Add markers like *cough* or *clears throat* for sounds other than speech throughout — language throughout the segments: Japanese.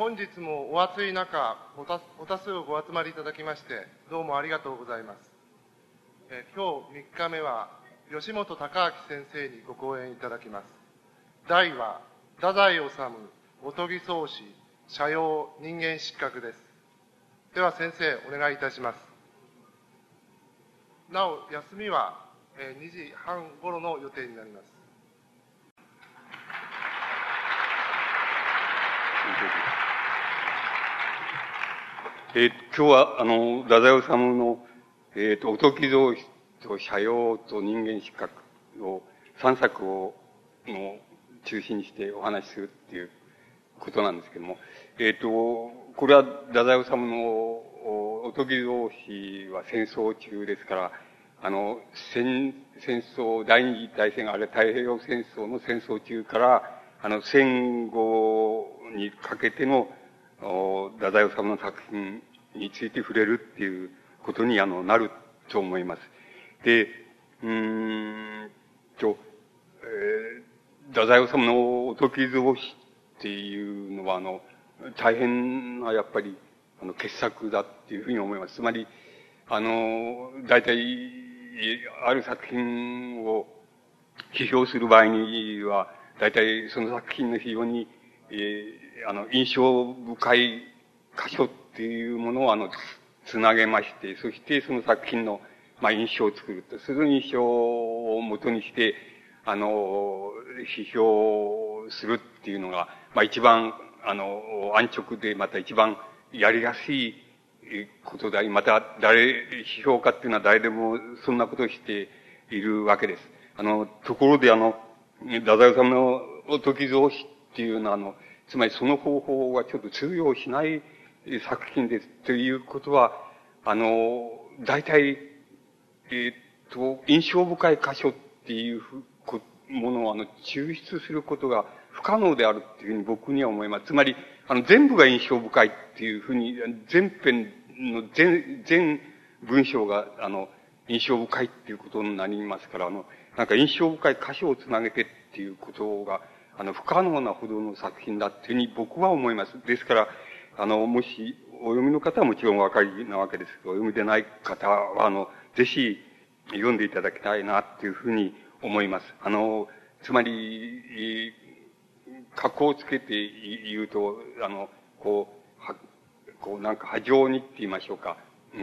本日もお暑い中おた、お多数ご集まりいただきまして、どうもありがとうございます。え今日3日目は、吉本隆明先生にご講演いただきます。題は、太宰治、おとぎ創始、社用人間失格です。では先生、お願いいたします。なお、休みは、え2時半頃の予定になります。えー、今日は、あの、太宰治の、えっ、ー、と、おとき像と社用と人間失格を、3作を、の、中心にしてお話しするっていうことなんですけども、えっ、ー、と、これは、太宰治の、おとぎ像詩は戦争中ですから、あの、戦、戦争、第二次大戦、あれ太平洋戦争の戦争中から、あの、戦後にかけての、太宰治の作品について触れるっていうことにあのなると思います。で、うんと、えー、太宰治のおとき図星っていうのはあの、大変なやっぱりあの傑作だっていうふうに思います。つまり、あの、大体、ある作品を批評する場合には、大体その作品の非常に、えーあの、印象深い箇所っていうものを、あの、つなげまして、そしてその作品の、まあ、印象を作ると。その印象をもとにして、あの、批評するっていうのが、まあ、一番、あの、安直で、また一番やりやすいことであり、また、誰、批評家っていうのは誰でもそんなことをしているわけです。あの、ところであの、太宰治の時蔵詩っていうのは、あの、つまりその方法はちょっと通用しない作品ですということは、あの、大体、えっ、と、印象深い箇所っていうものをあの、抽出することが不可能であるっていうふうに僕には思います。つまり、あの、全部が印象深いっていうふうに、全編の全、全文章が、あの、印象深いっていうことになりますから、あの、なんか印象深い箇所をつなげてっていうことが、あの、不可能なほどの作品だっていうふうに僕は思います。ですから、あの、もし、お読みの方はもちろんお分かりなわけですけど、お読みでない方は、あの、ぜひ、読んでいただきたいなっていうふうに思います。あの、つまり、格好をつけて言うと、あの、こう、は、こうなんか波状にって言いましょうか。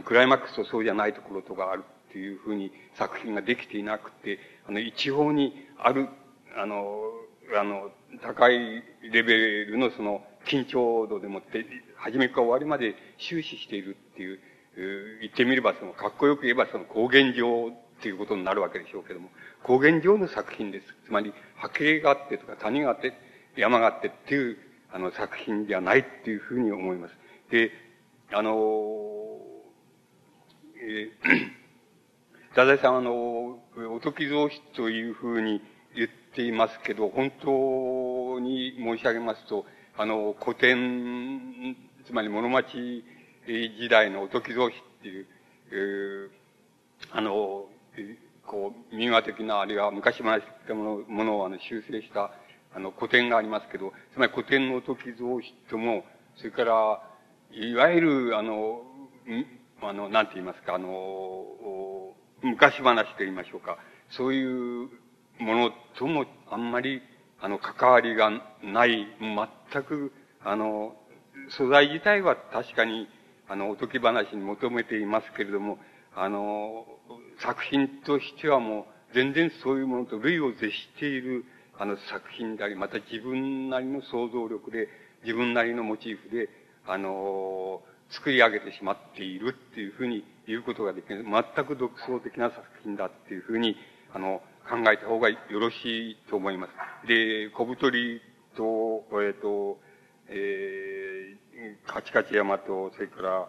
クライマックスとそうじゃないところとかあるっていうふうに作品ができていなくて、あの、一応にある、あの、あの、高いレベルのその緊張度でもって、初めから終わりまで終始しているっていう、言ってみればその、かっこよく言えばその高原上っていうことになるわけでしょうけども、高原上の作品です。つまり、波形があってとか谷があって、山があってっていう、あの、作品ではないっていうふうに思います。で、あの、えー、*coughs* 太宰さんあの、おとき造詞というふうに言っていますけど、本当に申し上げますと、あの、古典、つまり物町時代のおとき造詞っていう、えー、あの、こう、民話的な、あるいは昔話的なものものをあの修正した、あの、古典がありますけど、つまり古典のおとき造詞とも、それから、いわゆる、あの、あの、なんて言いますか、あの、昔話と言いましょうか。そういうものともあんまり、あの、関わりがない、全く、あの、素材自体は確かに、あの、おとぎ話に求めていますけれども、あの、作品としてはもう、全然そういうものと類を絶している、あの、作品であり、また自分なりの想像力で、自分なりのモチーフで、あの、作り上げてしまっているっていうふうに言うことができる。全く独創的な作品だっていうふうに、あの、考えた方がよろしいと思います。で、小太りと、えっ、ー、と、えー、カチカチ山と、それから、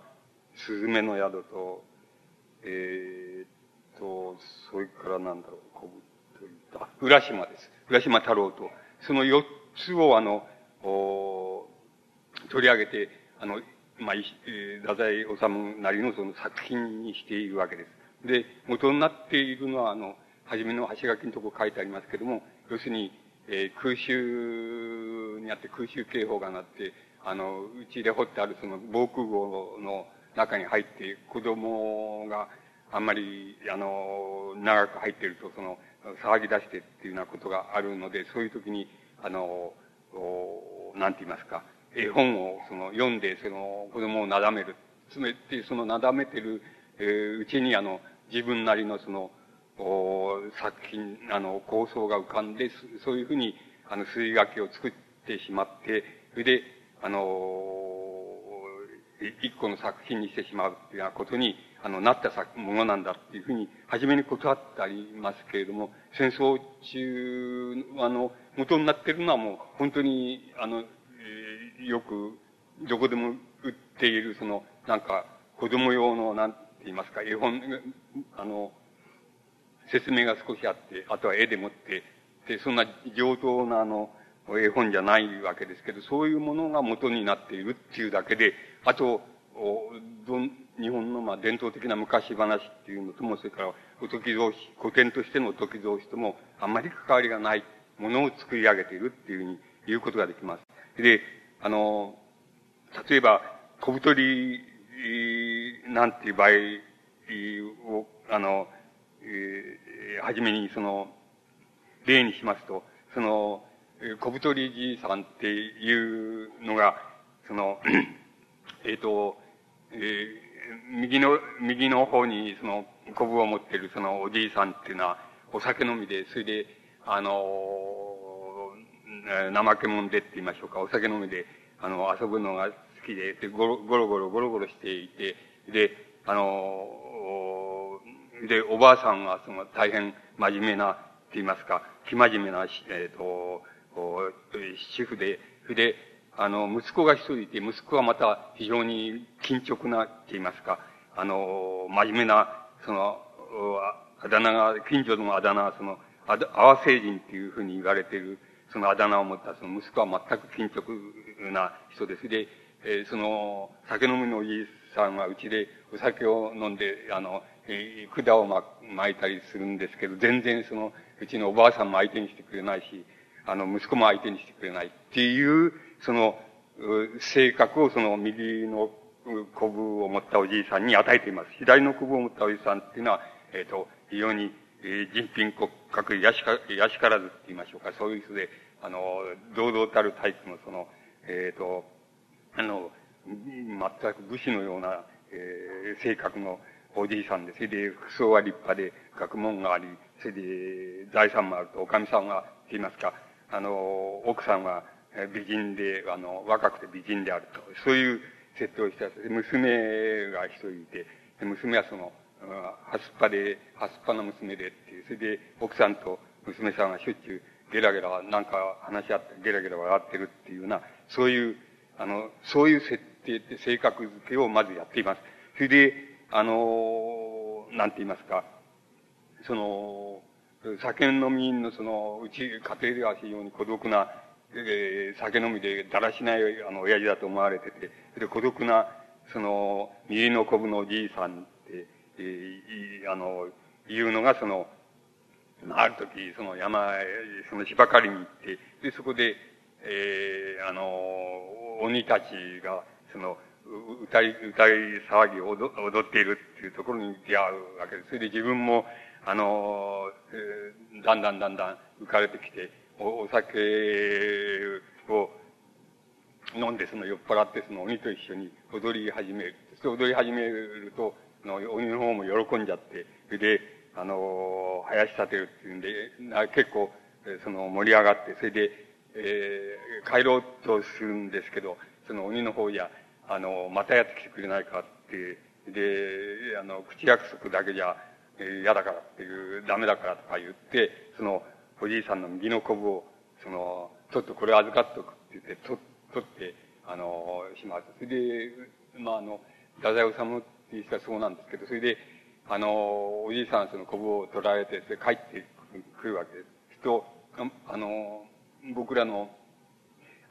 スズメの宿と、えー、と、それからなんだろう、小太りと、浦島です。浦島太郎と、その四つをあの、お取り上げて、あの、まあ、えー、太宰治なりのその作品にしているわけです。で、元になっているのは、あの、はじめの橋書きのとこ書いてありますけども、要するに、えー、空襲にあって空襲警報が鳴って、あの、うちで掘ってあるその防空壕の中に入って、子供があんまり、あの、長く入ってると、その、騒ぎ出してっていうようなことがあるので、そういう時に、あの、なんて言いますか、絵本をその読んで、その子供をなだめる。つめて、そのなだめてる、えー、うちにあの、自分なりのその、お作品、あの、構想が浮かんで、そういうふうに、あの、数書きを作ってしまって、それで、あの一個の作品にしてしまうっていうようなことに、あの、なった作、ものなんだっていうふうに、初めに断ってありますけれども、戦争中、あの、元になってるのはもう、本当に、あの、えー、よく、どこでも売っている、その、なんか、子供用の、なんて言いますか、絵本、あの、説明が少しあって、あとは絵でもって、で、そんな上等なあの、絵本じゃないわけですけど、そういうものが元になっているっていうだけで、あと、ど日本のまあ伝統的な昔話っていうのとも、それからおとき造詞、古典としてのおとき造詞ともあんまり関わりがないものを作り上げているっていうふうに言うことができます。で、あの、例えば、小太りなんていう場合を、あの、えー、はじめにその、例にしますと、その、小太りじいさんっていうのが、その、えっ、ー、と、えー、右の、右の方にその、コブを持ってるそのおじいさんっていうのは、お酒飲みで、それで、あの、怠け者でって言いましょうか、お酒飲みで、あの、遊ぶのが好きで、で、ゴロゴロゴロゴロゴロしていて、で、あの、で、おばあさんはその大変真面目な、って言いますか、生真面目な、えっ、ー、と、主婦で、それで、あの、息子が一人いて、息子はまた非常に緊張なって言いますか、あの、真面目な、その、あだ名が、近所のあだ名、その、あだ、阿波星人っていうふうに言われている、そのあだ名を持ったその息子は全く緊張な人です。で、えー、その、酒飲みのおじいさんはうちでお酒を飲んで、あの、えー、管をま、巻いたりするんですけど、全然その、うちのおばあさんも相手にしてくれないし、あの、息子も相手にしてくれないっていう、その、性格をその右のコブを持ったおじいさんに与えています。左のコブを持ったおじいさんっていうのは、えっ、ー、と、非常に、えー、人品骨格やしか、やしからずって言いましょうか、そういう人で、あの、堂々たるタイプのその、えっ、ー、と、あの、全く武士のような、えー、性格のおじいさんで、それで服装は立派で、学問があり、それで財産もあると、おかみさんは、言いますか、あの、奥さんは美人で、あの、若くて美人であると。そういう設定をして娘が一人いて、娘はその、はすっぱで、はすっぱの娘でっていう、それで奥さんと娘さんがしょっちゅうゲラゲラ、なんか話し合って、ゲラゲラ笑ってるっていうような、そういう、あの、そういう設定って性格付けをまずやっています。それで、あの、なんて言いますか、その、酒飲みのその、うち、家庭では非常に孤独な、えー、酒飲みでだらしない、あの、親父だと思われてて、で、孤独な、その、右のこぶのおじいさんって、えー、あの、いうのが、その、ある時、その山、その芝刈りに行って、で、そこで、えー、あの、鬼たちが、その、歌い、歌い騒ぎを踊っているっていうところに出会うわけです。それで自分も、あの、えー、だんだんだんだん浮かれてきて、おお酒を飲んでその酔っ払ってその鬼と一緒に踊り始める。そして踊り始めると、の鬼の方も喜んじゃって、それで、あの、林立てるっていうんで、な結構、その盛り上がって、それで、えー、帰ろうとするんですけど、その鬼の方や、あの、またやってきてくれないかって、で、あの、口約束だけじゃ、え嫌だからっていう、ダメだからとか言って、その、おじいさんの右のこぶを、その、ちょっとこれ預かっとくって言って、と、取って、あの、します。それで、まあ、あの、太宰治っていう人はそうなんですけど、それで、あの、おじいさんそのこぶを取られて、それ帰ってくるわけです。と、あの、僕らの、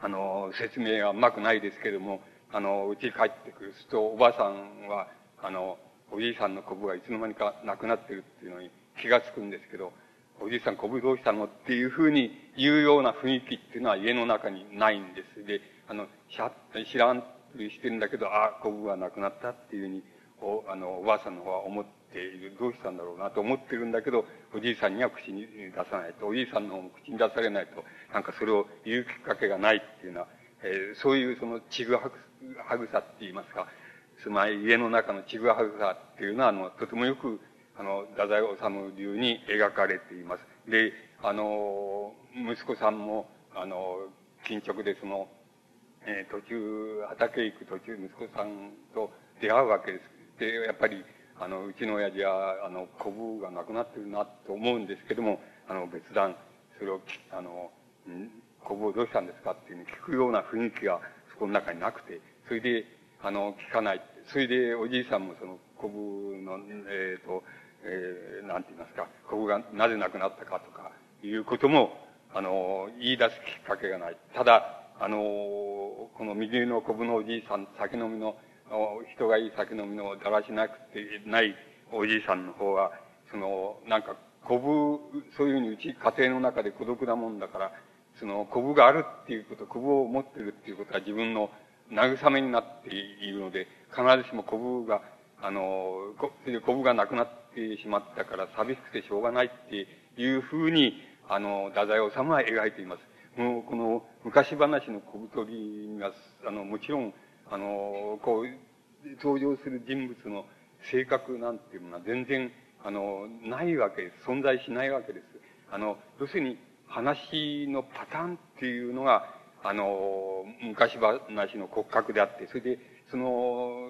あの、説明はうまくないですけども、あの、うちに帰ってくると、おばあさんは、あの、おじいさんのコブがいつの間にかなくなってるっていうのに気がつくんですけど、おじいさんコブどうしたのっていうふうに言うような雰囲気っていうのは家の中にないんです。で、あの、しゃ知らんとしてるんだけど、あ、コブがなくなったっていうふうに、お、あの、おばあさんの方は思っている。どうしたんだろうなと思ってるんだけど、おじいさんには口に出さないと、おじいさんの方も口に出されないと、なんかそれを言うきっかけがないっていうのは、えー、そういうそのちぐはぐ、はぐさって言いますか、つまり家の中のちぐはぐさっていうのは、あの、とてもよく、あの、太宰治流に描かれています。で、あの、息子さんも、あの、緊直でその、えー、途中、畑へ行く途中、息子さんと出会うわけです。で、やっぱり、あの、うちの親父は、あの、コブがなくなってるなと思うんですけども、あの、別段、それを、あの、んコブをどうしたんですかっていうに聞くような雰囲気がこの中になくて、それで、あの、聞かない。それで、おじいさんもその、コブの、えっ、ー、と、えー、なんて言いますか、コブがなぜなくなったかとか、いうことも、あの、言い出すきっかけがない。ただ、あの、この右のコブのおじいさん、酒飲みの、人がいい酒飲みのだらしなくてないおじいさんの方は、その、なんか、コブ、そういうふうにうち家庭の中で孤独なもんだから、その、コブがあるっていうこと、コブを持ってるっていうことは自分の慰めになっているので、必ずしもコブが、あの、コブがなくなってしまったから寂しくてしょうがないっていうふうに、あの、太宰治は描いています。もう、この昔話の小太りには、あの、もちろん、あの、こう、登場する人物の性格なんていうものは全然、あの、ないわけです。存在しないわけです。あの、要するに、話のパターンっていうのが、あの、昔話の骨格であって、それで、その、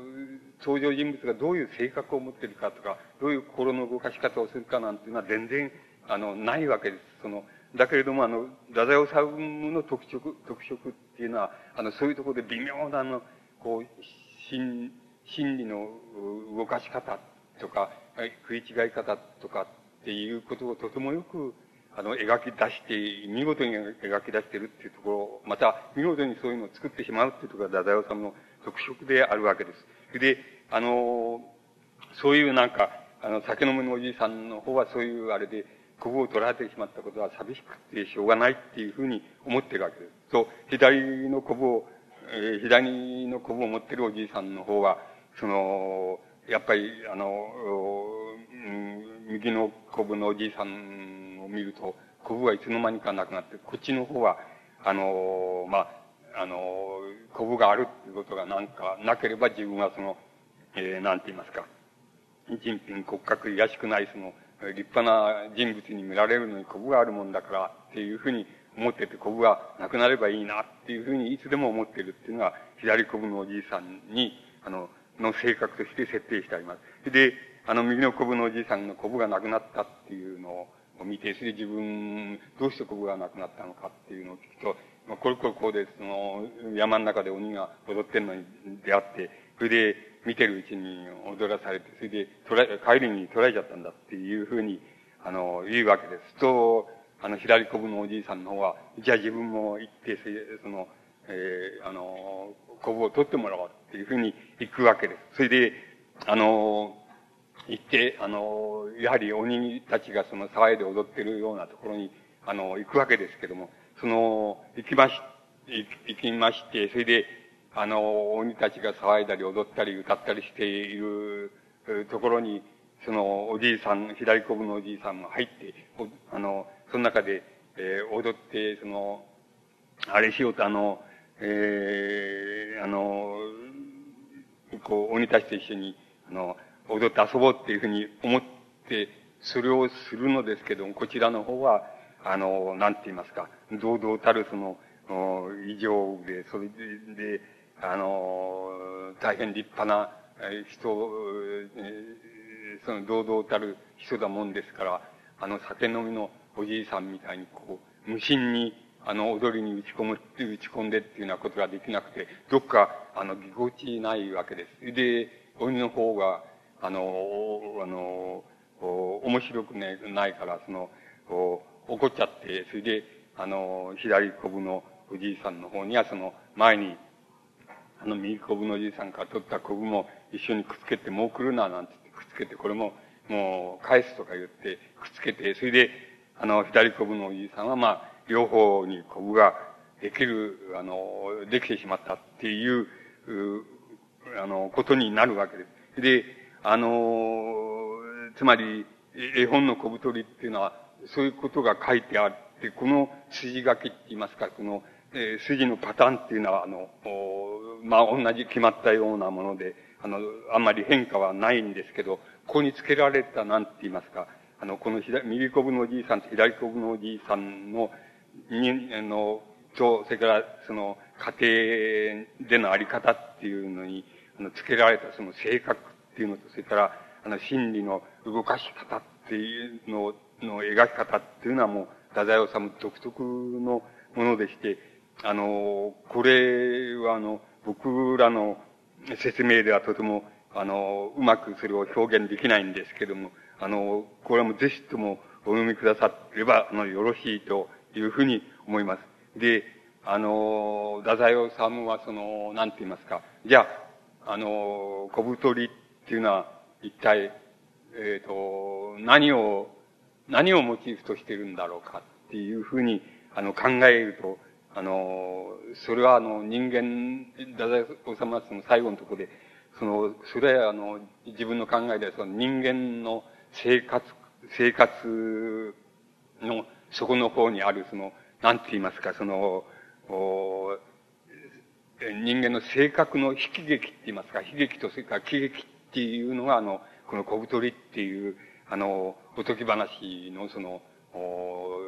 登場人物がどういう性格を持ってるかとか、どういう心の動かし方をするかなんていうのは全然、あの、ないわけです。その、だけれども、あの、太宰治の特色、特色っていうのは、あの、そういうところで微妙な、あの、こう、心、心理の動かし方とか、食い違い方とかっていうことをとてもよく、あの、描き出して、見事に描き出してるっていうところ、また、見事にそういうのを作ってしまうっていうところが、太宰治の特色であるわけです。で、あの、そういうなんか、あの、酒飲みのおじいさんの方はそういうあれで、ここを取られてしまったことは寂しくてしょうがないっていうふうに思ってるわけです。そう、左のコブを、えー、左のコブを持ってるおじいさんの方は、その、やっぱり、あの、うん、右のコブのおじいさん見ると、コブはいつの間にかなくなって、こっちの方は、あの、まあ、あの、コブがあるっていうことがなんかなければ自分はその、えー、なんて言いますか、人品骨格いらしくないその、立派な人物に見られるのにコブがあるもんだからっていうふうに思ってて、コブがなくなればいいなっていうふうにいつでも思ってるっていうのが、左コブのおじいさんに、あの、の性格として設定してあります。で、あの、右のコブのおじいさんのコブがなくなったっていうのを見て、それで自分、どうしてコブがなくなったのかっていうのを聞くと、まあ、これこれこうで、その、山の中で鬼が踊ってるのに出会って、それで、見てるうちに踊らされて、それで、らえ、帰りに捕らえちゃったんだっていうふうに、あの、言うわけです。と、あの、左こぶのおじいさんの方は、じゃあ自分も行って、その、えー、あの、こぶを取ってもらおうっていうふうに行くわけです。それで、あの、行って、あの、やはり鬼たちがその騒いで踊ってるようなところに、あの、行くわけですけども、その、行きまし、行きまして、それで、あの、鬼たちが騒いだり踊ったり歌ったりしているところに、その、おじいさん、左こぶのおじいさんが入って、あの、その中で、えー、踊って、その、あれしようと、あの、えー、あの、こう、鬼たちと一緒に、あの、踊って遊ぼうっていうふうに思って、それをするのですけども、こちらの方は、あの、なんて言いますか、堂々たるその、異常で、それで、あの、大変立派な人、その堂々たる人だもんですから、あの酒飲みのおじいさんみたいにこう、無心にあの踊りに打ち込む打ち込んでっていうようなことができなくて、どっかあのぎこちないわけです。で、鬼の方が、あの、あの、面白くね、ないから、その、怒っちゃって、それで、あの、左こぶのおじいさんの方にはその前にあの右こぶのおじいさんから取ったこぶも一緒にくっつけて、もう来るな、なんてくっつけて、これも、もう返すとか言って、くっつけて、それで、あの、左こぶのおじいさんは、まあ、両方にこぶが、できる、あの、できてしまったっていう、うあの、ことになるわけです。で、あの、つまり、絵本の小太りっていうのは、そういうことが書いてあって、この筋書きって言いますか、この、えー、筋のパターンっていうのは、あの、まあ、同じ決まったようなもので、あの、あんまり変化はないんですけど、ここに付けられた、なんて言いますか、あの、この左、右こぶのおじいさんと左こぶのおじいさんの、に、あの、と、それから、その、家庭でのあり方っていうのに、あの、付けられたその性格っていうのと、それから、あの、心理の動かし方っていうのの描き方っていうのはもう、太宰治独特のものでして、あの、これはあの、僕らの説明ではとても、あの、うまくそれを表現できないんですけども、あの、これもうぜひともお読みくだされば、あの、よろしいというふうに思います。で、あの、太宰治はその、なんて言いますか、じゃあ、あの、小太りっていうのは一体、えっ、ー、と、何を、何をモチーフとしてるんだろうかっていうふうに、あの、考えると、あの、それはあの、人間、太宰治はその最後のところで、その、それはあの、自分の考えではその人間の生活、生活の底の方にあるその、なんて言いますか、その、お人間の性格の悲劇って言いますか、悲劇とそれから喜劇っっていうのが、あの、この小太りっていう、あの、おとぎ話のその、お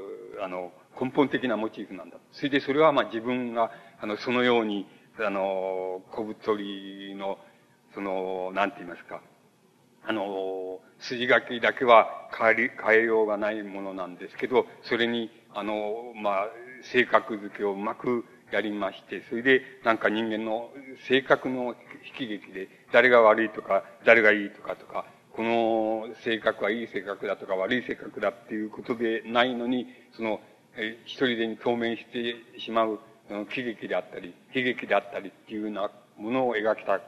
あの、根本的なモチーフなんだ。それでそれはまあ自分が、あの、そのように、あの、小太りの、その、なんて言いますか、あの、筋書きだけは変えり、変えようがないものなんですけど、それに、あの、まあ、性格付けをうまくやりまして、それでなんか人間の性格の悲劇で、誰が悪いとか、誰がいいとかとか、この性格はいい性格だとか悪い性格だっていうことでないのに、その、え一人でに当面してしまう喜劇であったり、悲劇であったりっていうようなものを描きた、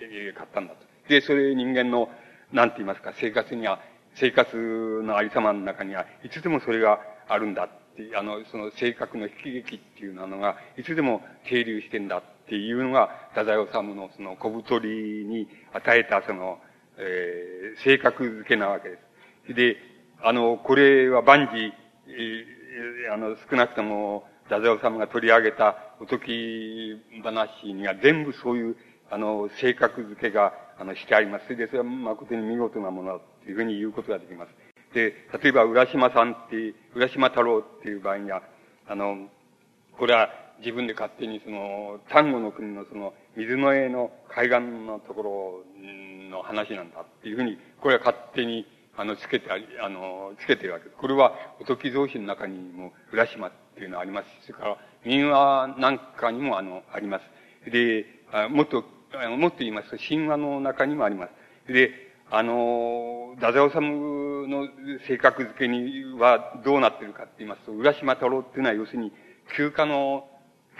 えかったんだと。で、それ人間の、なんて言いますか、生活には、生活のありさまの中には、いつでもそれがあるんだってあの、その性格の悲劇っていうのが、いつでも停留してんだっていうのが、太宰治のその小太りに与えたその、えー、性格づけなわけです。で、あの、これは万事、えー、あの、少なくとも、太宰治が取り上げたおとき話には全部そういう、あの、性格づけが、あの、してあります。それで、それは誠に見事なものだというふうに言うことができます。で、例えば、浦島さんって、浦島太郎っていう場合には、あの、これは自分で勝手にその、丹後の国のその、水の絵の海岸のところの話なんだっていうふうに、これは勝手に、あの、つけてあり、あの、つけてるわけです。これは、おとき造詞の中にも、浦島っていうのはあります、それから、民話なんかにも、あの、あります。で、もっと、もっと言いますと、神話の中にもあります。で、あの、太宰治の性格付けにはどうなってるかって言いますと、浦島太郎っていうのは要するに、休暇の、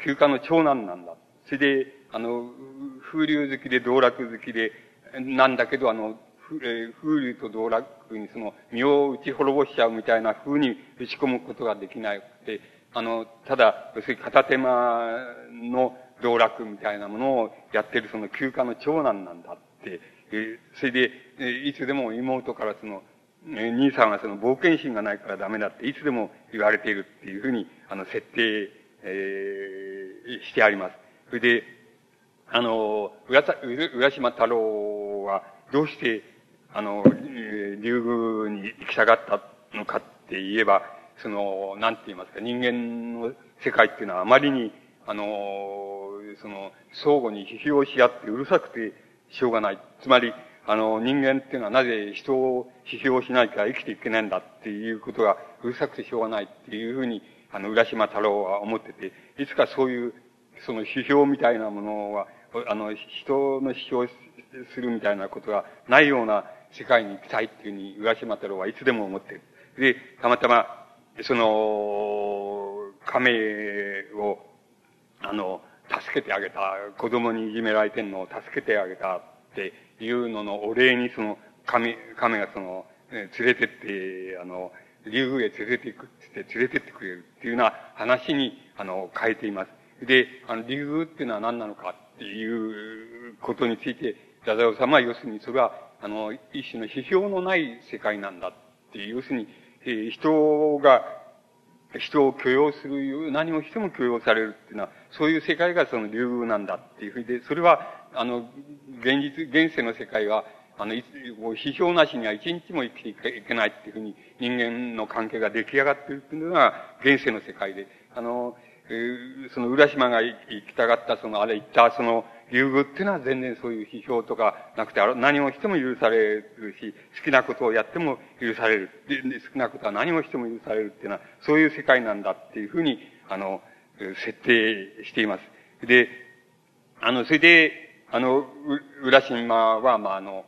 休暇の長男なんだ。それで、あの、風流好きで道楽好きで、なんだけど、あの、風流と道楽にその身を打ち滅ぼしちゃうみたいな風に打ち込むことができなくて、あの、ただ、要するに片手間の道楽みたいなものをやってるその休暇の長男なんだってえそれで、えいつでも妹からその、え兄さんはその冒険心がないからダメだっていつでも言われているっていうふうに、あの、設定、えー、してあります。それで、あの、浦浦島太郎はどうして、あの、竜宮に行きたがったのかって言えば、その、なんて言いますか、人間の世界っていうのはあまりに、あの、その、相互に批評し合ってうるさくて、しょうがない。つまり、あの、人間っていうのはなぜ人を批評しないから生きていけないんだっていうことがうるさくてしょうがないっていうふうに、あの、浦島太郎は思ってて、いつかそういう、その批評みたいなものは、あの、人の批評するみたいなことがないような世界に行きたいっていうふうに浦島太郎はいつでも思ってる。で、たまたま、その、亀を、あの、助けてあげた、子供にいじめられてんのを助けてあげたっていうののお礼にその、亀、亀がその、連れてって、あの、竜宮へ連れて行くって連れてってくれるっていうような話に、あの、変えています。で、あの、竜宮っていうのは何なのかっていうことについて、太宰治は要するにそれは、あの、一種の批評のない世界なんだっていう、要するに、えー、人が、人を許容する、何をしても許容されるっていうのは、そういう世界がその竜宮なんだっていうふうで、それは、あの、現実、現世の世界は、あの、批評なしには一日も生きていけないっていうふうに人間の関係が出来上がってるっていうのが現世の世界で、あの、えー、その浦島が行きたがった、その、あれ言った、その、竜宮っていうのは全然そういう批評とかなくて、何をしても許されるし、好きなことをやっても許される。で、好きなことは何をしても許されるっていうのは、そういう世界なんだっていうふうに、あの、設定しています。で、あの、それで、あの、浦島は、まあ、あの、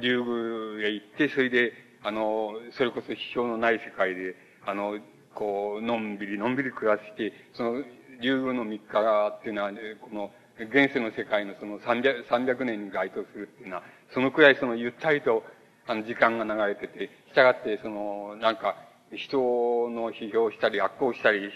竜宮へ行って、それで、あの、それこそ批評のない世界で、あの、こう、のんびりのんびり暮らして、その、竜宮の三日っていうのは、この、現世の世界のその300、300年に該当するっていうのは、そのくらいそのゆったりと、あの、時間が流れてて、従って、その、なんか、人の批評したり、悪行したり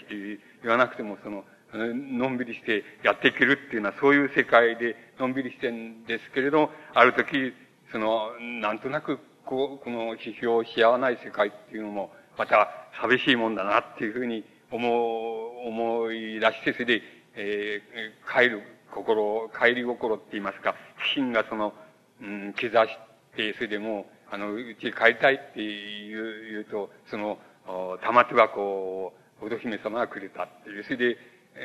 言わなくても、その、のんびりしてやっていけるっていうのは、そういう世界で、のんびりしてんですけれど、ある時、その、なんとなく、こう、この批評し合わない世界っていうのも、また寂しいもんだなっていうふうに思う、思い出して、それで、えー、帰る心、帰り心って言いますか、心がその、うん、刻して、それでもう、あの、うち帰りたいって言う、言うと、その、玉手箱を、乙姫様がくれたっていう、それで、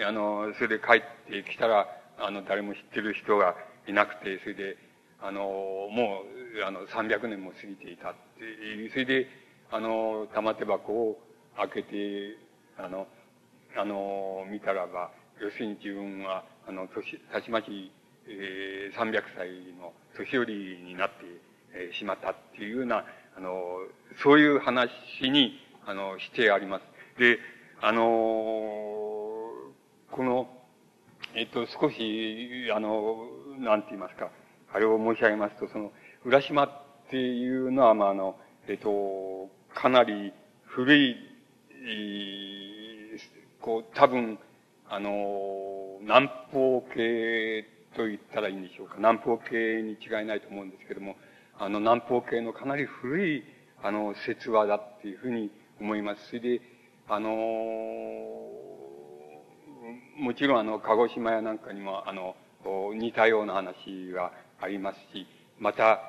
あの、それで帰ってきたら、あの、誰も知ってる人がいなくて、それで、あの、もう、あの、300年も過ぎていたっていう、それで、あの、玉手箱を開けて、あの、あの、見たらば、要するに自分は、あの、年、たちまち、えー、300歳の年寄りになって、えー、しまったっていうような、あの、そういう話に、あの、してあります。で、あのこの、えっと、少し、あの、なんて言いますか、あれを申し上げますと、その、浦島っていうのは、まあ、あの、えっと、かなり古い、こう、多分、あの、南方系と言ったらいいんでしょうか。南方系に違いないと思うんですけども、あの、南方系のかなり古い、あの、説話だっていうふうに思います。それで、あの、もちろんあの、鹿児島やなんかにも、あの、似たような話がありますし、また、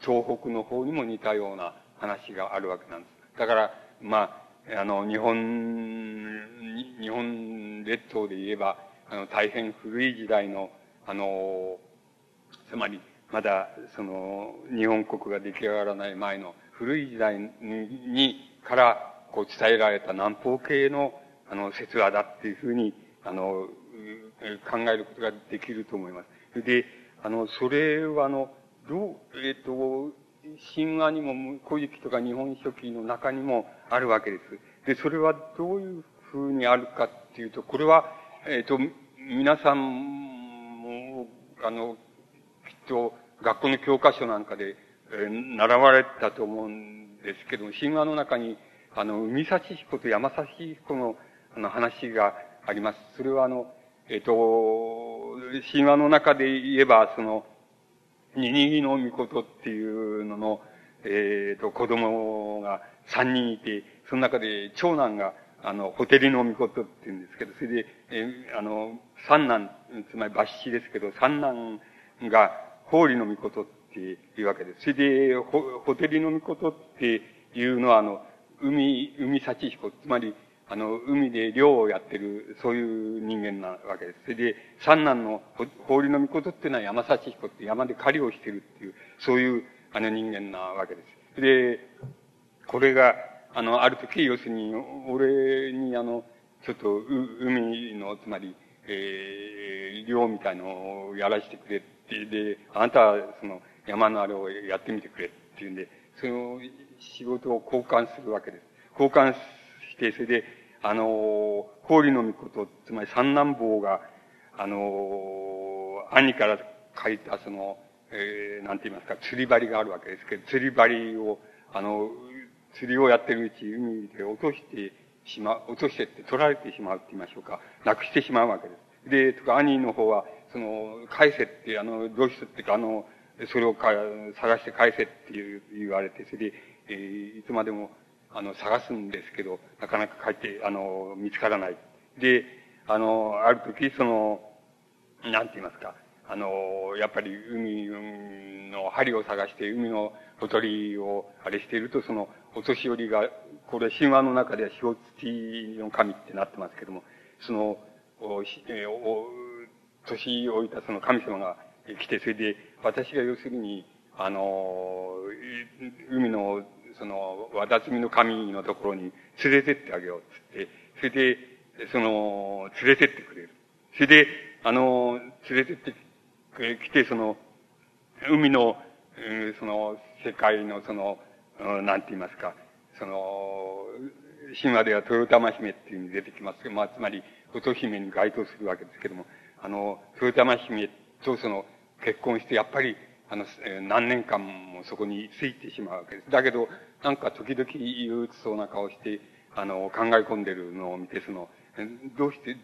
東北の方にも似たような話があるわけなんです。だから、まあ、あの、日本、日本列島で言えば、あの、大変古い時代の、あの、つまり、まだ、その、日本国が出来上がらない前の古い時代に、から、こう伝えられた南方系の、あの、説話だっていうふうに、あの、考えることができると思います。で、あの、それは、あの、どう、えっ、と、神話にも、古事記とか日本書紀の中にもあるわけです。で、それはどういうふうにあるかっていうと、これは、えっ、と、皆さんも、あの、きっと学校の教科書なんかで、えー、習われたと思うんですけど、神話の中に、あの、海幸彦と山幸彦の、あの、話があります。それはあの、えっ、ー、と、神話の中で言えば、その、ニニギの御事っていうのの、えっ、ー、と、子供が三人いて、その中で長男が、あの、ホテルの御事って言うんですけど、それで、えー、あの、三男、つまり抜子ですけど、三男が、法理の御事っていうわけです。それで、ホテルの御事っていうのは、あの、海、海幸彦、つまり、あの、海で漁をやってる、そういう人間なわけです。それで、三男の法理の御事っていうのは山幸彦って山で狩りをしてるっていう、そういうあの人間なわけです。で、これが、あの、ある時、要するに、俺にあの、ちょっと、う海の、つまり、えー、漁みたいのをやらせてくれって、で、あなたは、その、山のあれをやってみてくれっていうんで、その仕事を交換するわけです。交換して、それで、あの、氷の御事、つまり三男坊が、あの、兄から書いたその、えー、なんて言いますか、釣り針があるわけですけど、釣り針を、あの、釣りをやってるうち、海で落としてしまう、落としてって取られてしまうって言いましょうか。なくしてしまうわけです。で、とか兄の方は、その、返せって、あの、どうしてってか、あの、それをか探して返せって言われて、それで、えー、いつまでも、あの、探すんですけど、なかなか帰って、あの、見つからない。で、あの、ある時、その、なんて言いますか、あの、やっぱり海の針を探して海のほとりをあれしていると、その、お年寄りが、これ神話の中では塩土の神ってなってますけども、その、お、えお、年老いたその神様が来て、それで、私が要するに、あの、海の、その、渡積みの神のところに連れてってあげようっつって、それで、その、連れてってくれる。それで、あの、連れてって来て、その、海の、その、世界のその、なんて言いますか、その、神話では豊玉姫っていうふうに出てきますけど、まあ、つまり、乙姫に該当するわけですけども、あの、豊玉姫とその、結婚して、やっぱり、あの、何年間もそこについてしまうわけです。だけど、なんか時々憂鬱そうな顔して、あの、考え込んでるのを見て、その、どうして、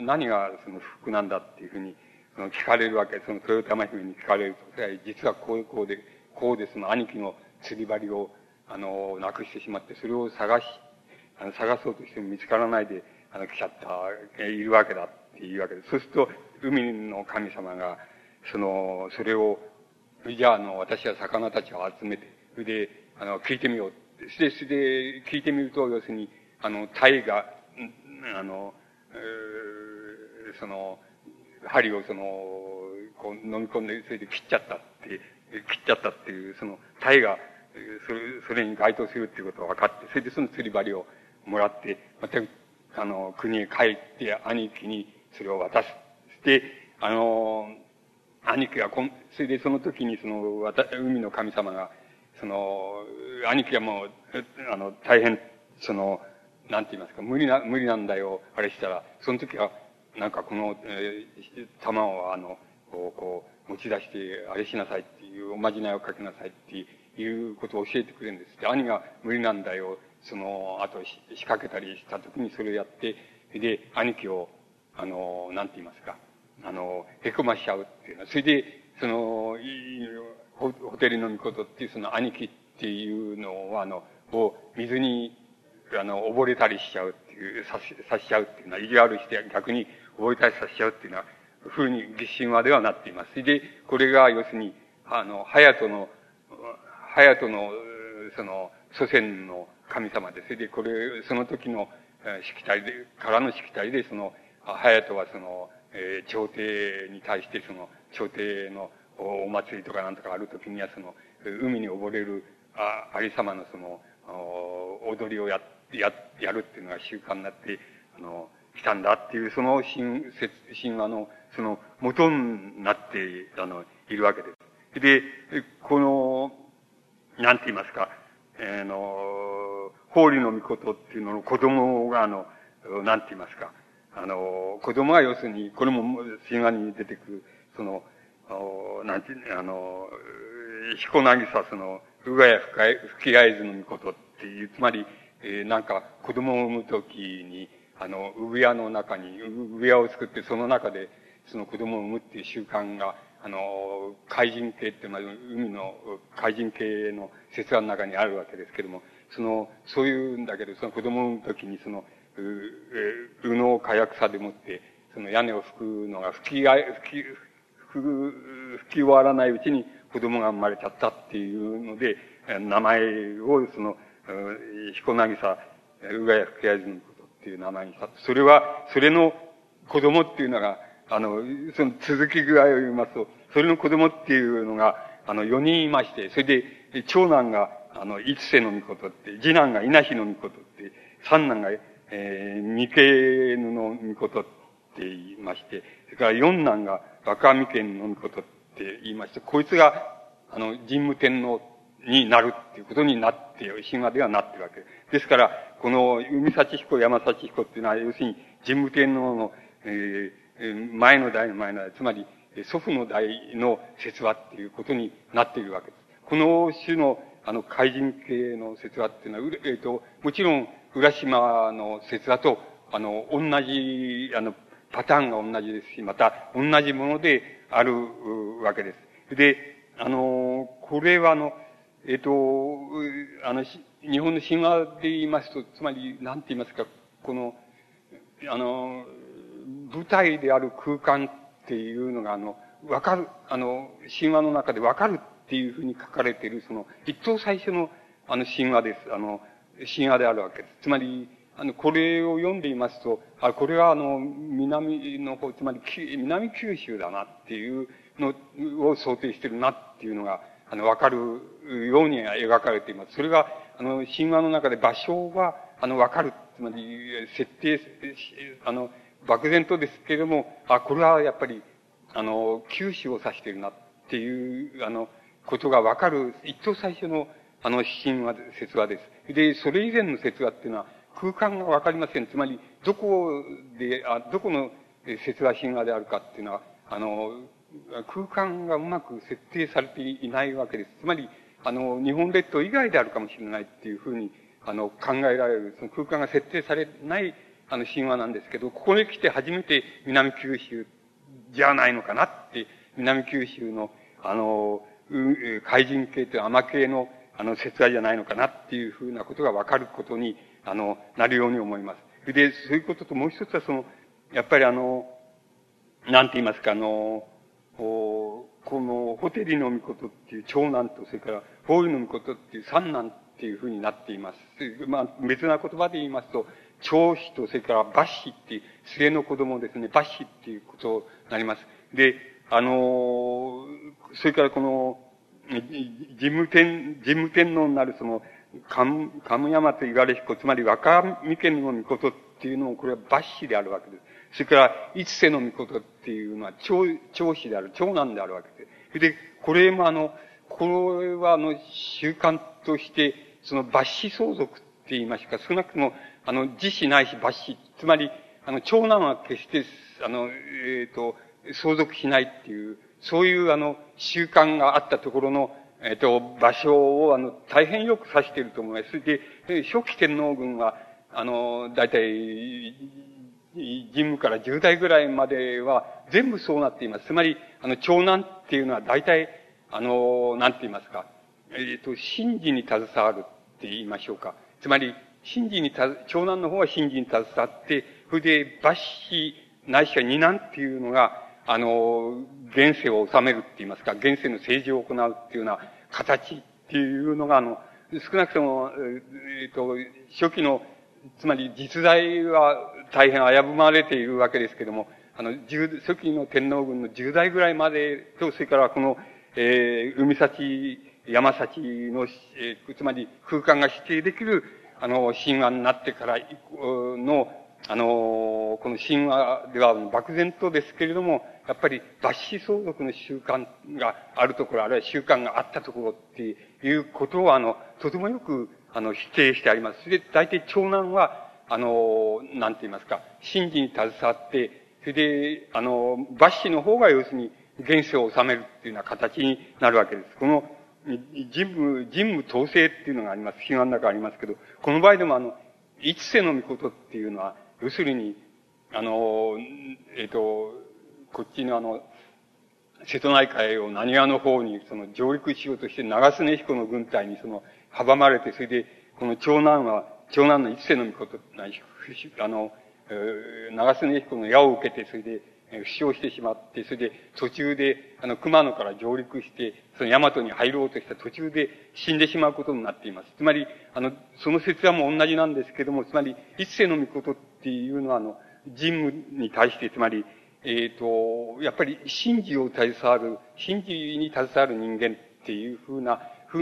何がその不服なんだっていうふうに、その聞かれるわけ。その豊玉姫に聞かれると、実はこういうこうで、こうでその兄貴の釣り針を、あの、なくしてしまって、それを探し、あの、探そうとしても見つからないで、あの、来ちゃった、いるわけだっていうわけです。そうすると、海の神様が、その、それを、じゃあ、あの、私は魚たちを集めて、それで、あの、聞いてみよう。それで、それで、聞いてみると、要するに、あの、タイが、あの、えー、その、針をその、こう飲み込んで、それで切っちゃったって、切っちゃったっていう、その、タイが、それ、それに該当するっていうことが分かって、それでその釣り針をもらって、また、あの、国へ帰って、兄貴にそれを渡す。で、あの、兄貴がこん、それでその時にその、海の神様が、その、兄貴はもう、あの、大変、その、なんて言いますか、無理な、無理なんだよ、あれしたら、その時は、なんかこの、えー、玉をあの、こう、こう、持ち出して、あれしなさいっていう、おまじないをかけなさいっていうことを教えてくれるんです。で、兄が無理なんだよ、その、あと仕掛けたりした時にそれをやって、で、兄貴を、あの、なんて言いますか、あの、へこましちゃうっていうの。は、それで、その、ホテルの御事っていうその兄貴っていうのは、あの、を水にあの、溺れたりしちゃうっていう、さし、さしちゃうっていうのは、意地悪して逆に溺れたりさせちゃうっていうのは、ふうに神話ではなっています。で、これが要するに、あの、隼人の、隼人の、その、祖先の神様で、それでこれ、その時の、えしきたりで、からのしきたりで、その、隼人はその、えー、朝廷に対してその、朝廷のお祭りとかなんとかある時にはその、海に溺れる、あ、ありさまのその、踊りをや、や、やるっていうのが習慣になって、あの、来たんだっていう、その神、神話の、その元になって、あの、いるわけです。で、この、なんて言いますか、えー、の、法理の御事っていうのの子供が、あの、なんて言いますか、あの、子供は要するに、これも神話に出てくる、その、なんて、あの、彦渚その、うがや吹き合図の御事っていう、つまり、えー、なんか子供を産むときに、あの、産屋の中に、産屋を作ってその中でその子供を産むっていう習慣が、あの、怪人系って、まあ、海の怪人系の説話の中にあるわけですけども、その、そういうんだけど、その子供を産むときに、その、う、うのを火薬さでもって、その屋根を吹くのが吹き、吹き、吹き終わらないうちに子供が生まれちゃったっていうので、名前をその、彦渚、うがや吹き合図のことっていう名前にした。それは、それの子供っていうのが、あの、その続き具合を言いますと、それの子供っていうのが、あの、4人いまして、それで、長男が、あの、五瀬の御事って、次男が稲日の御事って、三男が、えー、三毛の御事って言いまして、それから四男が若三県の御事って言いまして、こいつが、あの、神武天皇になるっていうことになって、神話ではなってるわけです。ですから、この海幸彦、山幸彦っていうのは、要するに神武天皇の、えー、前の代の前の代、つまり祖父の代の説話っていうことになっているわけです。この種の、あの、怪人系の説話っていうのは、えっ、ー、と、もちろん、浦島の説話と、あの、同じ、あの、パターンが同じですし、また、同じものであるわけです。で、あの、これはあの、えっ、ー、と、あの、日本の神話で言いますと、つまり、なんて言いますか、この、あの、舞台である空間っていうのが、あの、わかる、あの、神話の中でわかるっていうふうに書かれている、その、一等最初の、あの、神話です。あの、神話であるわけです。つまり、あの、これを読んでいますと、あ、これはあの、南の方、つまり、南九州だなっていうのを想定してるなっていうのが、あの、わかるように描かれています。それが、あの、神話の中で場所は、あの、わかる。つまり、設定、あの、漠然とですけれども、あ、これはやっぱり、あの、九州を指してるなっていう、あの、ことがわかる、一等最初の、あの、神話、説話です。で、それ以前の説話っていうのは、空間がわかりません。つまり、どこで、あ、どこの説話神話であるかっていうのは、あの、空間がうまく設定されていないわけです。つまり、あの、日本列島以外であるかもしれないっていうふうに、あの、考えられる、その空間が設定されない、あの、神話なんですけど、ここに来て初めて南九州じゃないのかなって、南九州の、あの、怪人系という甘系の、あの、説話じゃないのかなっていうふうなことがわかることに、あの、なるように思います。で、そういうことともう一つはその、やっぱりあの、なんて言いますか、あの、この、ホテリの御事っていう長男と、それから、フォールの御事っていう三男っていうふうになっています。まあ、別な言葉で言いますと、長子と、それからバッシっていう、末の子供ですね、バッシっていうことになります。で、あの、それからこの、事務天、事務天皇になるその、カム、カムヤマと言われ彦、つまり若三家の御事っていうのも、これは抜子であるわけです。それから、一世の御事っていうのは、長、長子である、長男であるわけです。で、これもあの、これはあの、習慣として、その抜子相続って言いますか、少なくとも、あの、自死ないし抜子、つまり、あの、長男は決して、あの、えっ、ー、と、相続しないっていう、そういうあの、習慣があったところの、えっ、ー、と、場所を、あの、大変よく指していると思います。それで、初期天皇軍は、あの、大体、事務から10代ぐらいまでは全部そうなっています。つまり、あの、長男っていうのは大体、あの、なんて言いますか、えっ、ー、と、神事に携わるって言いましょうか。つまり、神事にた、長男の方は神事に携わって、それで、抜子、ないしは二男っていうのが、あの、現世を治めるって言いますか、現世の政治を行うっていうような形っていうのが、あの、少なくとも、えっ、ー、と、初期の、つまり実在は大変危ぶまれているわけですけれども、あの、十、初期の天皇軍の10代ぐらいまでと、それからこの、えー、海幸、山幸の、えー、つまり空間が指定できる、あの、神話になってからの、あの、この神話では漠然とですけれども、やっぱり抜子相続の習慣があるところ、あるいは習慣があったところっていうことを、あの、とてもよく、あの、否定してあります。それで、大体長男は、あの、なんて言いますか、神事に携わって、それで、あの、抜子の方が要するに現世を治めるっていうような形になるわけです。この、人務、人務統制っていうのがあります。神話の中ありますけど、この場合でもあの、一世の御事っていうのは、要するに、あの、えっ、ー、と、こっちのあの、瀬戸内海を何話の方にその上陸しようとして長須根彦の軍隊にその阻まれて、それで、この長男は、長男の一世の御事、あの、長須根彦の矢を受けて、それで、負傷してしまって、それで途中で、あの、熊野から上陸して、その大和に入ろうとした途中で死んでしまうことになっています。つまり、あの、その説話もう同じなんですけども、つまり、一世の御事っていうのは、あの、人務に対して、つまり、えっ、ー、と、やっぱり神事を携わる、神事に携わる人間っていうふうな、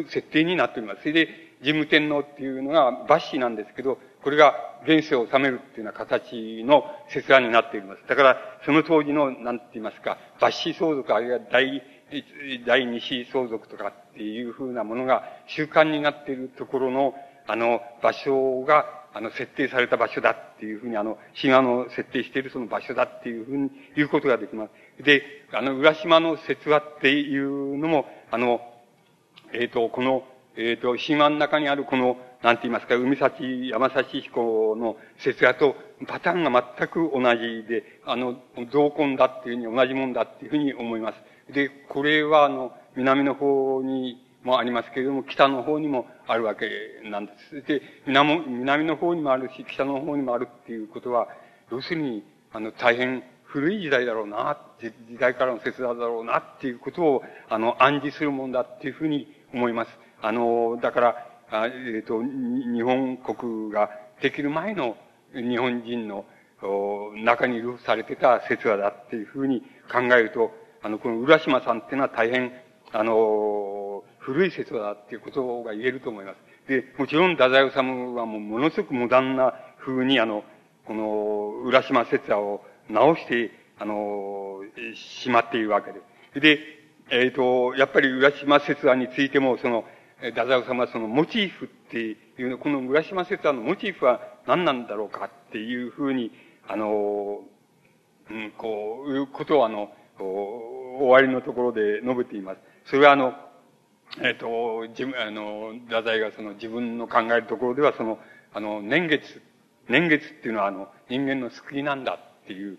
設定になっております。それで、神武天皇っていうのが抜子なんですけど、これが現世を治めるっていうような形の説案になっています。だから、その当時の、なんて言いますか、抜子相続、あるいは大、第二子相続とかっていうふうなものが習慣になっているところの、あの、場所が、あの、設定された場所だっていうふうに、あの、神話の設定しているその場所だっていうふうに言うことができます。で、あの、浦島の説話っていうのも、あの、えっ、ー、と、この、えっ、ー、と、神話の中にあるこの、なんて言いますか、海幸、山幸彦の説話とパターンが全く同じで、あの、同根だっていうふうに同じもんだっていうふうに思います。で、これはあの、南の方にもありますけれども、北の方にもあるわけなんです。で、南南の方にもあるし、北の方にもあるっていうことは、要するに、あの、大変古い時代だろうな、時代からの説話だろうなっていうことを、あの、暗示するもんだっていうふうに思います。あの、だから、あえっ、ー、と、日本国ができる前の日本人の中に流布されてた説話だっていうふうに考えると、あの、この浦島さんっていうのは大変、あの、古い説話だっていうことが言えると思います。で、もちろん、太宰治はもうものすごくモダンな風に、あの、この、浦島説話を直して、あの、しまっているわけで。で、えっ、ー、と、やっぱり浦島説話についても、その、太宰治はそのモチーフっていうの、この浦島説話のモチーフは何なんだろうかっていうふうに、あの、うん、こう、いうことをあの、終わりのところで述べています。それはあの、えっ、ー、と、自分、あの、太宰がその自分の考えるところでは、その、あの、年月、年月っていうのはあの、人間の救いなんだっていう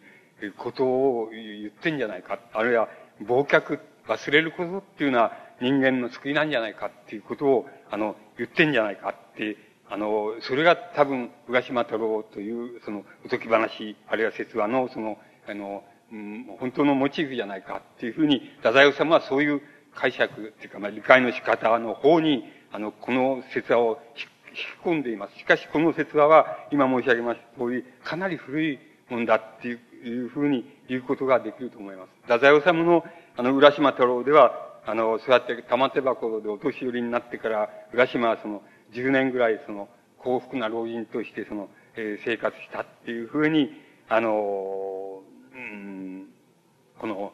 ことを言ってんじゃないか。あるいは、忘却、忘れることっていうのは人間の救いなんじゃないかっていうことを、あの、言ってんじゃないかって、あの、それが多分、浦島太郎という、その、おとき話、あるいは説話の、その、あの、うん、本当のモチーフじゃないかっていうふうに、太宰治はそういう解釈っていうか、まあ、理解の仕方の方に、あの、この説話を引き込んでいます。しかし、この説話は、今申し上げました通り、かなり古いもんだっていうふうに言うことができると思います。太宰治の、あの、浦島太郎では、あの、そうやって玉手箱でお年寄りになってから、浦島はその、10年ぐらいその、幸福な老人としてその、えー、生活したっていうふうに、あの、うん、この、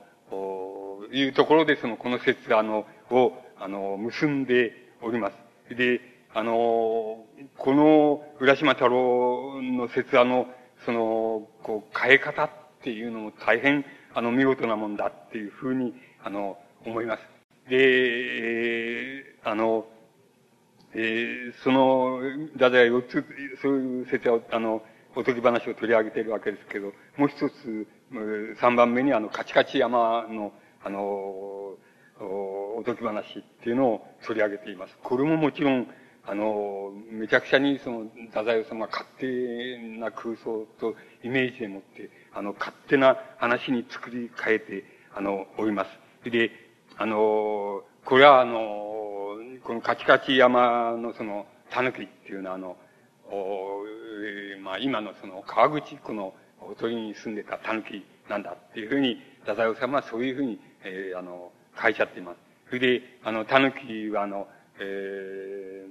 いうところでその、この説あの、を、あの、結んでおります。で、あの、この浦島太郎の説あの、その、こう、変え方っていうのも大変、あの、見事なもんだっていうふうに、あの、思います。で、あの、えー、その、だだ四つ、そういう説は、あの、おとぎ話を取り上げているわけですけど、もう一つ、三番目にあの、カチカチ山の、あの、おとぎ話っていうのを取り上げています。これももちろん、あの、めちゃくちゃにその、太宰治が勝手な空想とイメージでもって、あの、勝手な話に作り変えて、あの、おります。で、あの、これはあの、このカチカチ山のその、狸っていうのはあの、おまあ今のその川口湖のおとりに住んでた狸なんだっていうふうに、太宰治はそういうふうに、えー、あの、書いちゃっています。それで、あの、狸はあの、え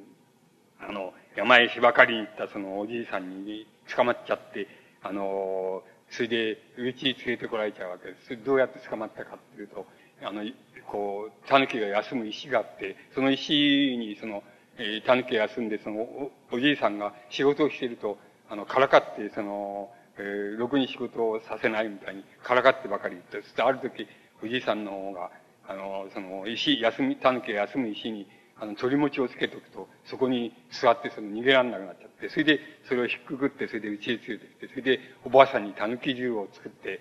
ー、あの、山へ芝刈りに行ったそのおじいさんに捕まっちゃって、あの、それで、うちに連れてこられちゃうわけです。どうやって捕まったかっていうと、あの、こう、狸が休む石があって、その石に、その、えー、狸が休んで、そのお、おじいさんが仕事をしていると、あの、からかって、その、えー、ろくに仕事をさせないみたいに、からかってばかり言って、そしてある時、おじいさんの方が、あの、その、石、休み、狸が休む石に、あの、鳥餅をつけておくと、そこに座って、その、逃げられなくなっちゃって、それで、それをひっくくって、それで家へ連れてきて、それで、おばあさんに狸汁を作って、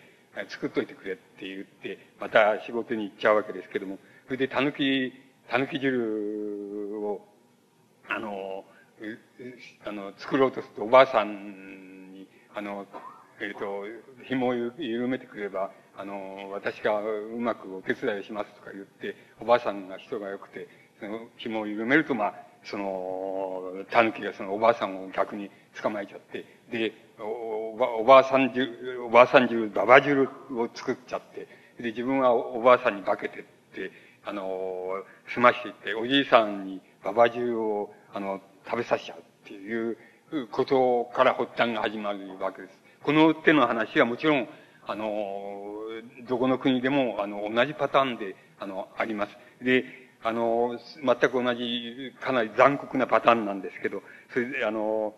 作っといてくれって言って、また仕事に行っちゃうわけですけども、それでたぬき、たぬき汁を、あの、あの、作ろうとすると、おばあさんに、あの、えっ、ー、と、紐を緩めてくれば、あの、私がうまくお手伝いをしますとか言って、おばあさんが人が良くて、その紐を緩めると、まあ、その、狸がそのおばあさんを逆に捕まえちゃって、で、おばおばあさん汁、おばあさん汁、ババ汁を作っちゃって、で、自分はおばあさんに化けてって、あの、済ましていって、おじいさんにババ汁を、あの、食べさせちゃうっていうことから発端が始まるわけです。この手の話はもちろん、あの、どこの国でも、あの、同じパターンで、あの、あります。で、あの、全く同じ、かなり残酷なパターンなんですけど、それで、あの、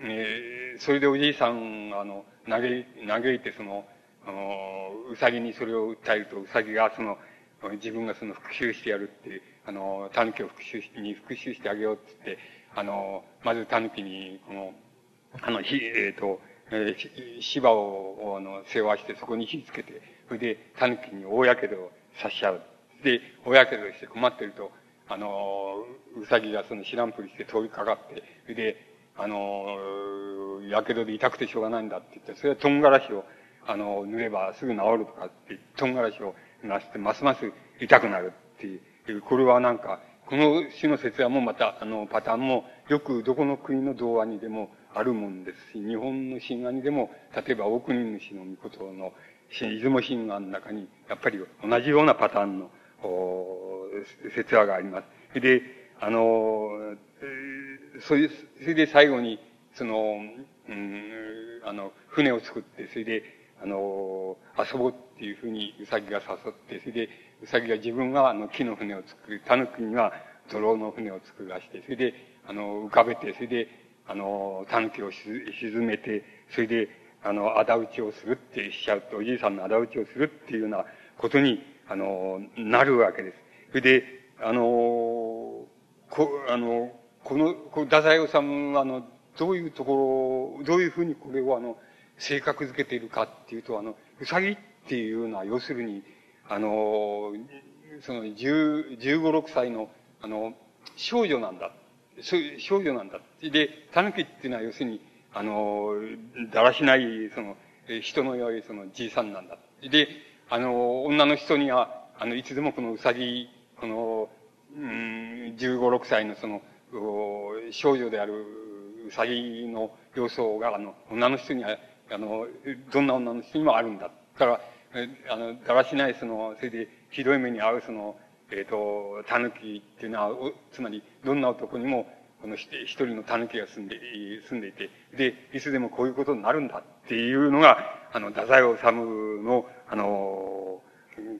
えー、それでおじいさん、あの、嘆い、嘆いて、その、あの、うさぎにそれを訴えると、うさぎがその、自分がその復讐してやるって、あの、狸を復讐し、に復讐してあげようって言って、あの、まず狸に、この、あの、ひ、えっ、ー、と、えー、芝を、あの、世話して、そこに火つけて、それで、狸に大やけどをさしちゃう。で、大やけどして困ってると、あの、うさぎがその知らんぷりして通りかかって、それで、あの、やけどで痛くてしょうがないんだって言って、それは唐辛子を、あの、塗ればすぐ治るとかって、唐辛子をなして、ますます痛くなるっていう、これはなんか、この種の説話もまた、あの、パターンも、よくどこの国の童話にでもあるもんですし、日本の神話にでも、例えば大国主の御事の、出雲神話の中に、やっぱり同じようなパターンの、説話があります。で、あの、それそれで最後に、その、うん、あの、船を作って、それで、あの、遊ぼうっていうふうにウサギが誘って、それで、ウサギが自分があの木の船を作る、タヌキには泥の船を作らして、それで、あの、浮かべて、それで、あの、タヌキを沈めて、それで、あの、仇討ちをするってしちゃうと、おじいさんの仇討ちをするっていうようなことに、あの、なるわけです。それで、あの、こ、あの、この、この、太宰治は、あの、どういうところ、どういうふうにこれをあの、性格づけているかっていうと、あの、うさぎっていうのは、要するに、あの、その、十、十五、六歳の、あの、少女なんだ。少女なんだ。で、狸っていうのは、要するに、あの、だらしない、その、人の良い、その、じいさんなんだ。で、あの、女の人には、あの、いつでもこのうさぎ、この、うん、十五、六歳のその、少女であるうさぎの様相が、あの、女の人には、あの、どんな女の人にもあるんだ。だから、あの、だらしない、その、それで、ひどい目に遭う、その、えっ、ー、と、狸っていうのは、つまり、どんな男にも、この一人の狸が住んで、住んでいて、で、いつでもこういうことになるんだっていうのが、あの、太宰治の、あの、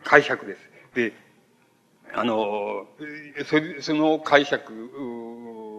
解釈です。で、あの、そその解釈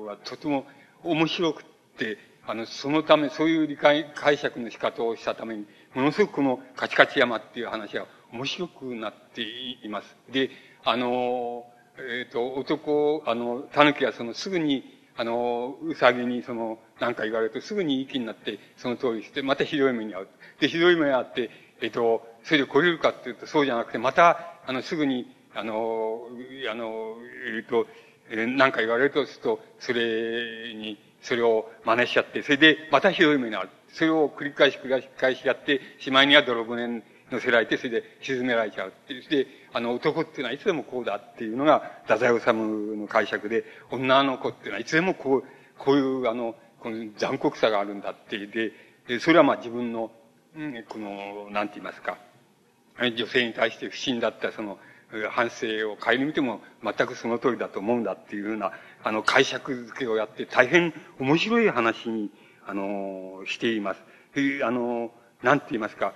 はとても面白くて、あの、そのため、そういう理解、解釈の仕方をしたために、ものすごくこのカチカチ山っていう話は面白くなっています。で、あの、えっ、ー、と、男、あの、狸はそのすぐに、あの、うさぎにその、何か言われるとすぐに息になって、その通りして、またひどい目に遭う。で、ひどい目に遭って、えっ、ー、と、それで来れるかっていうとそうじゃなくて、また、あの、すぐに、あの、あの、えっ、ー、と、何か言われるとすると、それに、それを真似しちゃって、それでまたひどい目に遭う。それを繰り返し繰り返しやって、しまいには泥船に乗せられて、それで沈められちゃうっていう。で、あの、男っていうのはいつでもこうだっていうのが、太宰治の解釈で、女の子っていうのはいつでもこう、こういう、あの、この残酷さがあるんだって。で、それはまあ自分の、この、なんて言いますか、女性に対して不審だったその、反省を顧みても全くその通りだと思うんだっていうような、あの、解釈付けをやって大変面白い話に、あの、しています。あの、なんて言いますか、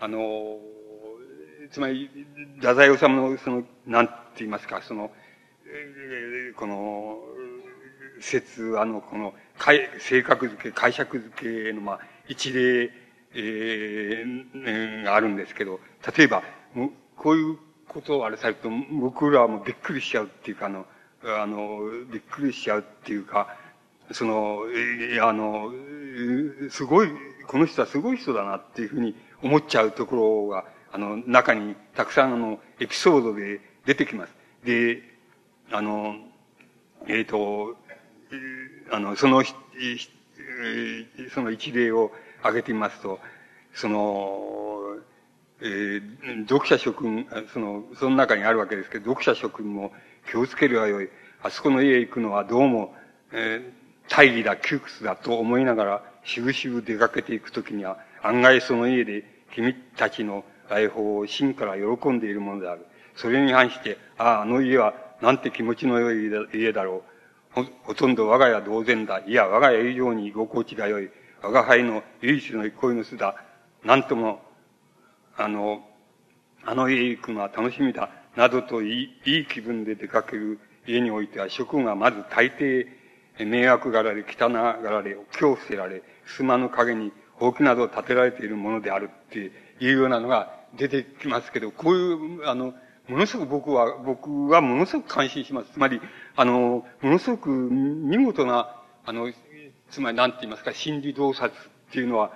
あの、つまり、太宰治の、その、なんて言いますか、その、この、説、あの、この、性格付け、解釈付けの、まあ、一例、えー、があるんですけど、例えば、こういうことをあれされると、僕らもびっくりしちゃうっていうか、あの、あの、びっくりしちゃうっていうか、その、えあの、すごい、この人はすごい人だなっていうふうに思っちゃうところが、あの、中にたくさんあの、エピソードで出てきます。で、あの、えっ、ー、と、あの、その、その一例を挙げてみますと、その、えー、読者諸君、その、その中にあるわけですけど、読者諸君も気をつけるがよい。あそこの家へ行くのはどうも、えー、大義だ、窮屈だと思いながら、しぶしぶ出かけていくときには、案外その家で君たちの来訪を真から喜んでいるものである。それに反して、ああ、あの家はなんて気持ちの良い家だろう。ほ、ほとんど我が家同然だ。いや、我が家以上に居心地が良い。我が輩の唯一の憩いの巣だ。なんとも、あの、あの家行くのは楽しみだ。などといい、いい気分で出かける家においては、職がまず大抵、迷惑柄で汚がられ、恐怖せられ、襖の陰に大きなどを建てられているものであるっていうようなのが出てきますけど、こういう、あの、ものすごく僕は、僕はものすごく感心します。つまり、あの、ものすごく見事な、あの、つまり何て言いますか、心理洞察っていうのは、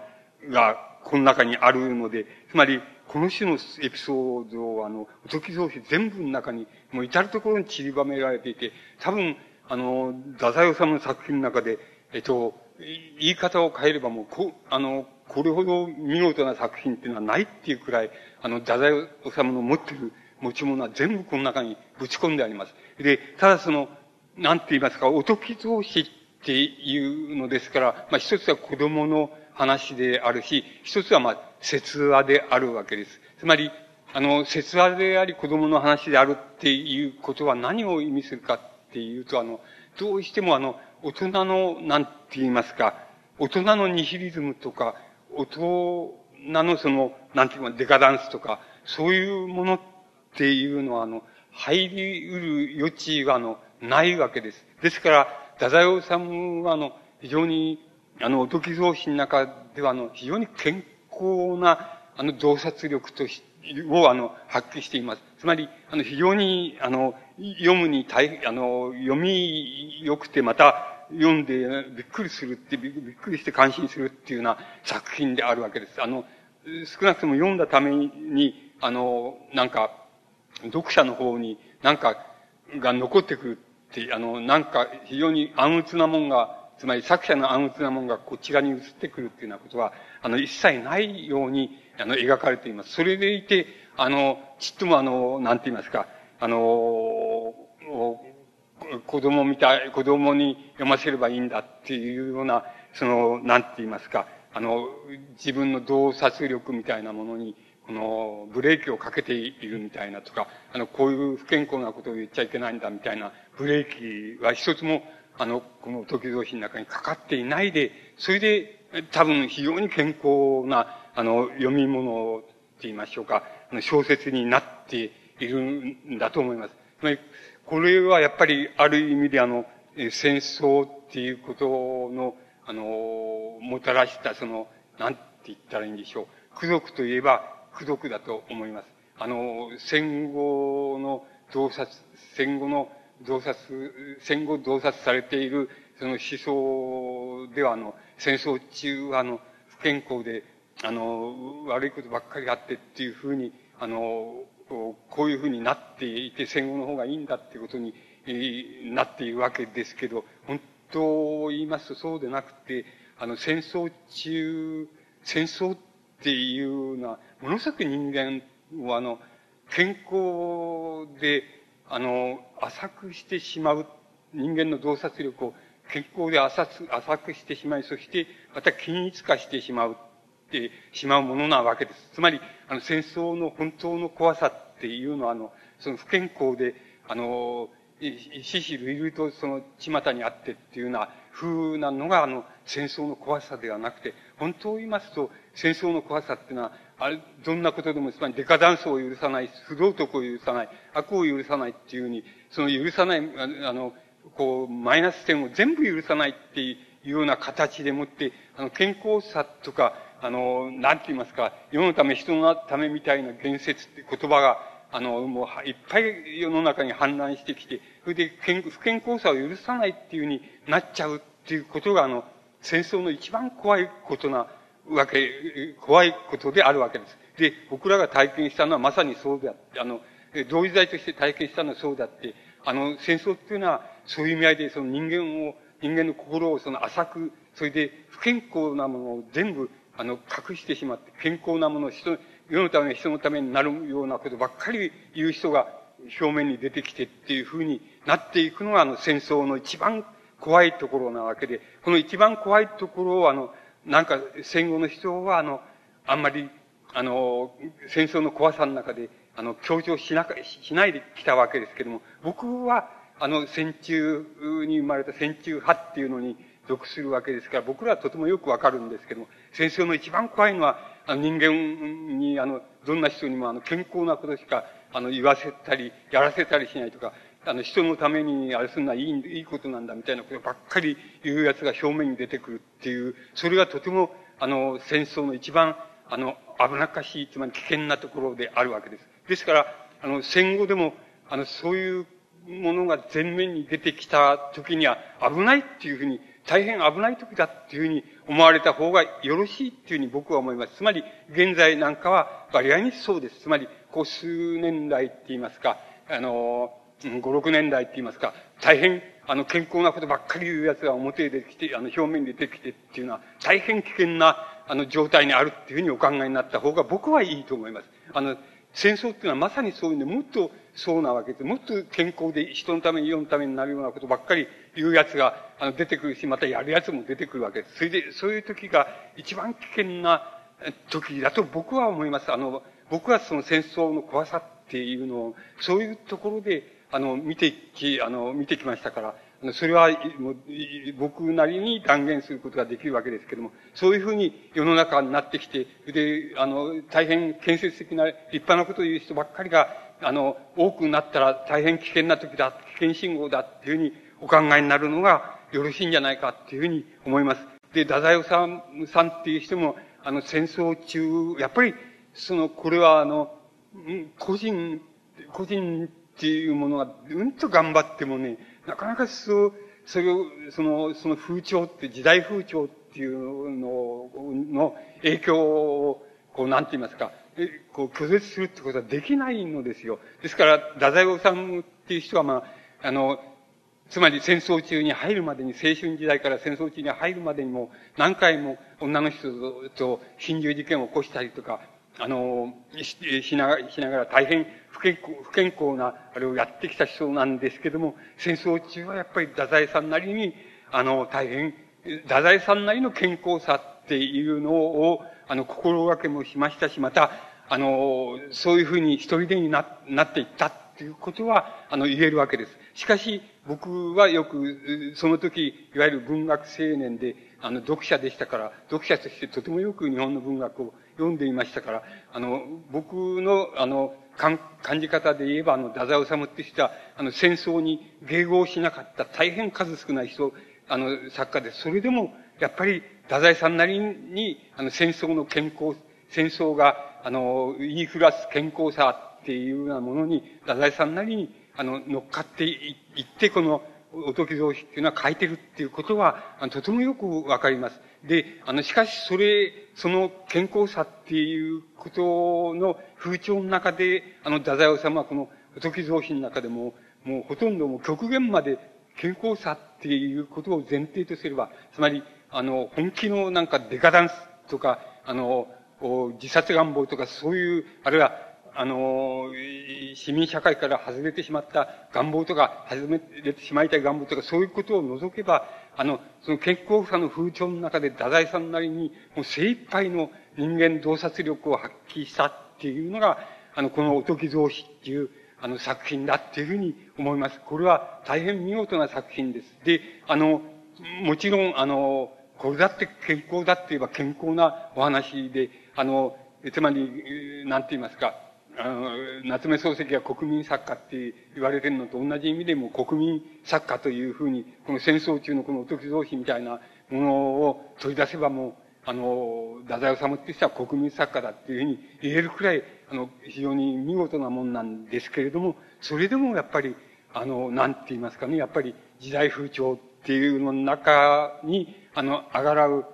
が、この中にあるので、つまり、この種のエピソードを、あの、おとき造詞全部の中に、もう至るところに散りばめられていて、多分、あの、太宰治の作品の中で、えっと、言い方を変えればもう、こ、あの、これほど見事な作品っていうのはないっていうくらい、あの、太宰治の持ってる持ち物は全部この中にぶち込んであります。で、ただその、なんて言いますか、おとき造詞っていうのですから、まあ一つは子供の話であるし、一つはまあ、説話であるわけです。つまり、あの、説話であり子供の話であるっていうことは何を意味するかっていうと、あの、どうしてもあの、大人の、なんて言いますか、大人のニヒリズムとか、大人のその、なんていうか、デカダンスとか、そういうものっていうのは、あの、入り得る余地は、あの、ないわけです。ですから、太宰治は、あの、非常に、あの、おとき造詞の中では、あの、非常に健康な、あの、洞察力とし、を、あの、発揮しています。つまり、あの、非常に、あの、読むに大、あの、読み良くて、また、読んでびっくりするって、びっくりして感心するっていうような作品であるわけです。あの、少なくとも読んだために、あの、なんか、読者の方になんかが残ってくるって、あの、なんか非常に暗鬱なもんが、つまり作者の暗鬱なもんがこちらに移ってくるっていうようなことは、あの、一切ないように、あの、描かれています。それでいて、あの、ちっともあの、なんて言いますか、あの、子供みたい、子供に読ませればいいんだっていうような、その、なんて言いますか、あの、自分の洞察力みたいなものに、この、ブレーキをかけているみたいなとか、あの、こういう不健康なことを言っちゃいけないんだみたいなブレーキは一つも、あの、この時々の中にかかっていないで、それで、多分非常に健康な、あの、読み物って言いましょうか、あの小説になっているんだと思います。つまり、これはやっぱりある意味であの、戦争っていうことの、あの、もたらしたその、なんて言ったらいいんでしょう。苦族といえば、苦毒だと思います。あの、戦後の洞察、戦後の洞察、戦後洞察されている、その思想では、あの、戦争中は、あの、不健康で、あの、悪いことばっかりあってっていうふうに、あの、こういうふうになっていて、戦後の方がいいんだっていうことに、なっているわけですけど、本当を言いますとそうでなくて、あの、戦争中、戦争っていうのは、ものすごく人間をあの、健康で、あの、浅くしてしまう、人間の洞察力を健康で浅く浅くしてしまい、そしてまた均一化してしまうってしまうものなわけです。つまり、あの、戦争の本当の怖さっていうのは、あの、その不健康で、あの、死死類々とその巷にあってっていうような風なのが、あの、戦争の怖さではなくて、本当を言いますと、戦争の怖さっていうのは、あれ、どんなことでも、つまりデカダンスを許さない、不道徳を許さない、悪を許さないっていうふうに、その許さない、あの、こう、マイナス点を全部許さないっていうような形でもって、あの、健康さとか、あの、なんて言いますか、世のため、人のためみたいな言説って言葉が、あの、もう、いっぱい世の中に氾濫してきて、それで健、不健康さを許さないっていうふうになっちゃうっていうことが、あの、戦争の一番怖いことなわけ、怖いことであるわけです。で、僕らが体験したのはまさにそうであって、あの、同時代として体験したのはそうであって、あの、戦争っていうのは、そういう意味合いで、その人間を、人間の心をその浅く、それで不健康なものを全部、あの、隠してしまって、健康なもの人、世のため、人のためになるようなことばっかり言う人が表面に出てきてっていうふうになっていくのが、あの、戦争の一番怖いところなわけで、この一番怖いところを、あの、なんか戦後の人は、あの、あんまり、あの、戦争の怖さの中で、あの、強調しなか、しないできたわけですけども、僕は、あの、戦中に生まれた戦中派っていうのに属するわけですから、僕らはとてもよくわかるんですけども、戦争の一番怖いのは、あの人間に、あの、どんな人にも、あの、健康なことしか、あの、言わせたり、やらせたりしないとか、あの、人のためにあれするのはいい、いいことなんだみたいなことばっかり言う奴が表面に出てくるっていう、それがとても、あの、戦争の一番、あの、危なっかしい、つまり危険なところであるわけです。ですから、あの、戦後でも、あの、そういうものが前面に出てきた時には危ないっていうふうに、大変危ない時だっていうふうに思われた方がよろしいっていうふうに僕は思います。つまり、現在なんかは割合にそうです。つまり、こう数年代って言いますか、あの、5、6年代って言いますか、大変、あの、健康なことばっかり言う奴が表で来て、あの、表面に出てきてっていうのは、大変危険な、あの、状態にあるっていうふうにお考えになった方が僕はいいと思います。あの、戦争っていうのはまさにそういうね、もっとそうなわけで、もっと健康で人のために世のためになるようなことばっかり言う奴が、あの、出てくるし、またやる奴も出てくるわけです。それで、そういう時が一番危険な時だと僕は思います。あの、僕はその戦争の怖さっていうのを、そういうところで、あの、見てき、あの、見てきましたから、それは、僕なりに断言することができるわけですけども、そういうふうに世の中になってきて、で、あの、大変建設的な立派なことを言う人ばっかりが、あの、多くなったら大変危険な時だ、危険信号だっていうふうにお考えになるのがよろしいんじゃないかっていうふうに思います。で、太宰治さんっていう人も、あの、戦争中、やっぱり、その、これはあの、個人、個人っていうものが、うんと頑張ってもね、なかなかそう、それを、その、その風潮って、時代風潮っていうのの影響を、こう、なんて言いますか、こう、拒絶するってことはできないのですよ。ですから、太宰治っていう人は、まあ、あの、つまり戦争中に入るまでに、青春時代から戦争中に入るまでにも、何回も女の人と心中事件を起こしたりとか、あの、ししながら、しながら大変健康、不健康な、あれをやってきた人なんですけども、戦争中はやっぱり太宰さんなりに、あの、大変、太宰さんなりの健康さっていうのを、あの、心がけもしましたし、また、あの、そういうふうに一人でにななっていったっていうことは、あの、言えるわけです。しかし、僕はよく、その時、いわゆる文学青年で、あの、読者でしたから、読者としてとてもよく日本の文学を読んでいましたから、あの、僕の、あの、感じ方で言えば、あの、太宰治って人は、あの、戦争に迎合しなかった大変数少ない人、あの、作家です。それでも、やっぱり、太宰さんなりに、あの、戦争の健康、戦争が、あの、言いふらす健康さっていうようなものに、太宰さんなりに、あの、乗っかっていって、この、おとき造詞っていうのは書いてるっていうことは、とてもよくわかります。で、あの、しかしそれ、その健康さっていうことの風潮の中で、あの、太宰治はこの、おとき造詞の中でも、もうほとんどもう極限まで健康さっていうことを前提とすれば、つまり、あの、本気のなんかデカダンスとか、あの、自殺願望とかそういう、あるいはあの、市民社会から外れてしまった願望とか、外れてしまいたい願望とか、そういうことを除けば、あの、その健康さの風潮の中で、太宰さんなりに、もう精一杯の人間洞察力を発揮したっていうのが、あの、このおとき造詞っていう、あの、作品だっていうふうに思います。これは大変見事な作品です。で、あの、もちろん、あの、これだって健康だって言えば健康なお話で、あの、つまり、なんて言いますか、あの、夏目漱石が国民作家って言われてるのと同じ意味でも国民作家というふうに、この戦争中のこのおとき造詞みたいなものを取り出せばもう、あの、太宰治って人は国民作家だっていうふうに言えるくらい、あの、非常に見事なもんなんですけれども、それでもやっぱり、あの、なんて言いますかね、やっぱり時代風潮っていうの中に、あの、あがらう、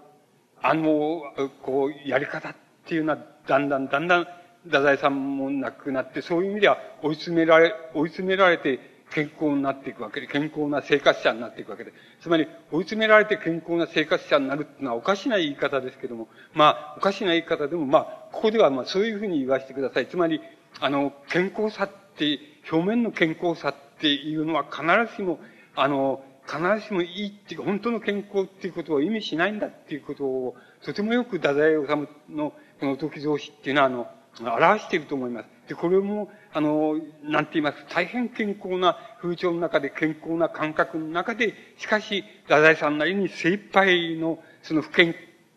あの、こう、やり方っていうのは、だんだんだんだん太宰さんも亡くなって、そういう意味では追い詰められ、追い詰められて健康になっていくわけで、健康な生活者になっていくわけで。つまり、追い詰められて健康な生活者になるっていうのはおかしな言い方ですけども、まあ、おかしな言い方でも、まあ、ここではまあ、そういうふうに言わせてください。つまり、あの、健康さって、表面の健康さっていうのは必ずしも、あの、必ずしもいいっていう、本当の健康っていうことを意味しないんだっていうことを、とてもよく太宰治のこの時造詞っていうのは、あの、表していると思います。で、これも、あの、なんて言います？大変健康な風潮の中で、健康な感覚の中で、しかし、太宰さんなりに精一杯の、その不健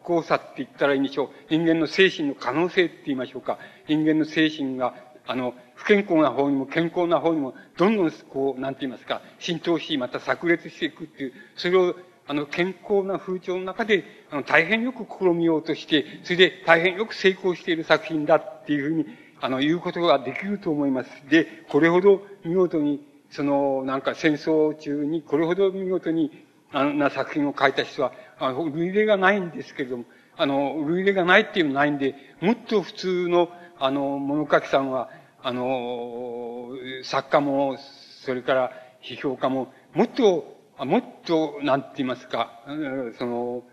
康さって言ったらいいんでしょう。人間の精神の可能性って言いましょうか。人間の精神が、あの、不健康な方にも健康な方にも、どんどん、こう、なんて言いますか、浸透し、また炸裂していくっていう、それをあの、健康な風潮の中で、あの、大変よく試みようとして、それで大変よく成功している作品だっていうふうにあの、言うことができると思います。で、これほど見事に、その、なんか戦争中に、これほど見事に、あんな作品を書いた人は、あの、類例がないんですけれども、あの、類例がないっていうのはないんで、もっと普通の、あの、物書きさんは、あの、作家も、それから批評家も、もっと、もっと、なんて言いますか、その、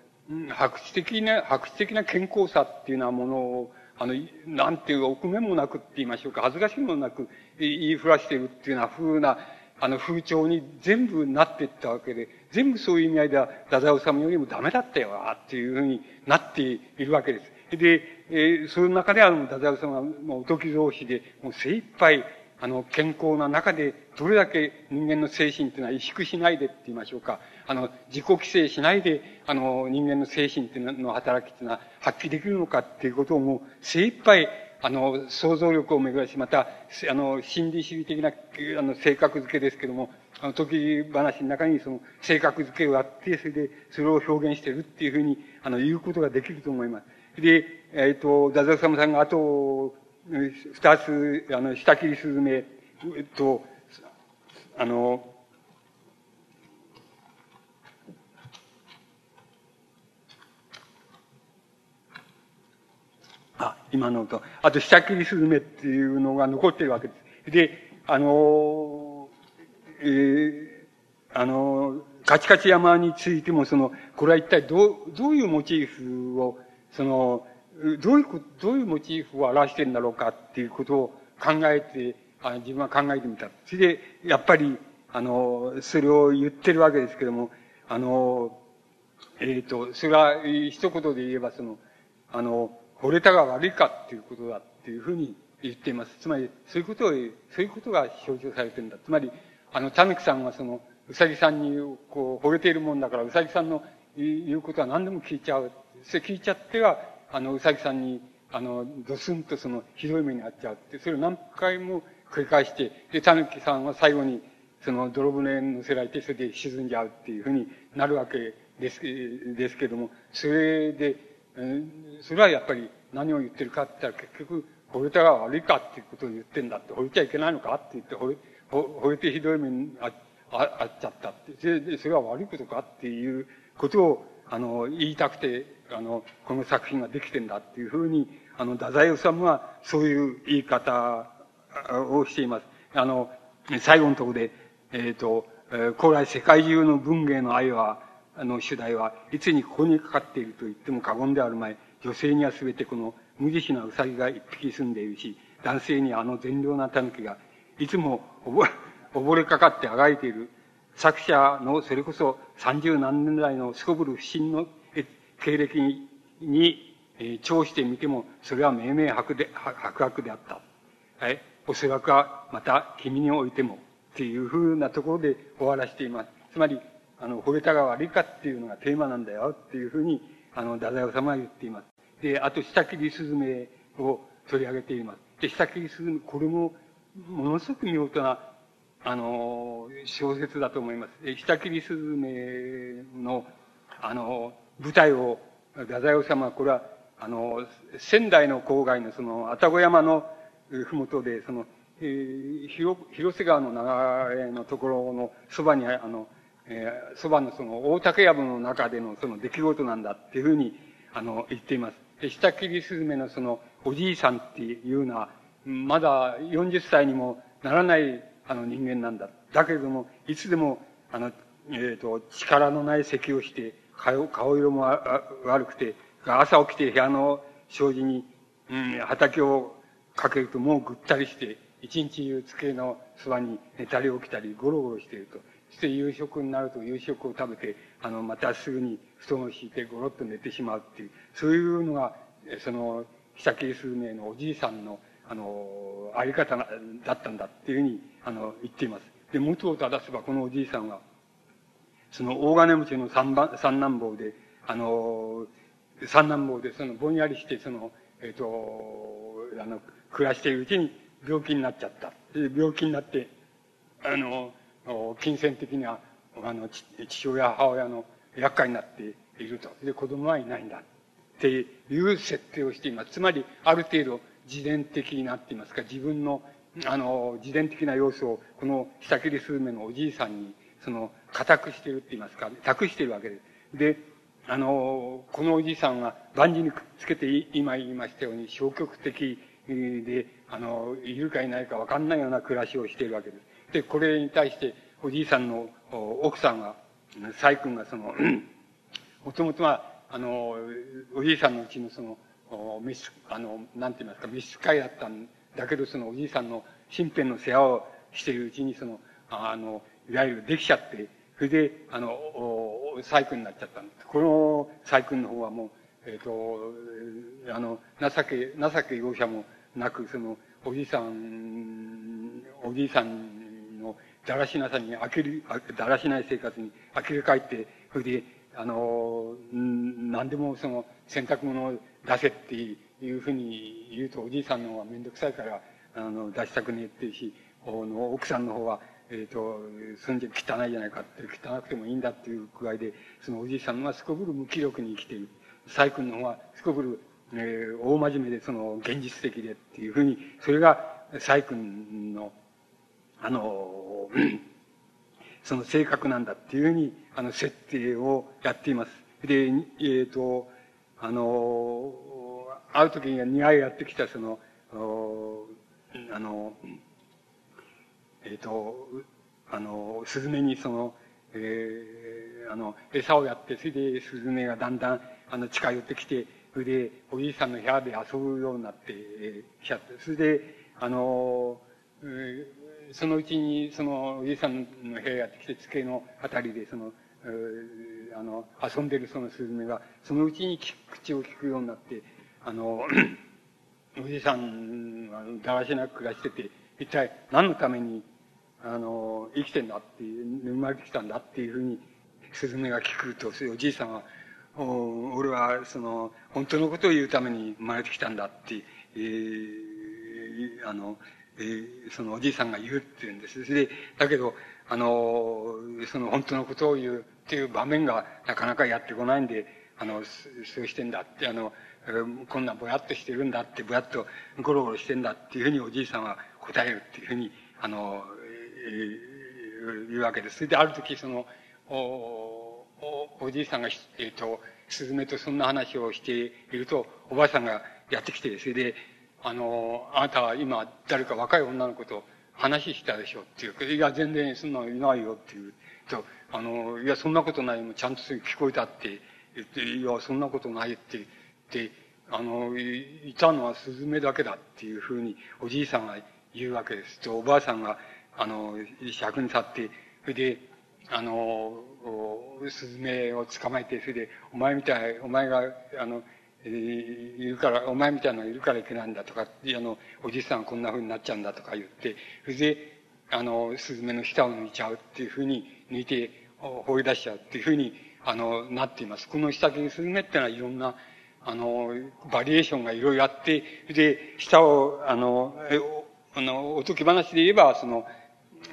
白紙的な、白紙的な健康さっていうようなものを、あの、なんていう臆面もなくって言いましょうか、恥ずかしいもなく言いふらしているっていうような風な、あの風潮に全部なっていったわけで、全部そういう意味合いでは、太宰治よりもダメだったよ、っていうふうになっているわけです。で、えー、その中であの、太宰治はもう、おとき造詞で、もう精一杯、あの、健康な中で、どれだけ人間の精神っていうのは萎縮しないでって言いましょうか。あの、自己規制しないで、あの、人間の精神っていうのは働きっていうのは発揮できるのかっていうことをもう精一杯、あの、想像力を巡らし、また、あの、心理主義的な、あの、性格付けですけども、あの、時話の中にその、性格付けをあって、それで、それを表現してるっていうふうに、あの、言うことができると思います。で、えっ、ー、と、太宰治さんがあと、二つ、あの、下切りスズメと、あの、あ、今のと、あと、下切りスズメっていうのが残ってるわけです。で、あの、えー、あの、カチカチ山についても、その、これは一体どう、どういうモチーフを、その、どういう、どういうモチーフを表してるんだろうかっていうことを考えて、あ自分は考えてみた。それで、やっぱり、あの、それを言ってるわけですけども、あの、えっ、ー、と、それは一言で言えば、その、あの、惚れたが悪いかっていうことだっていうふうに言っています。つまり、そういうことを、そういうことが象徴されてるんだ。つまり、あの、たぬきさんはその、うさぎさんに、こう、惚れているもんだから、うさぎさんの言うことは何でも聞いちゃう。それ聞いちゃっては、あの、うさぎさんに、あの、ドスンとその、ひどい目に遭っちゃうって、それを何回も繰り返して、で、たぬきさんは最後に、その、泥船に乗せられて、それで沈んじゃうっていうふうになるわけです、ですけども、それで、それはやっぱり何を言ってるかって言ったら結局、惚れたが悪いかっていうことを言ってんだって、惚れちゃいけないのかって言って、惚れ、惚れてひどい目にああっちゃったって、それで、それは悪いことかっていうことを、あの、言いたくて、あの、この作品ができてんだっていうふうに、あの、太宰治はそういう言い方をしています。あの、最後のところで、えっ、ー、と、古来世界中の文芸の愛は、あの、主題はいつにここにかかっていると言っても過言であるまい。女性には全てこの無慈悲な兎が一匹住んでいるし、男性にはあの善良な狸が、いつも *laughs* 溺れかかってあがいている。作者のそれこそ三十何年来のすこぶる不審の経歴に、えー、調してみても、それは明々白で、白白であった。はい。おそらくは、また、君においても、っていうふうなところで終わらせています。つまり、あの、惚れたが悪いかっていうのがテーマなんだよっていうふうに、あの、太宰治は言っています。で、あと、下切りスズメを取り上げています。で、下切りスズメ、これも、ものすごく見事な、あの、小説だと思います。下切りスズメの、あの、舞台を、太宰治は、これは、あの、仙台の郊外のその、愛宕山のふもとで、その、えー、広、広瀬川の流れのところのそばに、あの、えー、そばのその、大竹藪の中でのその出来事なんだっていうふうに、あの、言っています。で、下切りスズメのその、おじいさんっていうのは、まだ40歳にもならない、あの人間なんだ。だけれども、いつでも、あの、えっ、ー、と、力のない咳をして、顔、顔色も悪くて、朝起きて部屋の障子に、うん、畑をかけるともうぐったりして、一日中机のそばに寝たり起きたりゴロゴロしていると。そして夕食になると夕食を食べて、あの、またすぐに布団を敷いてゴロッと寝てしまうっていう、そういうのが、その、久木数名のおじいさんの、あの、あり方だったんだっていうふうに、あの、言っています。で、元を正せばこのおじいさんは、その大金持ちの三番、三男坊で、あの、三男坊で、その、ぼんやりして、その、えっ、ー、と、あの、暮らしているうちに病気になっちゃった。病気になって、あの、金銭的には、あの、父親、母親の厄介になっていると。で、子供はいないんだ。っていう設定をしています。つまり、ある程度、自伝的になっていますか、自分の、あの、自伝的な要素を、この下切りスズメのおじいさんに、その、固くしてるって言いますか、託してるわけです。で、あの、このおじいさんは万事にくっつけて今言いましたように消極的で、あの、いるかいないかわかんないような暮らしをしているわけです。で、これに対しておじいさんの奥さんが、サイ君がその、*clears throat* もともとは、あの、おじいさんのうちのその、召し、あの、なんて言いますか、召使いだったんだけど、そのおじいさんの身辺の世話をしているうちに、その、あの、いわゆるできちゃって、それで、あの、細君になっちゃったんです。この細君の方はもう、えっ、ー、と、あの、情け、情け容赦もなく、その、おじいさん、おじいさんのだらしなさに、あける、だらしない生活にあきれ返って、それで、あの、何でもその、洗濯物を出せっていうふうに言うと、おじいさんの方はめんどくさいから、あの、出したくねえっていうし、の奥さんの方は、えっ、ー、と、住んで汚いじゃないかって、汚くてもいいんだっていう具合で、そのおじいさんはすこぶる無気力に生きている。細君の方はすこぶる、えー、大真面目で、その、現実的でっていうふうに、それが、細君の、あの、その性格なんだっていうふうに、あの、設定をやっています。で、えっ、ー、と、あの、会う時には苦いやってきた、その、あの、えっ、ー、と、あの、スズメにその、えー、あの、餌をやって、それでスズメがだんだん、あの、近寄ってきて、それで、おじいさんの部屋で遊ぶようになってきちゃって、それで、あの、そのうちに、その、おじいさんの部屋やってきて、机のあたりで、その、あの、遊んでるそのスズメが、そのうちに口を聞くようになって、あの、*clears throat* おじいさんはだらしなく暮らしてて、一体何のために、あの、生きてんだっていう、生まれてきたんだっていうふうに、スズメが聞くと、そういうおじいさんは、俺は、その、本当のことを言うために生まれてきたんだって、えー、あの、えー、そのおじいさんが言うって言うんです。で、だけど、あの、その本当のことを言うっていう場面がなかなかやってこないんで、あの、そうしてんだって、あの、こんなぼやっとしてるんだって、ぼやっとゴロゴロしてんだっていうふうにおじいさんは答えるっていうふうに、あの、えー、言うわけです。それである時、その、お、お、じいさんが、えっ、ー、と、スズメとそんな話をしていると、おばあさんがやってきて、それで、あの、あなたは今誰か若い女の子と話したでしょっていう。いや、全然そんなのいないよっていう。と、あの、いや、そんなことないもちゃんと聞こえたって言って、いや、そんなことないって言って、あの、いたのはスズメだけだっていうふうにおじいさんが言うわけです。と、おばあさんが、あの、尺に立って、それで、あの、スズメを捕まえて、それで、お前みたい、お前が、あの、えー、いるから、お前みたいなのがいるからいけないんだとか、あの、おじいさんはこんな風になっちゃうんだとか言って、それで、あの、スズメの舌を抜いちゃうっていう風に、抜いて放り出しちゃうっていう風に、あの、なっています。この下切りスズメってのはいろんな、あの、バリエーションがいろいろあって、で、舌を、あの、あの、おとぎ話で言えば、その、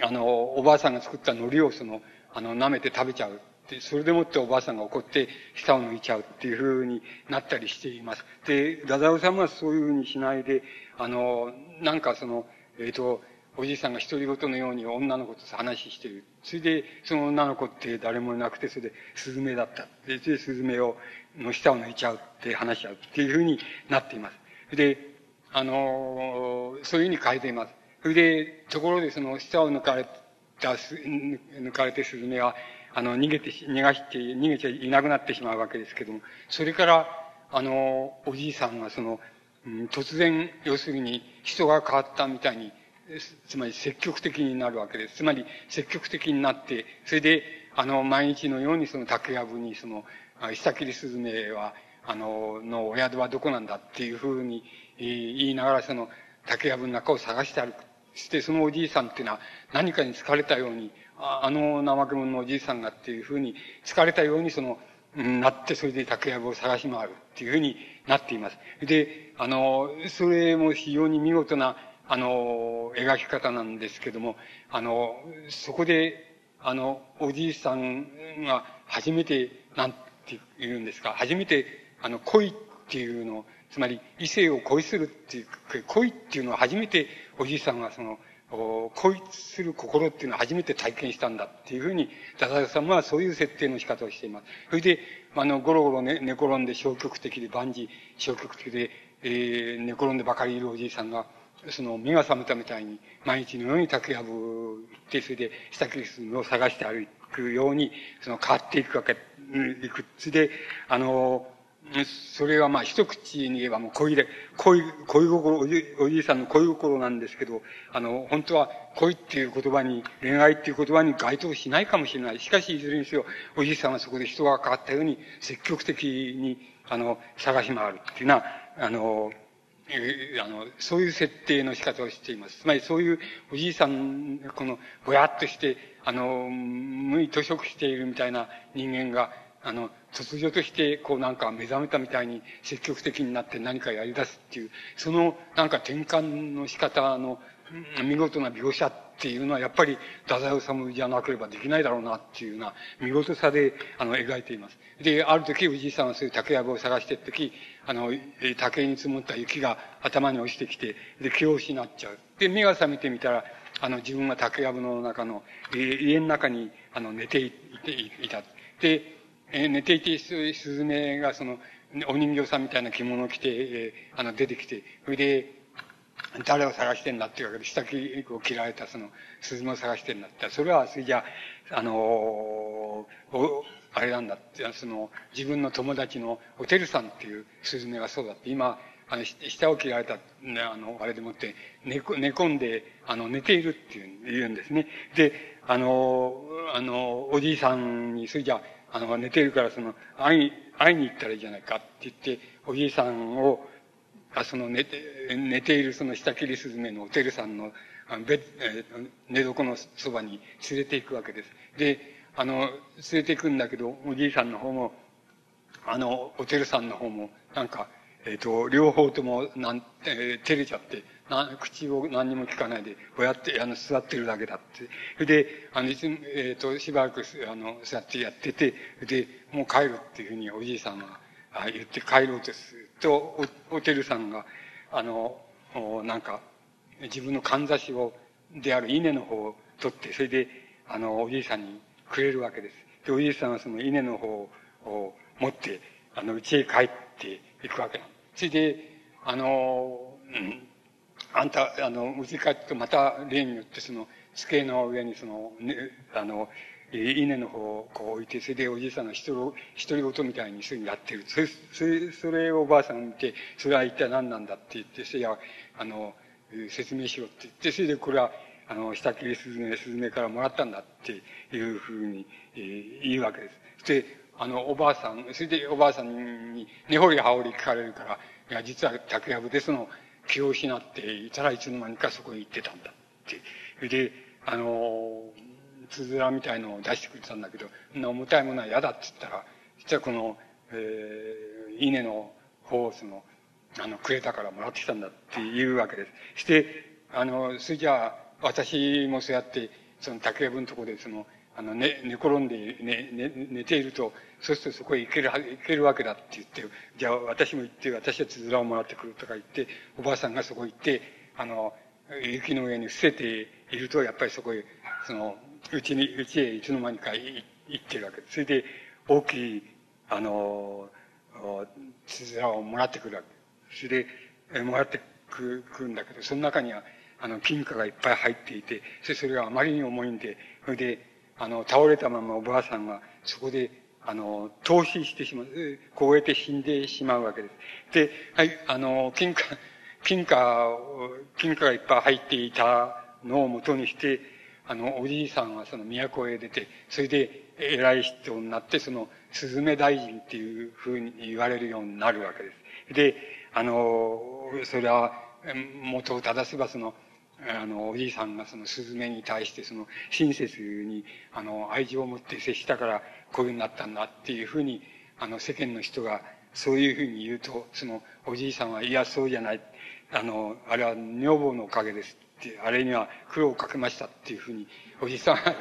あの、おばあさんが作った海苔をその、あの、舐めて食べちゃう。で、それでもっておばあさんが怒って、舌を抜いちゃうっていう風になったりしています。で、ダザオさんはそういう風にしないで、あの、なんかその、えっ、ー、と、おじいさんが独り言のように女の子と話してる。それで、その女の子って誰もいなくて、それで、スズメだった。で、スズメを、の舌を抜いちゃうって話し合うっていう風になっています。で、あの、そういうふうに変えています。それで、ところでその舌を抜かれた、抜かれてスズメは、あの、逃げて、逃がして、逃げちゃいなくなってしまうわけですけども、それから、あの、おじいさんがその、うん、突然、要するに人が変わったみたいに、つまり積極的になるわけです。つまり積極的になって、それで、あの、毎日のようにその竹やぶに、その、下切りスズメは、あの、のお宿はどこなんだっていうふうに言いながらその竹やぶの中を探して歩く。して、そのおじいさんっていうのは何かに疲れたように、あの怠け者のおじいさんがっていうふうに疲れたようにその、なって、それで竹やぶを探し回るっていうふうになっています。で、あの、それも非常に見事な、あの、描き方なんですけども、あの、そこで、あの、おじいさんが初めて、なんて言うんですか、初めて、あの、恋っていうのをつまり異性を恋するっていう、恋っていうのは初めておじいさんがその、恋する心っていうのは初めて体験したんだっていうふうに、ダダさんはそういう設定の仕方をしています。それで、あの、ゴロゴロ寝寝転んで消極的で万事消極的で、えー、寝転んでばかりいるおじいさんが、その目が覚めたみたいに、毎日のように竹やぶ行って、それで下切りするのを探して歩くように、その変わっていくわけ、いくつで、あの、それはまあ一口に言えばもう恋で、恋、恋心、おじおじいさんの恋心なんですけど、あの、本当は恋っていう言葉に、恋愛っていう言葉に該当しないかもしれない。しかし、いずれにせよ、おじいさんはそこで人が変わったように、積極的に、あの、探し回るっていうのは、あの、えあの、そういう設定の仕方をしています。つまりそういうおじいさん、この、ぼやっとして、あの、無意図食しているみたいな人間が、あの、突如として、こうなんか目覚めたみたいに積極的になって何かやり出すっていう、そのなんか転換の仕方の見事な描写っていうのはやっぱり太宰治じゃなければできないだろうなっていうような見事さで、あの、描いています。で、ある時、おじいさんはそういう竹やぶを探してる時、あの、竹に積もった雪が頭に落ちてきて、で、気を失っちゃう。で、目が覚めてみたら、あの、自分は竹やぶの中の、家の中に、あの、寝ていていた。で、えー、寝ていて、スズメがその、お人形さんみたいな着物を着て、えー、あの、出てきて、それで、誰を探してんだっていうわけで、下着を着られたその、スズメを探してんだって。それは、それじゃあ、あのー、あれなんだって、その、自分の友達のおてるさんっていうスズメがそうだって、今、あの、下を切られた、ね、あの、あれでもって、寝、寝込んで、あの、寝ているっていう、言うんですね。で、あの、あの、おじいさんに、それじゃああの、寝てるからその、会い、会いに行ったらいいじゃないかって言って、おじいさんを、あその寝て、寝ているその下切りスズメのおてるさんの、あのベえ寝床のそばに連れて行くわけです。で、あの、連れて行くんだけど、おじいさんの方も、あの、おてるさんの方も、なんか、えっ、ー、と、両方とも、なん、えー、照れちゃって、な、口を何にも聞かないで、こうやって、あの、座ってるだけだって。それで、あの、いつも、えっ、ー、と、しばらく、あの、座ってやってて、で、もう帰るっていうふうにおじいさんが言って帰ろうとすると、お、おてるさんが、あの、おなんか、自分のかんざしを、である稲の方を取って、それで、あの、おじいさんにくれるわけです。で、おじいさんはその稲の方を持って、あの、家へ帰っていくわけなんそれで、あの、うんあんた、あの、家帰ってまた例によってその、机の上にその、ね、あの、稲の方をこう置いて、それでおじいさんの一人、独り言みたいにすぐやってる。それ、それ、それをおばあさんが見て、それは一体何なんだって言って、それは、あの、説明しろって言って、それでこれは、あの、下切りスズメ、スズメからもらったんだっていうふうに、えー、言うわけです。で、あの、おばあさん、それでおばあさんに根掘り葉掘り聞かれるから、いや、実は竹やぶでその、気を失っていたらいつの間にかそこへ行ってたんだって。それで、あの、つづらみたいのを出してくれたんだけど、そんな重たいものは嫌だって言ったら、実はこの、えー、稲の方をその、あの、くれたからもらってきたんだっていうわけです。して、あの、それじゃあ、私もそうやって、その竹やぶのとこでその、あの、寝、寝転んで寝、寝、寝ていると、そうするとそこへ行ける、行けるわけだって言って、じゃあ私も行って、私はつづらをもらってくるとか言って、おばあさんがそこ行って、あの、雪の上に伏せていると、やっぱりそこへ、その、うちに、うちへいつの間にか行ってるわけです。それで、大きい、あの、つづらをもらってくるわけですそれで、もらってくるんだけど、その中には、あの、金貨がいっぱい入っていて、それそれがあまりに重いんで、それで、あの、倒れたままおばあさんが、そこで、あの、投資してしまう、凍えて死んでしまうわけです。で、はい、あの、金貨、金貨を、金貨がいっぱい入っていたのを元にして、あの、おじいさんはその都へ出て、それで偉い人になって、その、スズメ大臣っていうふうに言われるようになるわけです。で、あの、それは、元を正せばその、あの、おじいさんがそのスズメに対してその親切に、あの、愛情を持って接したからこういうふうになったんだっていうふうに、あの、世間の人がそういうふうに言うと、そのおじいさんは、いや、そうじゃない。あの、あれは女房のおかげですって、あれには苦労をかけましたっていうふうに、おじいさんが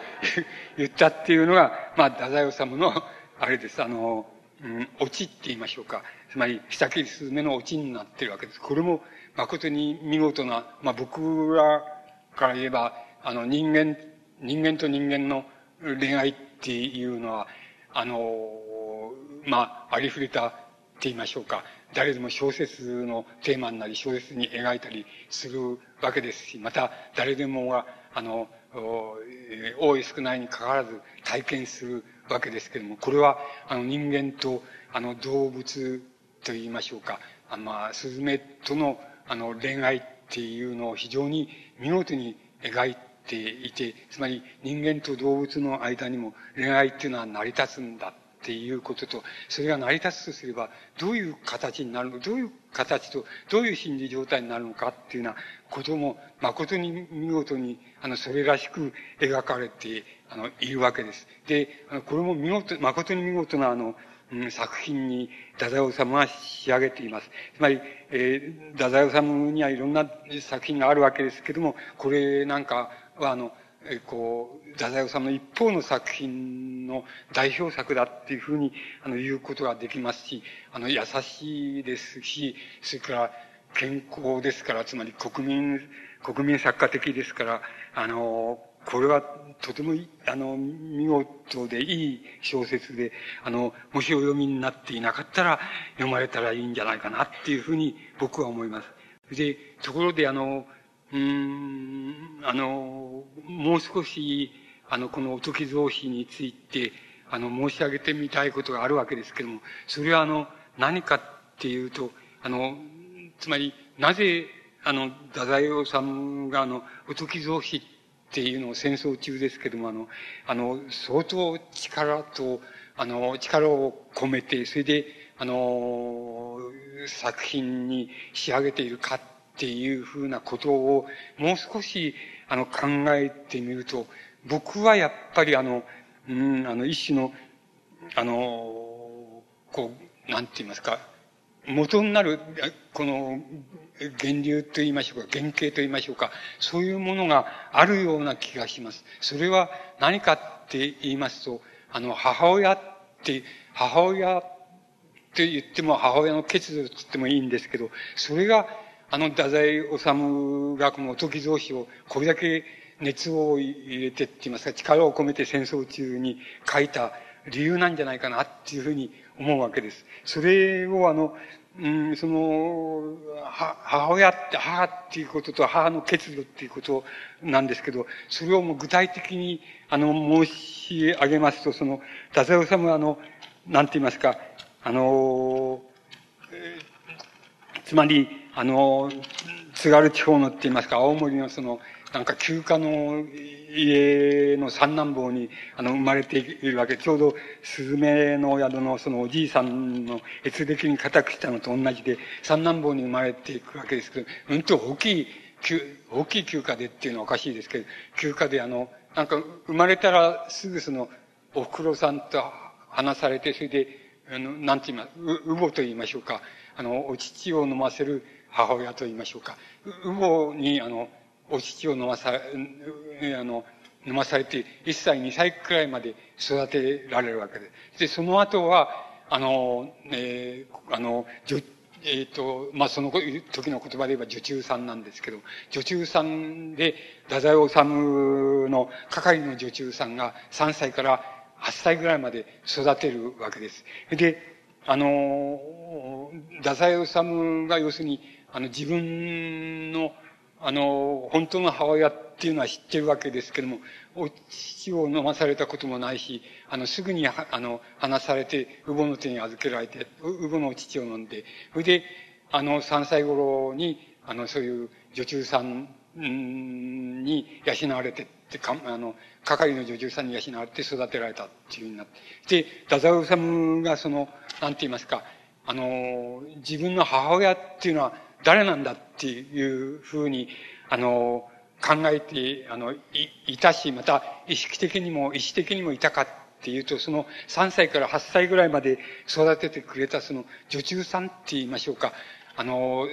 言ったっていうのが、まあ、太宰治の、あれです。あの、うん、オチって言いましょうか。つまり、ヒサキリスズメのオチになってるわけです。これも、誠に見事な、まあ僕らから言えば、あの人間、人間と人間の恋愛っていうのは、あの、まあ、ありふれたって言いましょうか。誰でも小説のテーマになり、小説に描いたりするわけですし、また誰でもが、あの、多い少ないにかかわらず体験するわけですけれども、これは、あの、人間と、あの、動物と言いましょうか。あまあ、スズメとの、あの、恋愛っていうのを非常に見事に描いていて、つまり人間と動物の間にも恋愛っていうのは成り立つんだっていうことと、それが成り立つとすれば、どういう形になるのどういう形と、どういう心理状態になるのかっていうようなことも、誠に見事に、あの、それらしく描かれて、あの、いるわけです。で、これも見事、誠に見事な、あの、作品に、太宰治は仕上げています。つまり、えー、太宰治にはいろんな作品があるわけですけども、これなんかは、あの、えこう、太宰治の一方の作品の代表作だっていうふうに、あの、言うことができますし、あの、優しいですし、それから健康ですから、つまり国民、国民作家的ですから、あの、これはとてもあの、見事でいい小説で、あの、もしお読みになっていなかったら、読まれたらいいんじゃないかなっていうふうに僕は思います。で、ところであの、うん、あの、もう少し、あの、このおとき造詞について、あの、申し上げてみたいことがあるわけですけども、それはあの、何かっていうと、あの、つまり、なぜ、あの、太宰治があの、おとき造詞ってっていうのを戦争中ですけども、あの、あの、相当力と、あの、力を込めて、それで、あの、作品に仕上げているかっていうふうなことを、もう少し、あの、考えてみると、僕はやっぱりあの、うん、あの、一種の、あの、こう、なんて言いますか、元になる、この、源流と言いましょうか、原型と言いましょうか、そういうものがあるような気がします。それは何かって言いますと、あの、母親って、母親って言っても母親の欠如って言ってもいいんですけど、それが、あの、太宰治がこのおとき造詞をこれだけ熱を入れてって言いますか、力を込めて戦争中に書いた理由なんじゃないかなっていうふうに思うわけです。それをあの、うん、その、は母親って、母っていうことと母の欠如っていうことなんですけど、それをもう具体的に、あの、申し上げますと、その、太宰治はあの、なんて言いますか、あの、つまり、あの、津軽地方のって言いますか、青森のその、なんか休暇の家の三男坊に、あの、生まれているわけ。ちょうど、スズメの宿のそのおじいさんの越歴に固くしたのと同じで、三男坊に生まれていくわけですけど、うんと大きい、大きい休暇でっていうのはおかしいですけど、休暇であの、なんか生まれたらすぐその、お袋さんと話されて、それで、あの、なんて言います、う、うぼと言いましょうか。あの、お乳を飲ませる母親と言いましょうか。う、うぼに、あの、お乳を飲まさ、あの、飲まされて、1歳、2歳くらいまで育てられるわけです。で、その後は、あの、えー、あの、えっ、ー、と、まあ、その時の言葉で言えば女中さんなんですけど、女中さんで、太宰治の係の女中さんが3歳から8歳ぐらいまで育てるわけです。で、あの、太宰治が要するに、あの、自分のあの、本当の母親っていうのは知ってるわけですけども、お乳を飲まされたこともないし、あの、すぐに、あの、話されて、乳母の手に預けられて、乳母のお乳を飲んで、それで、あの、3歳頃に、あの、そういう女中さんに養われてってか、あの、係の女中さんに養われて育てられたっていうふうになって。で、太宰治がその、なんて言いますか、あの、自分の母親っていうのは、誰なんだっていうふうに、あの、考えて、あの、い、いたし、また意識的にも、意思的にもいたかっていうと、その3歳から8歳ぐらいまで育ててくれたその女中さんって言いましょうか。あの、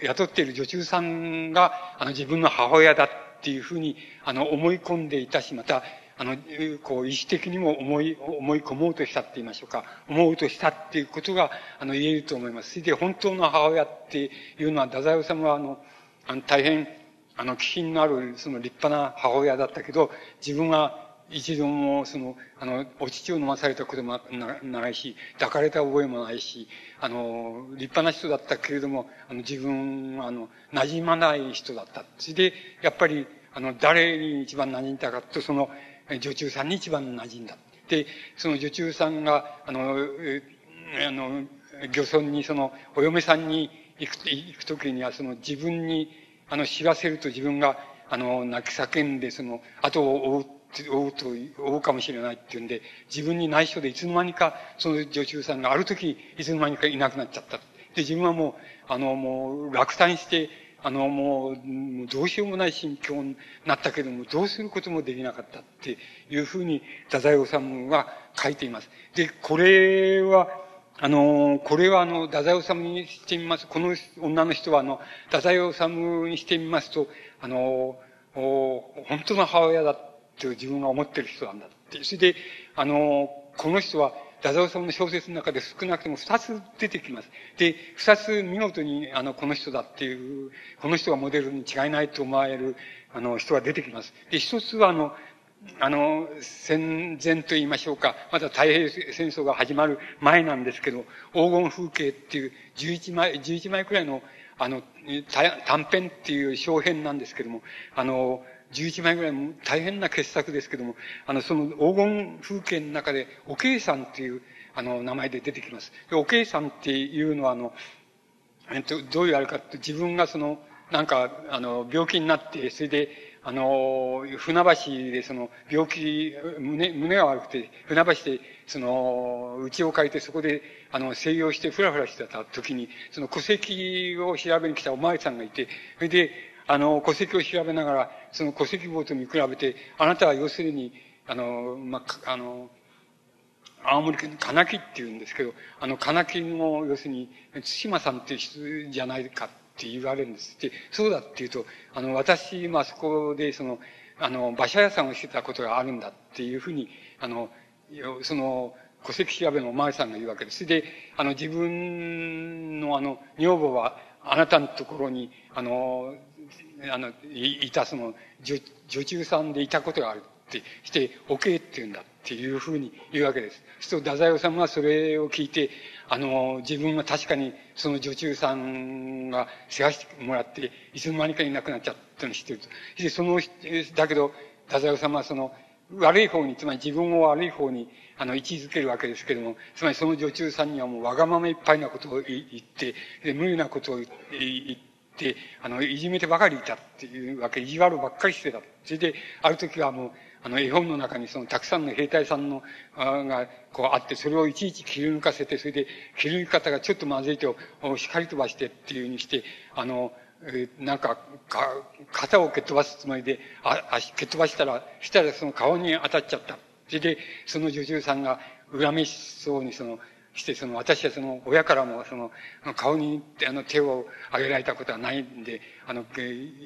雇っている女中さんが、あの、自分の母親だっていうふうに、あの、思い込んでいたし、また、あの、こう、意思的にも思い、思い込もうとしたって言いましょうか、思うとしたっていうことが、あの、言えると思います。それで、本当の母親っていうのは、太宰治は、あの、あの大変、あの、気品のある、その立派な母親だったけど、自分は一度も、その、あの、お乳を飲まされたこともなないし、抱かれた覚えもないし、あの、立派な人だったけれども、あの、自分、あの、馴染まない人だった。それで、やっぱり、あの、誰に一番馴染んだかと、その、女中さんに一番馴染んだ。で、その女中さんが、あの、あの、漁村にその、お嫁さんに行く、行くときには、その自分に、あの、知らせると自分が、あの、泣き叫んで、その、後を追う、追うと、追うかもしれないっていうんで、自分に内緒でいつの間にか、その女中さんがある時、いつの間にかいなくなっちゃった。で、自分はもう、あの、もう、落胆して、あの、もう、どうしようもない心境になったけども、どうすることもできなかったっていうふうに、太宰治は書いています。で、これは、あの、これはあの、太宰治にしてみます。この女の人はあの、太宰治にしてみますと、あの、本当の母親だって自分が思ってる人なんだって。それで、あの、この人は、太宰治の小説の中で少なくとも二つ出てきます。で、二つ見事に、あの、この人だっていう、この人がモデルに違いないと思われる、あの、人が出てきます。で、一つは、あの、あの、戦前と言いましょうか、まだ太平戦争が始まる前なんですけど、黄金風景っていう11枚、11枚くらいの、あの、短編っていう小編なんですけども、あの、11枚ぐらい大変な傑作ですけども、あの、その黄金風景の中で、おけいさんっていう、あの、名前で出てきます。おけいさんっていうのは、あの、えっと、どういうあれかって、自分がその、なんか、あの、病気になって、それで、あの、船橋でその、病気、胸、胸が悪くて、船橋で、その、家を借りてそこで、あの、静養してふらふらしてた時に、その戸籍を調べに来たお前さんがいて、それで、あの、戸籍を調べながら、その戸籍簿と見比べて、あなたは要するに、あの、まあ、あの、青森県の金木って言うんですけど、あの、金木の、要するに、津島さんって人じゃないかって言われるんです。で、そうだって言うと、あの、私、まあ、そこで、その、あの、馬車屋さんをしてたことがあるんだっていうふうに、あの、その、戸籍調べのお前さんが言うわけです。で、あの、自分のあの、女房は、あなたのところに、あの、あの、いたその、女女中さんでいたことがあるってして、おけって言うんだっていうふうに言うわけです。そうすると、太宰治はそれを聞いて、あの、自分は確かにその女中さんが世話してもらって、いつの間にかいなくなっちゃったのを知ってると。で、その、だけど、太宰治はその、悪い方に、つまり自分を悪い方に、あの、位置づけるわけですけれども、つまりその女中さんにはもうわがままいっぱいなことを言って、で、無理なことを言って、、あの、いじめてばかりいたっていうわけ、意地悪ばっかりしてた。それで、ある時はもう、あの、絵本の中にその、たくさんの兵隊さんの、あが、こうあって、それをいちいち切り抜かせて、それで、切り抜き方がちょっとまずいと、光飛ばしてっていうふうにして、あの、えなんか、か、肩を蹴っ飛ばすつもりで、あ、足蹴っ飛ばしたら、したらその顔に当たっちゃった。それで、その女中さんが、恨めしそうにその、して、その、私はその、親からも、その、顔に、あの、手を挙げられたことはないんで、あの、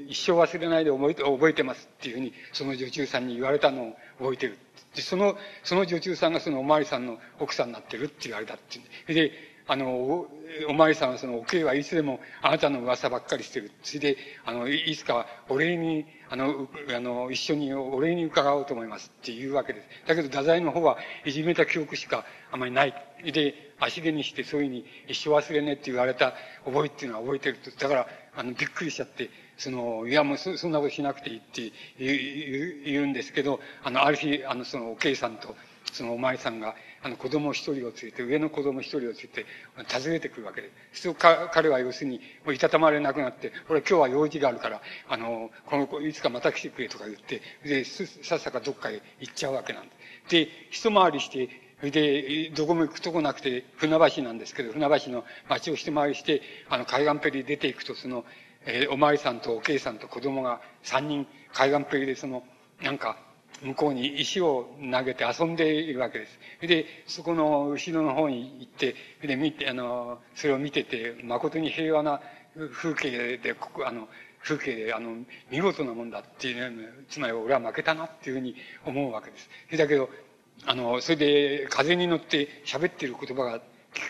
一生忘れないで覚えて、覚えてますっていうふうに、その女中さんに言われたのを覚えてる。で、その、その女中さんがそのおまわりさんの奥さんになってるって言われたってい。で、あの、お、おまわりさんはその、おけいはいつでもあなたの噂ばっかりしてる。それで、あの、いつかお礼に、あの、あの、一緒にお礼に伺おうと思いますっていうわけです。だけど、太宰の方はいじめた記憶しかあまりない。で、足毛にしてそういうふうに一生忘れねって言われた覚えっていうのは覚えてると。だから、あの、びっくりしちゃって、その、いや、もうそそんなことしなくていいって言うんですけど、あの、ある日、あの、その、おけいさんと、そのお前さんが、あの子供一人を連れて、上の子供一人を連れて、訪ねてくるわけです。そう彼は要するに、もういたたまれなくなって、これ今日は用事があるから、あの、この子、いつかまた来てくれとか言って、で、さっさかどっかへ行っちゃうわけなんです。で、一回りして、で、どこも行くとこなくて、船橋なんですけど、船橋の町を一回りして、あの、海岸ペリ出ていくと、その、えー、おまわりさんとおけいさんと子供が三人、海岸ペリでその、なんか、向こうに石を投げて遊んでいるわけです。で、そこの後ろの方に行って、で、見て、あの、それを見てて、誠に平和な風景で、あの、風景で、あの、見事なもんだっていう、ね、つまり俺は負けたなっていうふうに思うわけです。だけど、あの、それで風に乗って喋ってる言葉が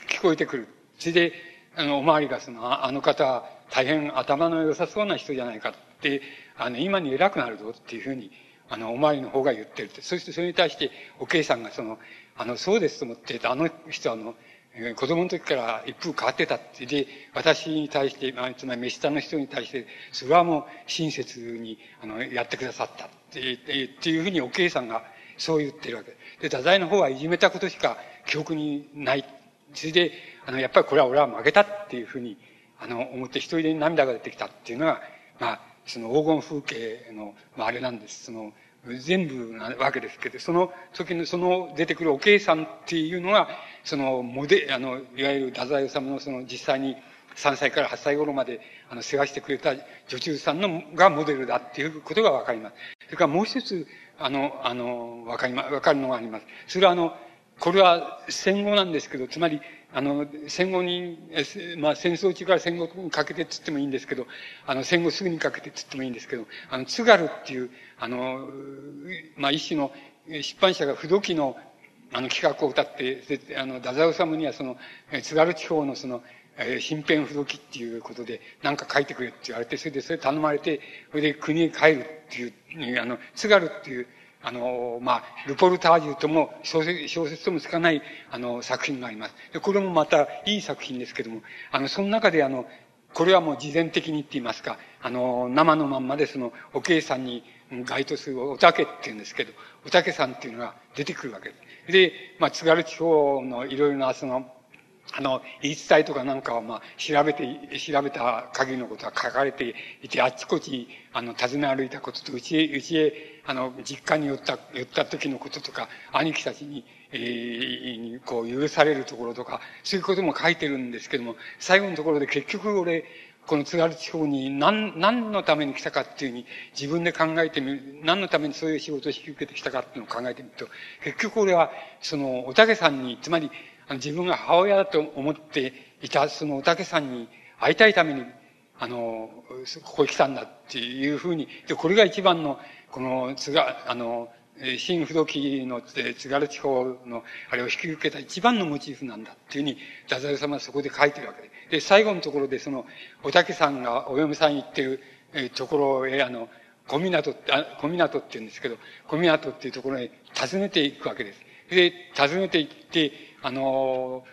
聞こえてくる。それで、あの、おまわりがその、あの方は大変頭の良さそうな人じゃないかって、あの、今に偉くなるぞっていうふうに、あの、おまわりの方が言ってるって。そしてそれに対して、おけいさんがその、あの、そうですと思って、あの人はあの、子供の時から一風変わってたって。で、私に対して、まあ、つまり、飯下の人に対して、それはもう親切に、あの、やってくださったって、っていうふうにおけいさんがそう言ってるわけ。で、太宰の方はいじめたことしか記憶にない。それで、あの、やっぱりこれは俺は負けたっていうふうに、あの、思って一人で涙が出てきたっていうのが、まあ、その黄金風景の、まあ、あれなんです。その、全部なわけですけど、その時の、その出てくるおけいさんっていうのが、その、モデ、あの、いわゆる太宰治のその実際に3歳から8歳頃まで、あの、世話してくれた女中さんのがモデルだっていうことがわかります。それからもう一つ、あの、あの、わかりま、わかるのがあります。それはあの、これは戦後なんですけど、つまり、あの、戦後に、まあ戦争中から戦後にかけてつってもいいんですけど、あの戦後すぐにかけてつってもいいんですけど、あの、津軽っていう、あの、まあ一種の出版社が不動機のあの企画を歌って、あの、太宰治にはその、津軽地方のその、身辺不動機っていうことで、何か書いてくれって言われて、それでそれ頼まれて、それで国へ帰るっていう、あの、津軽っていう、あの、まあ、ルポルタージュとも小説、小説ともつかない、あの、作品があります。で、これもまたいい作品ですけども、あの、その中であの、これはもう事前的にって言いますか、あの、生のまんまでその、おけいさんに該当するおたけって言うんですけど、おたけさんっていうのが出てくるわけです。で、まあ、津軽地方のいろいろな、その、あの、言い伝えとかなんかは、まあ、調べて、調べた限りのことは書かれていて、あっちこっち、あの、訪ね歩いたことと、うちへ、うちへ、あの、実家に寄った、寄った時のこととか、兄貴たちに、えー、こう、許されるところとか、そういうことも書いてるんですけども、最後のところで結局俺、この津軽地方に何、何のために来たかっていうふうに自分で考えてみる、何のためにそういう仕事を引き受けてきたかっていうのを考えてみると、結局俺は、その、おたけさんに、つまり、自分が母親だと思っていた、そのおたけさんに会いたいために、あの、ここへ来たんだっていうふうに、で、これが一番の、この、つが、あの、新不動機の津軽地方のあれを引き受けた一番のモチーフなんだっていうふうに、太宰様はそこで書いてるわけで。で、最後のところでその、おたけさんがお嫁さんに行ってる、ところへ、あの、小港って、あ小港って言うんですけど、小港っていうところへ訪ねていくわけです。で、訪ねて行って、あの、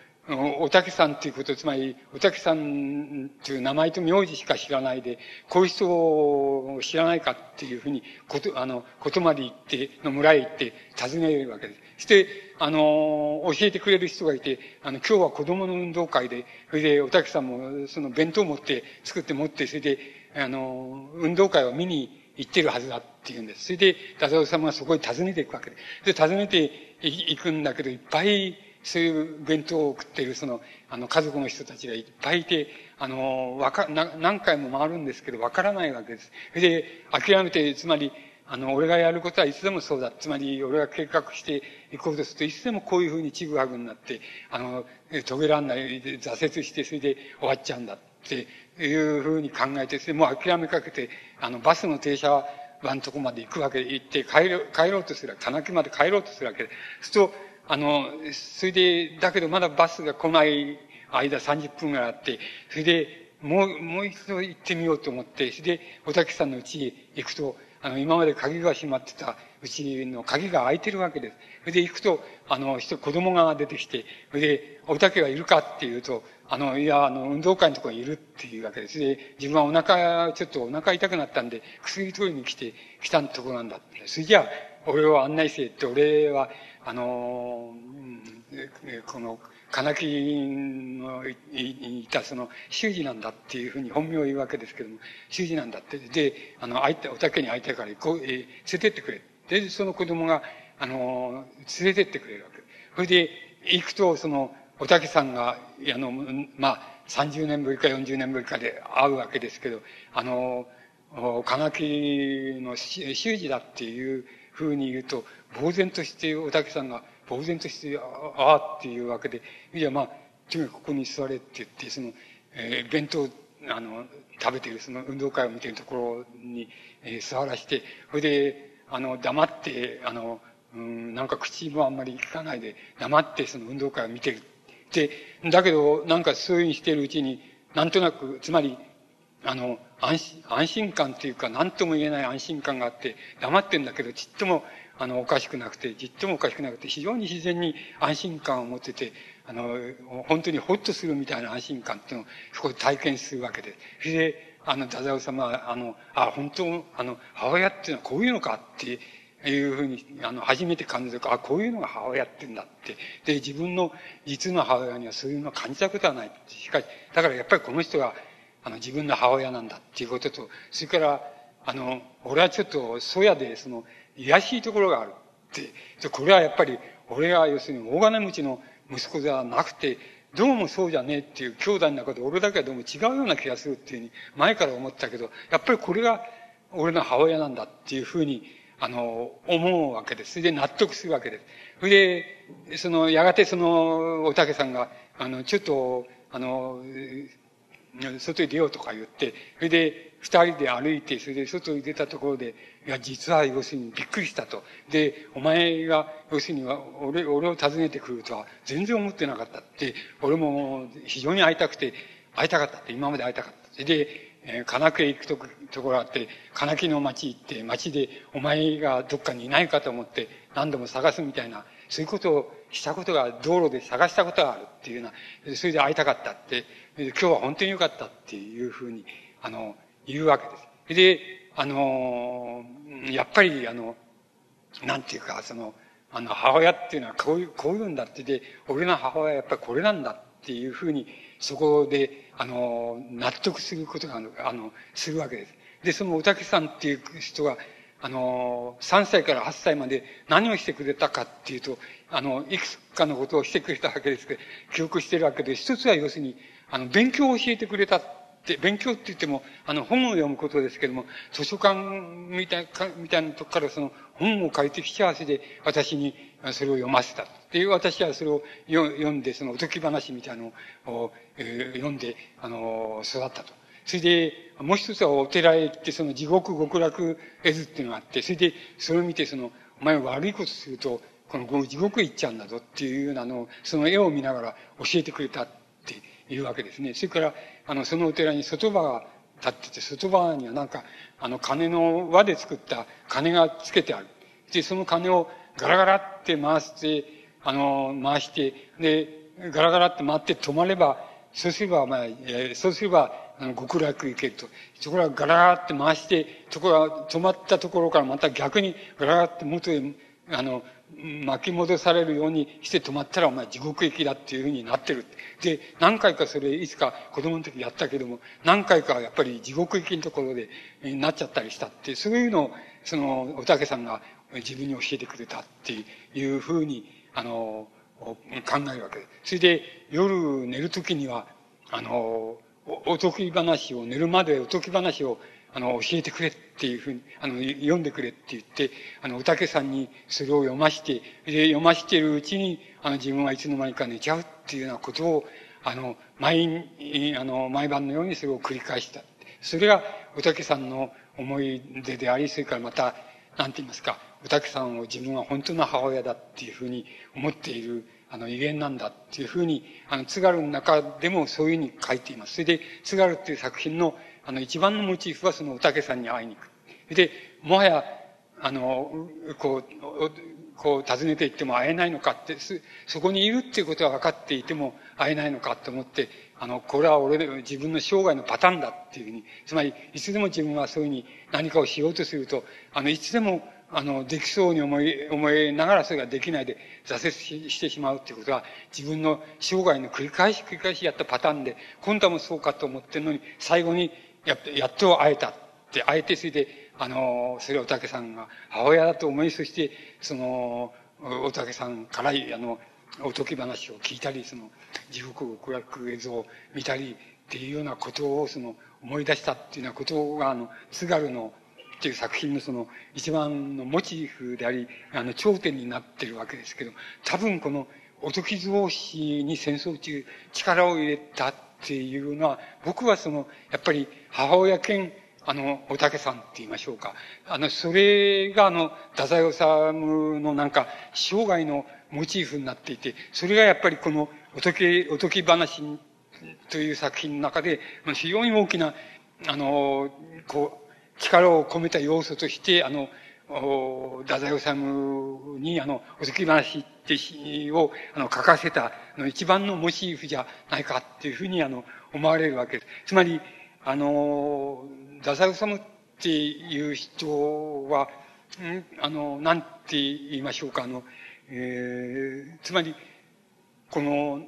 おたけさんっていうこと、つまり、おたけさんっていう名前と名字しか知らないで、こういう人を知らないかっていうふうに、こと、あの、ことまで行って、の村へ行って尋ねるわけです。そして、あの、教えてくれる人がいて、あの、今日は子供の運動会で、それで、おたけさんも、その弁当を持って、作って持って、それで、あの、運動会を見に行ってるはずだっていうんです。それで、ダザオ様はそこに訪ねていくわけです。で、訪ねていくんだけど、いっぱい、そういう弁当を食っているその、あの、家族の人たちがいっぱいいて、あの、わか、何回も回るんですけど、わからないわけです。それで、諦めて、つまり、あの、俺がやることはいつでもそうだ。つまり、俺が計画していこうとすると、いつでもこういうふうにちぐはぐになって、あの、遂げらんない、挫折して、それで終わっちゃうんだっていうふうに考えて、それもう諦めかけて、あの、バスの停車場のとこまで行くわけで、行って帰ろう帰ろうとする、金木まで帰ろうとするわけで。そうすると、あの、それで、だけどまだバスが来ない間30分ぐらいあって、それで、もう、もう一度行ってみようと思って、それで、おたけさんの家へ行くと、あの、今まで鍵が閉まってたうちの鍵が開いてるわけです。それで行くと、あの、人、子供が出てきて、それで、おたけはいるかっていうと、あの、いや、あの、運動会のところにいるっていうわけです。で、自分はお腹、ちょっとお腹痛くなったんで、薬取りに来て、来たところなんだって。それじゃあ、俺を案内せって、俺は、あの、この、金木のいたその、修士なんだっていうふうに本名を言うわけですけども、修士なんだって。で、あの、相手、おたけに会いたいからこう、えー、連れてってくれ。で、その子供が、あの、連れてってくれるわけ。それで、行くと、その、おたけさんが、あの、まあ、30年ぶりか40年ぶりかで会うわけですけど、あの、金木の修士だっていうふうに言うと、呆然として、おたけさんが呆然として、ああっていうわけで、いや、まあ、とにかくここに座れって言って、その、えー、弁当あの、食べてる、その運動会を見てるところに、えー、座らして、それで、あの、黙って、あの、うん、なんか口もあんまり聞かないで、黙ってその運動会を見てる。で、だけど、なんかそういうふうにしてるうちに、なんとなく、つまり、あの、安心、安心感っていうか、何とも言えない安心感があって、黙ってんだけど、ちっとも、あの、おかしくなくて、ちっともおかしくなくて、非常に自然に安心感を持ってて、あの、本当にホッとするみたいな安心感っていうのを、そこで体験するわけで。それで、あの、太宰様は、あの、あ、本当、あの、母親っていうのはこういうのかっていうふうに、あの、初めて感じるか、あ、こういうのが母親ってんだって。で、自分の実の母親にはそういうのを感じたことはない。しかし、だからやっぱりこの人が、あの、自分の母親なんだっていうことと、それから、あの、俺はちょっと、そやで、その、癒しいところがあるって。これはやっぱり、俺は要するに大金持ちの息子ではなくて、どうもそうじゃねえっていう兄弟の中で俺だけはどうも違うような気がするっていうふうに前から思ったけど、やっぱりこれが俺の母親なんだっていうふうに、あの、思うわけです。それで納得するわけです。それで、その、やがてその、おたけさんが、あの、ちょっと、あの、外に出ようとか言って、それで、二人で歩いて、それで外に出たところで、いや、実は要するにびっくりしたと。で、お前が、要するに俺、俺を訪ねてくるとは全然思ってなかったって、俺も非常に会いたくて、会いたかったって、今まで会いたかった。で、えー、金木へ行くとところがあって、金木の町行って、町でお前がどっかにいないかと思って何度も探すみたいな、そういうことをしたことが、道路で探したことがあるっていうような、それで会いたかったって、今日は本当に良かったっていうふうに、あの、言うわけです。で、あの、やっぱり、あの、なんていうか、その、あの、母親っていうのはこういう、こういうんだってで、俺の母親はやっぱりこれなんだっていうふうに、そこで、あの、納得することが、あの、するわけです。で、そのおたけさんっていう人が、あの、3歳から8歳まで何をしてくれたかっていうと、あの、いくつかのことをしてくれたわけですけど、記憶してるわけで、一つは要するに、あの、勉強を教えてくれたって、勉強って言っても、あの、本を読むことですけども、図書館みたいか、みたいなとこからその本を書いてきちゃわせで、私にそれを読ませた。で、私はそれを読んで、そのおとき話みたいなのを、えー、読んで、あの、育ったと。それで、もう一つはお寺へ行って、その地獄極楽絵図っていうのがあって、それで、それを見て、その、お前悪いことすると、この地獄へ行っちゃうんだぞっていうようなのを、その絵を見ながら教えてくれたっていうわけですね。それから、あの、そのお寺に外場が立ってて、外場にはなんか、あの、金の輪で作った金がつけてある。で、その金をガラガラって回して、あの、回して、で、ガラガラって回って止まれば、そうすれば、まあ、えー、そうすれば、あの、極楽行けると。そこらガラガラって回して、そこが止まったところからまた逆にガラガラって元へ、あの、巻き戻されるようにして止まったらお前地獄行きだっていうふうになってる。で、何回かそれいつか子供の時やったけども、何回かやっぱり地獄行きのところでなっちゃったりしたって、そういうのを、その、おたけさんが自分に教えてくれたっていうふうに、あの、考えるわけです。それで、夜寝るときには、あの、おとぎ話を、寝るまでおとぎ話を、あの、教えてくれっていうふうに、あの、読んでくれって言って、あの、おたけさんにそれを読まして、で、読ましているうちに、あの、自分はいつの間にか寝ちゃうっていうようなことを、あの、毎、あの、毎晩のようにそれを繰り返した。それが、おたけさんの思い出であり、それからまた、なんて言いますか、おたけさんを自分は本当の母親だっていうふうに思っている、あの、威厳なんだっていうふうに、あの、津軽の中でもそういうふうに書いています。それで、津軽っていう作品の、あの、一番のモチーフはそのおたけさんに会いに行く。で、もはや、あの、こう、こう訪ねて行っても会えないのかって、そこにいるっていうことは分かっていても会えないのかと思って、あの、これは俺の自分の生涯のパターンだっていうふうに、つまり、いつでも自分はそういうふうに何かをしようとすると、あの、いつでもあの、できそうに思い、思いながらそれができないで挫折してしまうっていうことは、自分の生涯の繰り返し繰り返しやったパターンで、今度もそうかと思ってるのに、最後にやっやっと会えたって、会えて、それで、あの、それをおたけさんが母親だと思い、そして、その、おたけさんから、あの、おとぎ話を聞いたり、その、地獄極楽映像を見たりっていうようなことを、その、思い出したっていうようなことが、あの、津軽の、っていう作品のその一番のモチーフであり、あの頂点になってるわけですけど、多分この音傷同士に戦争中力を入れたっっていうのは、僕はその、やっぱり母親兼、あの、おたけさんって言いましょうか。あの、それがあの、太宰治のなんか、生涯のモチーフになっていて、それがやっぱりこの、おとき、おとき話という作品の中で、非常に大きな、あの、こう、力を込めた要素として、あの、太宰治に、あの、おとぎ話ってを、あの、書かせた、あの、一番のモチーフじゃないかっていうふうに、あの、思われるわけです。つまり、あの、太宰治っていう人は、ん？あの、なんて言いましょうか、あの、えー、つまり、この、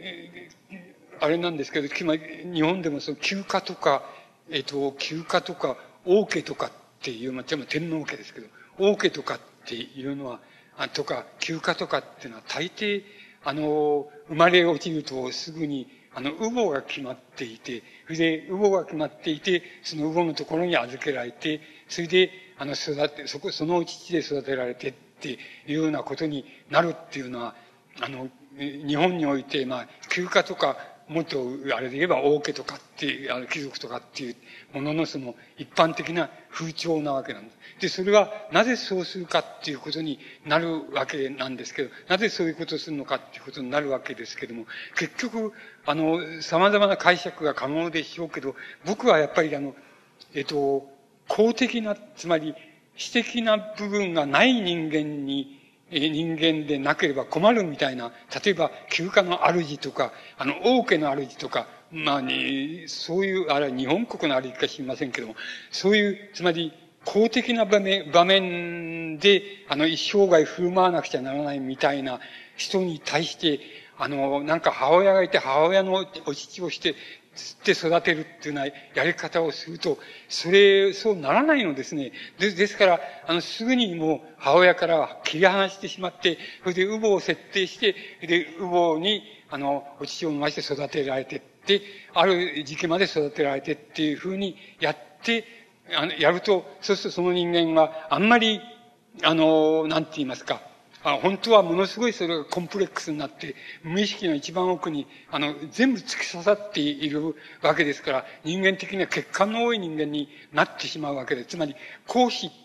えー、あれなんですけど、つまり、日本でもその休暇とか、えっ、ー、と、休暇とか、王家とかっていう、まあ、天皇家ですけど、王家とかっていうのは、あとか、休暇とかっていうのは大抵、あの、生まれ落ちるとすぐに、あの、乳母が決まっていて、それで、乳母が決まっていて、その乳母のところに預けられて、それで、あの、育て、そこ、その父で育てられてっていうようなことになるっていうのは、あの、日本において、まあ、休暇とか、もっと、あれで言えば、王家とかっていう、あの、貴族とかっていうもののその、一般的な風潮なわけなんです。で、それは、なぜそうするかっていうことになるわけなんですけど、なぜそういうことをするのかっていうことになるわけですけども、結局、あの、様々な解釈が可能でしょうけど、僕はやっぱりあの、えっと、公的な、つまり、私的な部分がない人間に、人間でなければ困るみたいな、例えば、休暇の主とか、あの、王家の主とか、まあ、ね、そういう、あれは日本国のあれか知りませんけども、そういう、つまり、公的な場面、場面で、あの、一生涯振る舞わなくちゃならないみたいな人に対して、あの、なんか母親がいて母親のお乳をして、って育てるっていうようなやり方をすると、それ、そうならないのですね。でですから、あの、すぐにもう母親から切り離してしまって、それで乳母を設定して、で、乳母に、あの、お乳を飲まして育てられてって、ある時期まで育てられてっていうふうにやって、あの、やると、そうするとその人間は、あんまり、あの、なんて言いますか、あ本当はものすごいそれがコンプレックスになって、無意識の一番奥に、あの、全部突き刺さっているわけですから、人間的には欠陥の多い人間になってしまうわけです。つまり、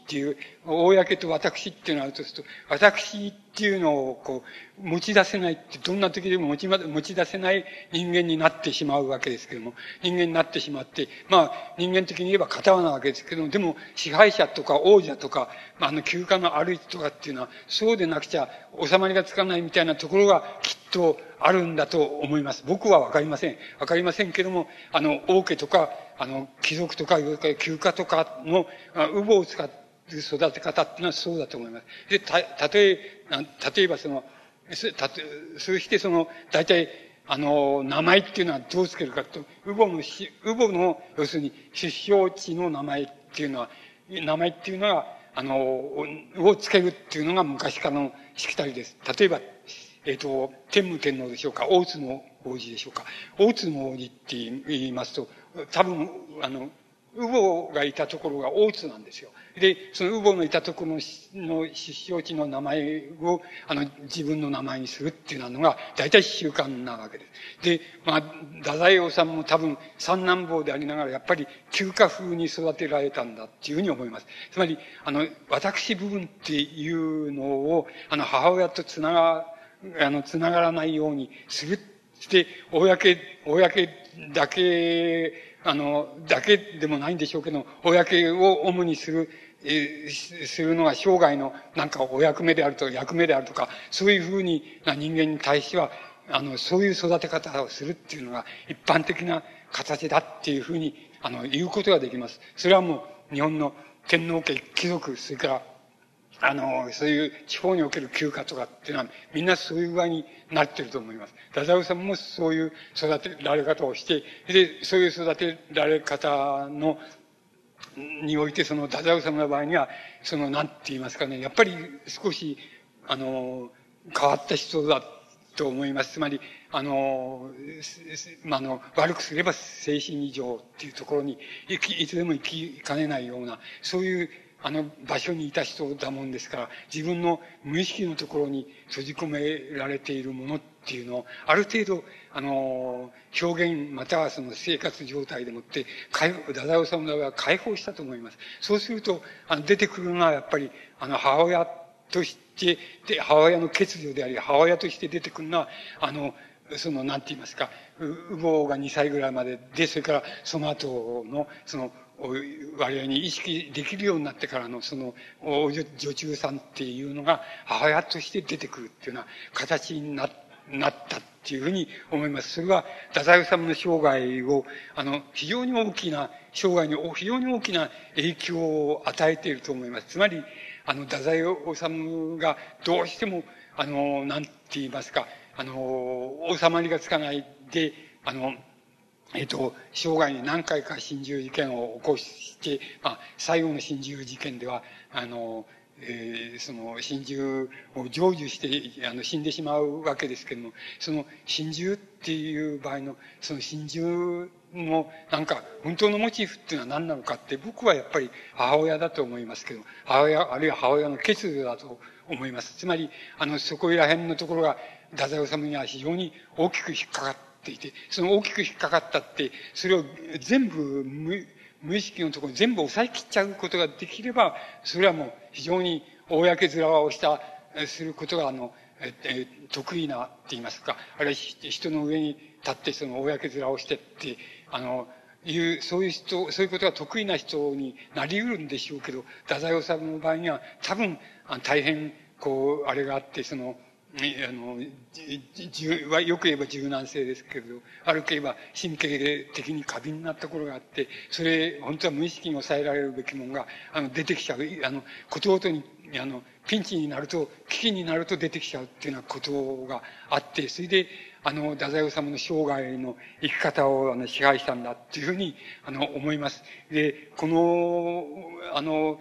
っていう、公と私っていうのがあるとすると、私っていうのをこう、持ち出せないって、どんな時でも持ち持ち出せない人間になってしまうわけですけども、人間になってしまって、まあ、人間的に言えば片なわけですけども、でも、支配者とか王者とか、あの、休暇の歩いとかっていうのは、そうでなくちゃ収まりがつかないみたいなところがきっとあるんだと思います。僕はわかりません。わかりませんけども、あの、王家とか、あの、貴族とか、休暇とかの、乳母を使って育て方っていうのはそうだと思います。で、た、例え、例えばその、たと、そしてその、大体、あの、名前っていうのはどうつけるかと、乳母の、乳母の、要するに、出生地の名前っていうのは、名前っていうのは、あの、をつけるっていうのが昔からのしきたりです。例えば、えっ、ー、と、天武天皇でしょうか、大津の王子でしょうか。大津の王子って言いますと、多分、あの、乳母がいたところが大津なんですよ。で、その乳母のいたところの出生地の名前を、あの、自分の名前にするっていうのが、大体習慣なわけです。で、まあ、太宰治も多分三男坊でありながら、やっぱり休暇風に育てられたんだっていうふうに思います。つまり、あの、私部分っていうのを、あの、母親とつなが、あの、つながらないようにする。して、公、公だけ、あの、だけでもないんでしょうけど、公を主にする、えー、するのが生涯のなんかお役目であるとか役目であるとか、そういうふうにな人間に対しては、あの、そういう育て方をするっていうのが一般的な形だっていうふうに、あの、言うことができます。それはもう日本の天皇家貴族、それからあの、そういう地方における休暇とかっていうのは、みんなそういう具合になってると思います。ダザウさんもそういう育てられ方をして、で、そういう育てられ方の、において、そのダザウさんの場合には、その、なんて言いますかね、やっぱり少し、あの、変わった人だと思います。つまり、あの、まあ、の、悪くすれば精神異常っていうところに、いつでも行きかねないような、そういうあの場所にいた人だもんですから、自分の無意識のところに閉じ込められているものっていうのを、ある程度、あの、表現、またはその生活状態でもって、解放、太宰治の場合は解放したと思います。そうすると、あの、出てくるのはやっぱり、あの、母親として、で、母親の欠如であり、母親として出てくるのは、あの、その、なんて言いますか、乳母が2歳ぐらいまでで、それからその後の、その、我々に意識できるようになってからの、その、女中さんっていうのが母親として出てくるっていうような形にななったっていうふうに思います。それは、太宰治の生涯を、あの、非常に大きな、生涯に非常に大きな影響を与えていると思います。つまり、あの、太宰治がどうしても、あの、なんて言いますか、あの、収まりがつかないで、あの、えっ、と、生涯に何回か心中事件を起こして、まあ、最後の心中事件では、あの、えー、その心中を成就してあの死んでしまうわけですけども、その心中っていう場合の、その心中のなんか本当のモチーフっていうのは何なのかって僕はやっぱり母親だと思いますけど、母親、あるいは母親の欠如だと思います。つまり、あの、そこら辺のところが、太宰治には非常に大きく引っかかっていて、その大きく引っかかったって、それを全部無、無意識のところに全部抑え切っちゃうことができれば、それはもう非常に公面をした、することが、あの、え、得意なって言いますか、あるいは人の上に立ってその公面をしてって、あの、いう、そういう人、そういうことが得意な人になり得るんでしょうけど、太宰治の場合には多分、大変、こう、あれがあって、その、あの、よく言えば柔軟性ですけれど、悪く言えば神経的に過敏なところがあって、それ、本当は無意識に抑えられるべきものが、あの、出てきちゃう。あの、ことごとに、あの、ピンチになると、危機になると出てきちゃうっていうようなことがあって、それで、あの、太宰治の生涯の生き方をあの支配したんだっていうふうに、あの、思います。で、この、あの、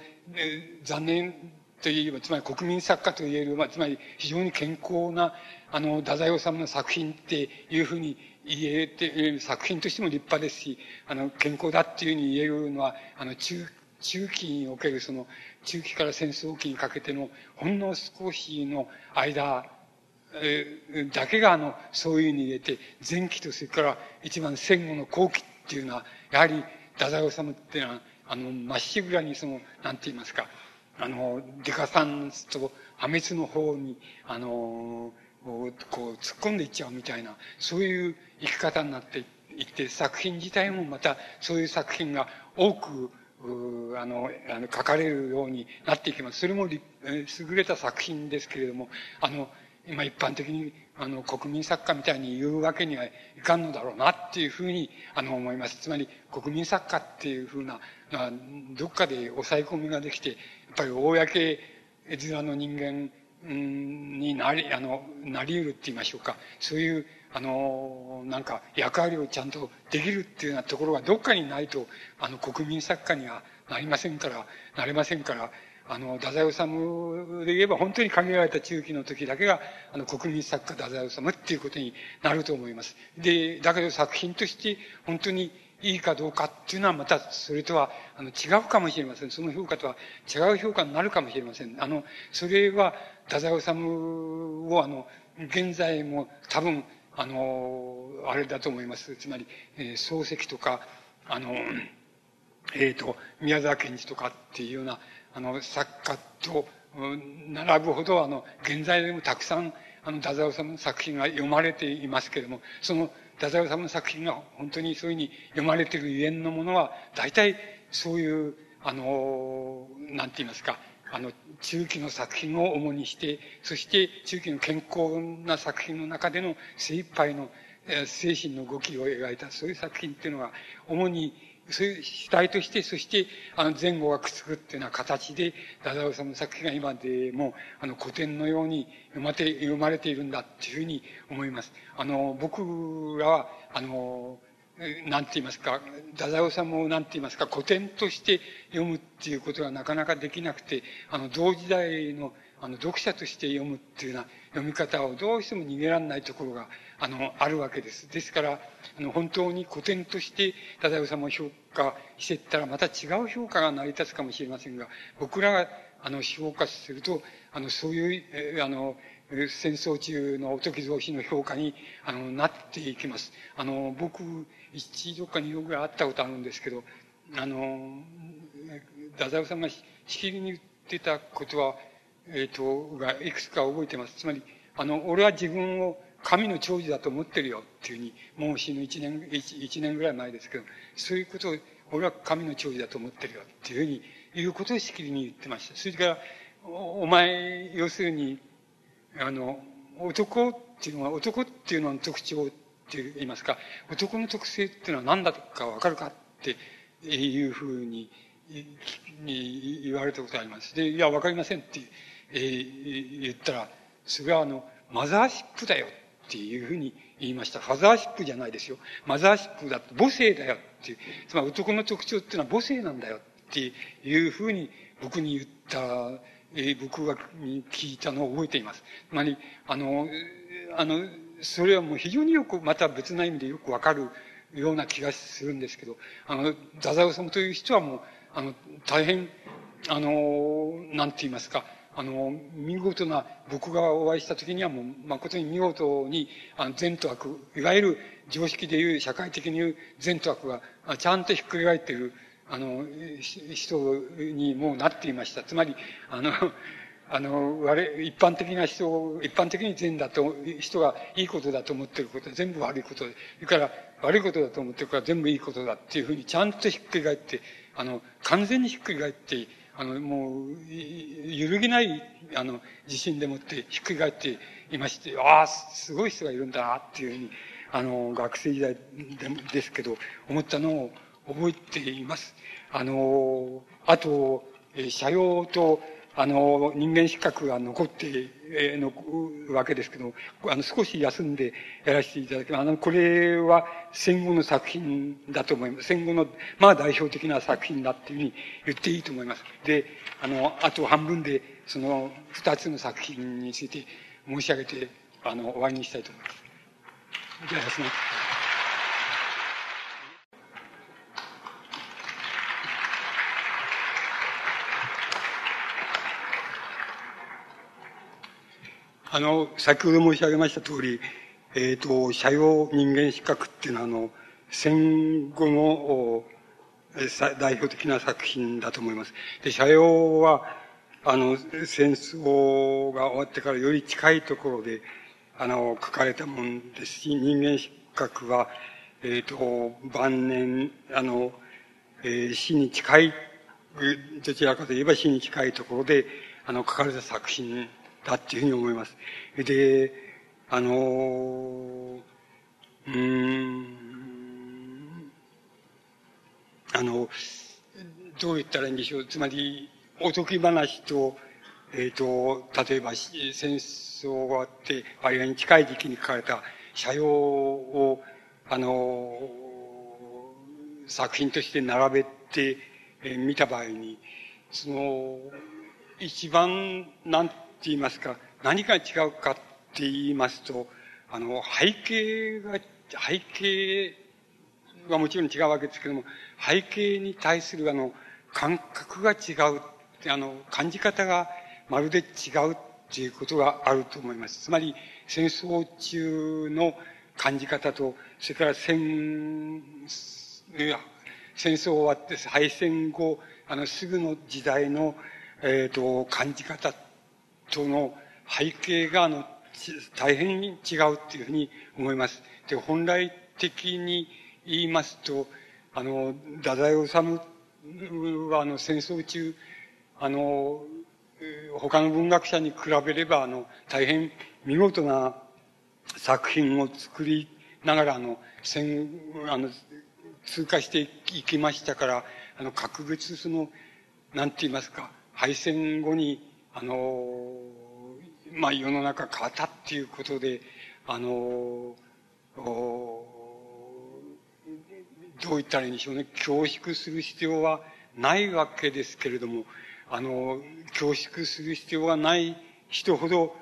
残念といえば、つまり国民作家と言える、まあ、つまり非常に健康な、あの、太宰治の作品っていうふうに言えて、作品としても立派ですし、あの、健康だっていうふうに言えるのは、あの、中、中期におけるその、中期から戦争期にかけてのほんの少しの間、えだけがあの、そういうふうに言えて、前期とそれから一番戦後の後期っていうのは、やはり、太宰治っていうのは、あの、まっしぐらにその、なんて言いますか、あの、デカさんと破滅の方に、あの、こう、突っ込んでいっちゃうみたいな、そういう生き方になっていって、作品自体もまた、そういう作品が多く、あの、あの、書かれるようになっていきます。それも、優れた作品ですけれども、あの、今一般的に、あの、国民作家みたいに言うわけにはいかんのだろうなっていうふうに、あの、思います。つまり、国民作家っていうふうな、どっかで抑え込みができて、やっぱり公面の人間になり、あの、なり得るって言いましょうか。そういう、あの、なんか役割をちゃんとできるっていうようなところがどっかにないと、あの、国民作家にはなりませんから、なれませんから、あの、太宰治で言えば本当に限られた中期の時だけが、あの、国民作家太宰治っていうことになると思います。で、だけど作品として本当にいいかどうかっていうのはまたそれとはあの違うかもしれません。その評価とは違う評価になるかもしれません。あの、それは太宰治をあの、現在も多分、あの、あれだと思います。つまり、えー、漱石とか、あの、えっ、ー、と、宮沢賢治とかっていうような、あの、作家と並ぶほど、あの、現在でもたくさん、あの、太宰治の作品が読まれていますけれども、その太宰治の作品が本当にそういうふうに読まれているゆえんのものは、大体そういう、あの、なんて言いますか、あの、中期の作品を主にして、そして中期の健康な作品の中での精一杯の精神の動きを描いた、そういう作品っていうのが、主にそういう主体として、そして、あの、前後がくっつくっていうような形で、ダダオさんの作品が今でも、あの、古典のように読まて、読まれているんだっていうふうに思います。あの、僕らは、あの、なんて言いますか、太宰治もなんて言いますか、古典として読むっていうことがなかなかできなくて、あの、同時代の、あの、読者として読むっていうような読み方をどうしても逃げられないところが、あの、あるわけです。ですから、あの、本当に古典として、太宰治を評価していったら、また違う評価が成り立つかもしれませんが、僕らが、あの、評価すると、あの、そういう、えー、あの、戦争中の音木造詞の評価に、あの、なっていきます。あの、僕、一度か二度ぐらい会ったことあるんですけど、あの、太宰治さんがしきりに言ってたことは、えっ、ー、と、がいくつか覚えてます。つまり、あの、俺は自分を神の長寿だと思ってるよっていうふうに、もう死ぬ一年、一年ぐらい前ですけど、そういうことを、俺は神の長寿だと思ってるよっていうふうに、いうことをしきりに言ってました。それから、お前、要するに、あの、男っていうのは、男っていうのは特徴って言いますか、男の特性っていうのは何だとかわかるかっていうふうに、に言われたことがあります。で、いや、わかりませんっていう、えー、言ったら、それはあの、マザーシップだよっていうふうに言いました。ファザーシップじゃないですよ。マザーシップだと母性だよっていう。つまり男の特徴っていうのは母性なんだよっていうふうに僕に言った、えー、僕が聞いたのを覚えています。つまり、あの、あの、それはもう非常によく、また別な意味でよくわかるような気がするんですけど、あの、太宰治という人はもう、あの、大変、あの、なんて言いますか、あの、見事な、僕がお会いした時にはもう、誠に見事に、あの、善と悪、いわゆる常識でいう、社会的にいう善と悪が、ちゃんとひっくり返っている、あの、人にもうなっていました。つまり、あの、あの、我、一般的な人、一般的に善だと、人がいいことだと思ってることは全部悪いことで、それから悪いことだと思ってるから全部いいことだっていうふうにちゃんとひっくり返って、あの、完全にひっくり返って、あの、もう、揺るぎない、あの、自信でもってひっくり返っていまして、ああ、すごい人がいるんだなっていうふうに、あの、学生時代ですけど、思ったのを覚えています。あの、あと、社用と、あの、人間資格が残ってえのわけですけど、あの、少し休んでやらせていただきます。あの、これは戦後の作品だと思います。戦後の、まあ代表的な作品だっていうふうに言っていいと思います。で、あの、あと半分で、その二つの作品について申し上げて、あの、終わりにしたいと思います。じゃあです。あの、先ほど申し上げました通り、えっ、ー、と、社用人間資格っていうのは、あの、戦後の代表的な作品だと思います。で、社用は、あの、戦争が終わってからより近いところで、あの、書かれたもんですし、人間資格は、えっ、ー、と、晩年、あの、えー、死に近い、どちらかといえば死に近いところで、あの、書かれた作品だっていうふうに思います。で、あの、うん、あの、どう言ったらいいんでしょう。つまり、おとぎ話と、えっ、ー、と、例えば戦争があって、割合に近い時期に書かれた社用を、あの、作品として並べて、えー、見た場合に、その、一番、なん言いますか、何が違うかって言いますと、あの、背景が、背景はもちろん違うわけですけども、背景に対するあの、感覚が違う、あの、感じ方がまるで違うっていうことがあると思います。つまり、戦争中の感じ方と、それから戦、戦争終わって敗戦後、あの、すぐの時代の、えっ、ー、と、感じ方との背景が、あの、大変違うっていうふうに思います。で、本来的に言いますと、あの、太宰治は、あの、戦争中、あの、他の文学者に比べれば、あの、大変見事な作品を作りながら、あの、戦、あの、通過していきましたから、あの、格別その、なんて言いますか、敗戦後に、あの、まあ、世の中変わったっていうことで、あの、どう言ったらいいんでしょうね。恐縮する必要はないわけですけれども、あの、恐縮する必要がない人ほど、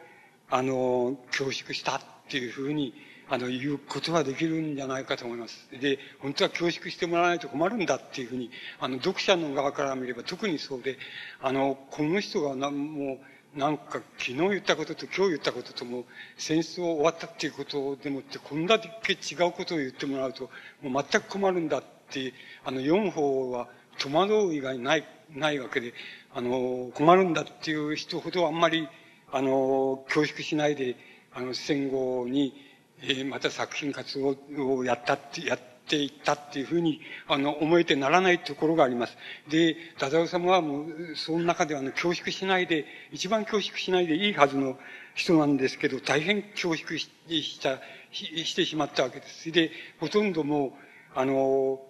あの、恐縮したっていうふうに、あの、言うことができるんじゃないかと思います。で、本当は恐縮してもらわないと困るんだっていうふうに、あの、読者の側から見れば特にそうで、あの、この人がな、もう、なんか昨日言ったことと今日言ったこととも戦争終わったっていうことでもってこんだけ違うことを言ってもらうともう全く困るんだってあの4方は戸惑う以外ないないわけであの困るんだっていう人ほどあんまりあの恐縮しないであの戦後にえまた作品活動をやったって、やっていったっていうふうに、あの、思えてならないところがあります。で、ダダオ様はもう、その中ではあの、恐縮しないで、一番恐縮しないでいいはずの人なんですけど、大変恐縮しした、してしまったわけです。で、ほとんどもう、あの、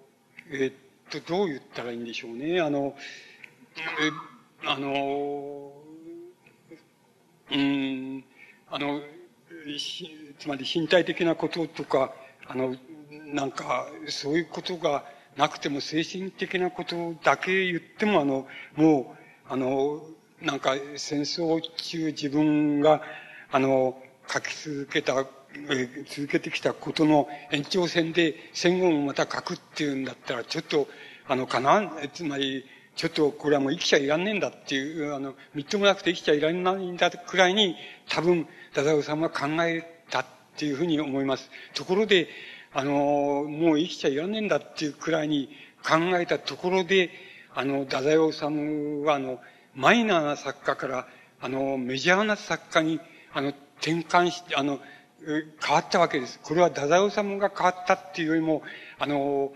えっと、どう言ったらいいんでしょうね。あの、え、あの、うん、あの、しつまり身体的なこととか、あの、なんか、そういうことがなくても精神的なことだけ言っても、あの、もう、あの、なんか戦争中自分が、あの、書き続けた、続けてきたことの延長線で戦後もまた書くっていうんだったら、ちょっと、あの、かな、つまり、ちょっとこれはもう生きちゃいらんねえんだっていう、あの、みっともなくて生きちゃいらんないんだくらいに、多分、ダダオさんは考えっていうふうに思います。ところで、あの、もう生きちゃいらんねえんだっていうくらいに考えたところで、あの、ダダオさんは、あの、マイナーな作家から、あの、メジャーな作家に、あの、転換して、あの、変わったわけです。これはダダオさんが変わったっていうよりも、あの、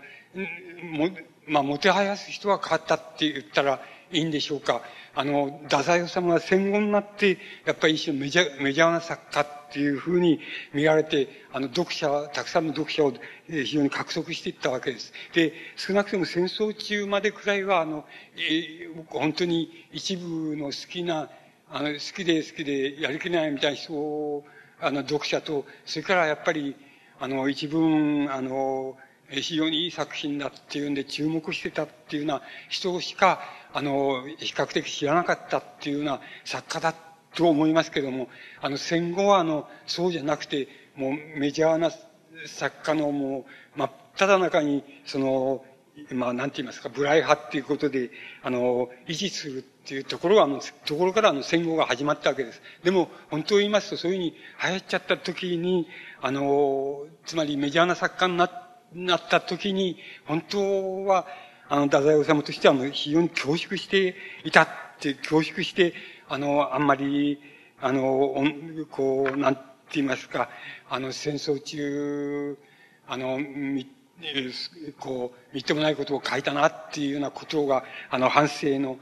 も、まあ、もてはやす人は変わったって言ったらいいんでしょうか？あの、太宰治が戦後になって、やっぱり一種メジャー、メジャーな作家っていうふうに見られて、あの、読者、たくさんの読者を非常に獲得していったわけです。で、少なくとも戦争中までくらいは、あの、えー、本当に一部の好きな、あの、好きで好きでやりきれないみたいな人を、あの、読者と、それからやっぱり、あの、一文、あの、非常にいい作品だっていうんで注目してたっていうような人しか、あの、比較的知らなかったっていうような作家だと思いますけども、あの、戦後はあの、そうじゃなくて、もうメジャーな作家のもう、真っ只中に、その、まあ、なんて言いますか、ブライ派っていうことで、あの、維持するっていうところが、あの、ところからあの戦後が始まったわけです。でも、本当を言いますと、そういうふうに流行っちゃった時に、あの、つまりメジャーな作家に、なった時に、本当は、あの、太宰治としてはもう非常に恐縮していたって、恐縮して、あの、あんまり、あの、こう、なんて言いますか、あの、戦争中、あの、み、こう、みっともないことを書いたなっていうようなことが、あの、反省の、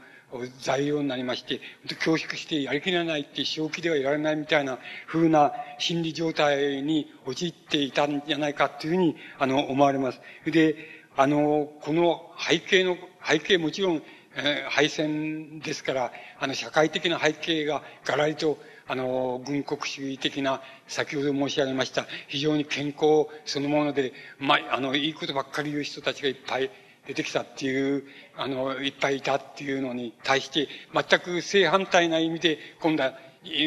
材料になりまして、恐縮してやりきれないって正気ではいられないみたいな風な心理状態に陥っていたんじゃないかっていうふうに、あの、思われます。で、あの、この背景の、背景もちろん、えー、敗戦ですから、あの、社会的な背景ががらりと、あの、軍国主義的な、先ほど申し上げました、非常に健康そのもので、まあ、あの、いいことばっかり言う人たちがいっぱい出てきたっていう、あの、いっぱいいたっていうのに対して、全く正反対な意味で、今度は、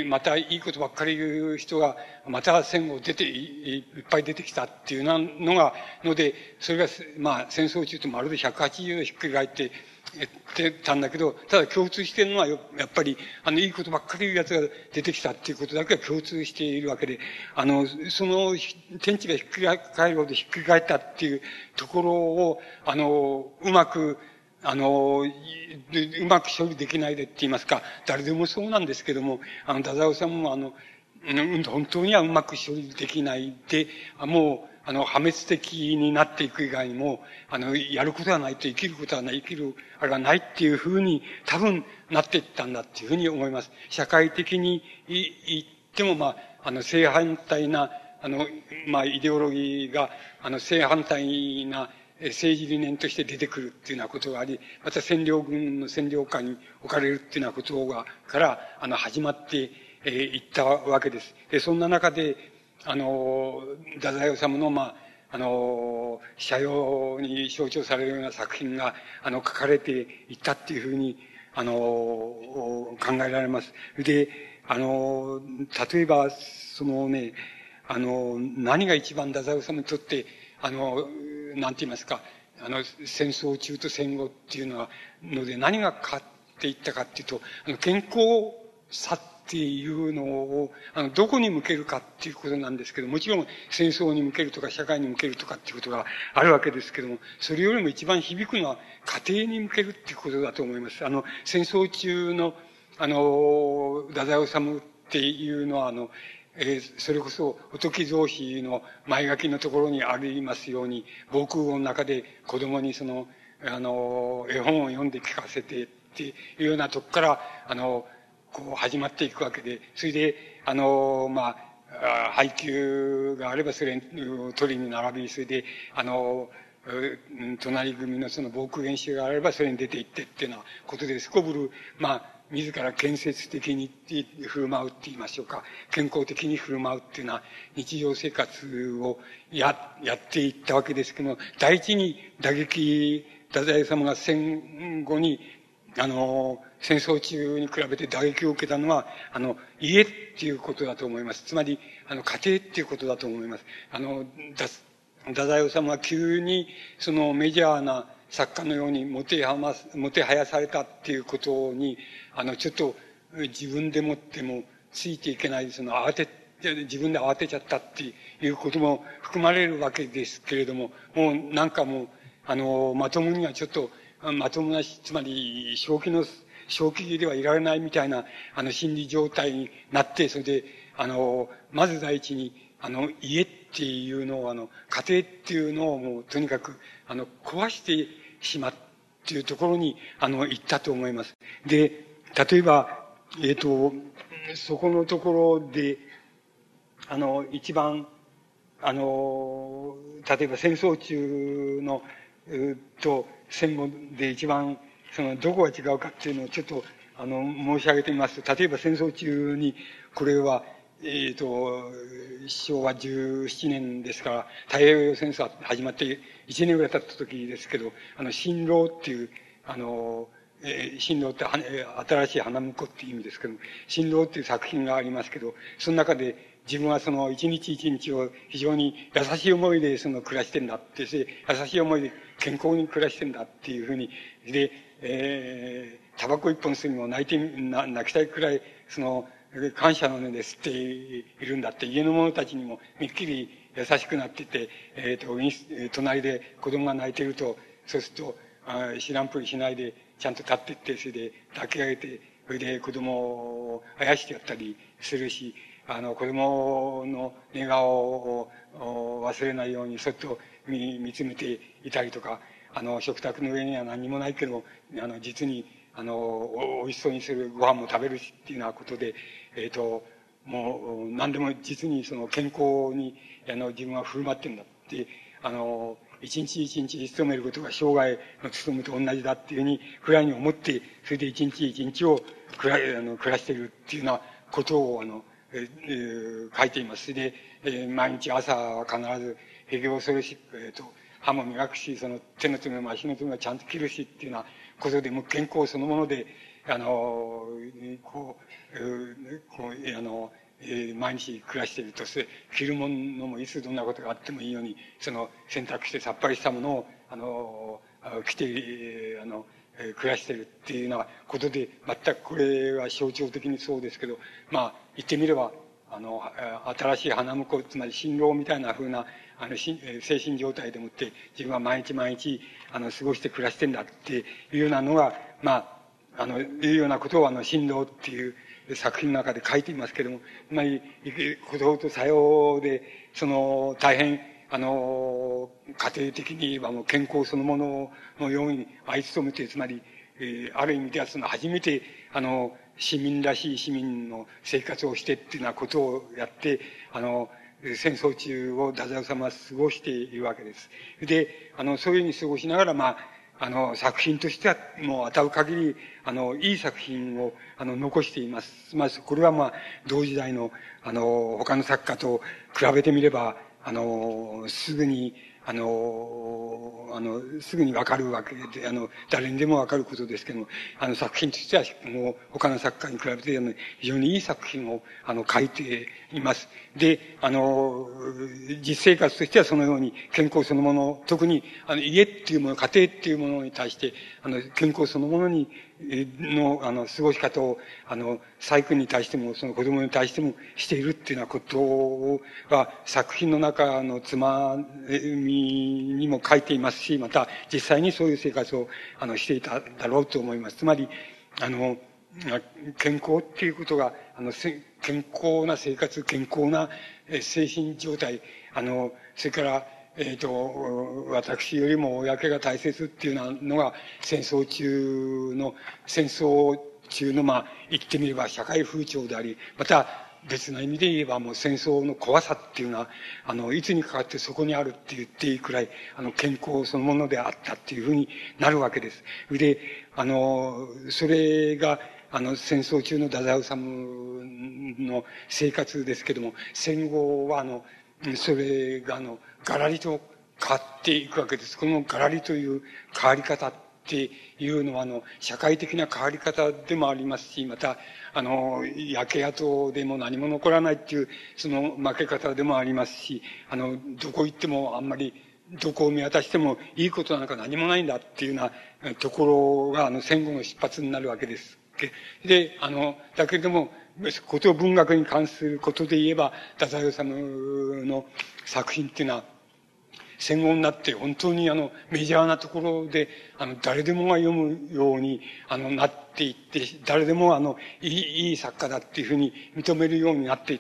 またいいことばっかり言う人が、また戦後出て、いっぱい出てきたっていうのが、ので、それが、まあ、戦争中とまるで180度ひっくり返って、言ってたんだけど、ただ共通してるのはやっぱり、あの、いいことばっかり言うやつが出てきたっていうことだけは共通しているわけで、あの、その天地がひっくり返るほどひっくり返ったっていうところを、あの、うまく、あの、うまく処理できないでって言いますか、誰でもそうなんですけども、あの、太宰治もあの、本当にはうまく処理できないで、もう、あの、破滅的になっていく以外にも、あの、やることはないと生きることはない、生きる、あれがないっていうふうに多分なっていったんだっていうふうに思います。社会的に言っても、まあ、あの、正反対な、あの、まあ、イデオロギーが、あの、正反対な政治理念として出てくるっていうようなことがあり、また占領軍の占領下に置かれるっていうようなことが、から、あの、始まって、え、いったわけです。で、そんな中で、あの、太宰治の、まあ、あの、社用に象徴されるような作品が、あの、書かれていったっていうふうに、あの、考えられます。で、あの、例えば、そのね、あの、何が一番太宰治にとって、あの、なんて言いますか、あの、戦争中と戦後っていうのは、ので何が変わっていったかっていうと、あの、健康さっていうのを、あの、どこに向けるかっていうことなんですけど、もちろん戦争に向けるとか社会に向けるとかっていうことがあるわけですけども、それよりも一番響くのは家庭に向けるっていうことだと思います。あの、戦争中の、あの、太宰治っていうのは、あの、えー、それこそ、仏造詞の前書きのところにありますように、防空壕の中で子供にその、あの、絵本を読んで聞かせてっていうようなとこから、あの、こう始まっていくわけで、それで、あの、まあ、配給があればそれを取りに並び、それで、あの、隣組のその防空演習があればそれに出て行ってっていうようなことですこぶる、まあ、自ら建設的に振る舞うって言いましょうか、健康的に振る舞うっていうのは日常生活をや、やっていったわけですけども、第一に打撃、太宰様が戦後に、あの、戦争中に比べて打撃を受けたのは、あの、家っていうことだと思います。つまり、あの、家庭っていうことだと思います。あの、だ太宰治は急に、そのメジャーな作家のようにもてはま、もてはやされたっていうことに、あの、ちょっと自分でもってもついていけない、その慌て、自分で慌てちゃったっていうことも含まれるわけですけれども、もうなんかもう、あの、まともにはちょっと、まともなし、つまり、正気の、正気ではいられないみたいな、あの、心理状態になって、それで、あの、まず第一に、あの、家っていうのを、あの、家庭っていうのをもう、とにかく、あの、壊してしまっていうところに、あの、行ったと思います。で、例えば、えっ、ー、と、そこのところで、あの、一番、あの、例えば戦争中の、と戦後で一番、その、どこが違うかっていうのをちょっと、あの、申し上げてみますと、例えば戦争中に、これは、えっ、ー、と、昭和17年ですから、太平洋戦争始まって1年ぐらい経った時ですけど、あの、新郎っていう、あの、えー、新郎って新しい花婿っていう意味ですけど、新郎っていう作品がありますけど、その中で自分はその一日一日を非常に優しい思いでその暮らしてんだって、優しい思いで健康に暮らしてんだっていうふうに、で、えー、タバコ一本吸うにも泣いて、泣きたいくらい、その、感謝の念で吸っているんだって、家の者たちにもめっきり優しくなってて、えっ、ー、と、隣で子供が泣いてると、そうすると、あ知らんぷりしないで、ちゃんと立ってって、それで抱き上げて、それで子供をあやしてやったりするし、あの、子供の寝顔を忘れないようにそっと見見つめていたりとか、あの、食卓の上には何もないけど、あの、実に、あの、お美味しそうにするご飯も食べるしっていうようなことで、えっ、ー、と、もう、何でも実にその健康に、あの、自分は振る舞ってるんだって、あの、一日一日勤めることが生涯の勤めと同じだっていうふうに、くらいに思って、それで一日一日を暮らあの暮らしてるっていうようなことを、あの、えー、書いています。それで、えー、毎日朝は必ず、営業するし、えっ、ー、と、歯も磨くし、その手の爪も足の爪もちゃんと切るしっていうようなことで、も健康そのもので、あの、こう、こう、あの、えー、毎日暮らしているとして、着るものもいつどんなことがあってもいいように、その選択してさっぱりしたものを、あの、着て、あの、暮らしてるっていうようなことで、全くこれは象徴的にそうですけど、まあ、言ってみれば、あの、新しい花婿、つまり新郎みたいな風な、あの、精神状態でもって、自分は毎日毎日、あの、過ごして暮らしてんだっていうようなのが、まあ、あの、いうようなことを、あの、新郎っていう、作品の中で書いていますけれども、つまり、孤独と作用で、その、大変、あの、家庭的に言えばもう健康そのもののように愛努めて、つまり、えー、ある意味ではその初めて、あの、市民らしい市民の生活をしてっていうようなことをやって、あの、戦争中を太宰様は過ごしているわけです。で、あの、そういうふうに過ごしながら、まあ、あの、作品としては、もう当たる限り、あの、いい作品を、あの、残しています。まあ、これはまあ、同時代の、あの、他の作家と比べてみれば、あの、すぐに、あの、あの、すぐにわかるわけで、あの、誰にでもわかることですけども、あの、作品としては、もう、他の作家に比べて、あの、非常にいい作品を、あの、書いています。で、あの、実生活としてはそのように、健康そのもの、特に、あの、家っていうもの、家庭っていうものに対して、あの、健康そのものに、の、あの、過ごし方を、あの、細君に対しても、その子供に対してもしているっていうようなことが、作品の中のつまみにも書いていますし、また、実際にそういう生活を、あの、していただろうと思います。つまり、あの、健康っていうことが、あの、健康な生活、健康な精神状態、あの、それから、えっ、ー、と、私よりも公が大切っていうのが戦争中の、戦争中の、まあ、言ってみれば社会風潮であり、また別な意味で言えばもう戦争の怖さっていうのは、あの、いつにかかってそこにあるって言っていいくらい、あの、健康そのものであったっていうふうになるわけです。で、あの、それが、あの、戦争中の太宰治の生活ですけども、戦後はあの、それがあの、ガラリと変わっていくわけです。このガラリという変わり方っていうのは、あの、社会的な変わり方でもありますし、また、あの、焼け跡でも何も残らないっていう、その負け方でもありますし、あの、どこ行ってもあんまり、どこを見渡してもいいことなんか何もないんだっていうようなところが、あの、戦後の出発になるわけです。で、あの、だけれども、こと文学に関することで言えば、太宰治の作品っていうのは、戦後になって本当にあのメジャーなところであの誰でもが読むようにあのなっていって誰でもあのいいいい作家だっていうふうに認めるようになって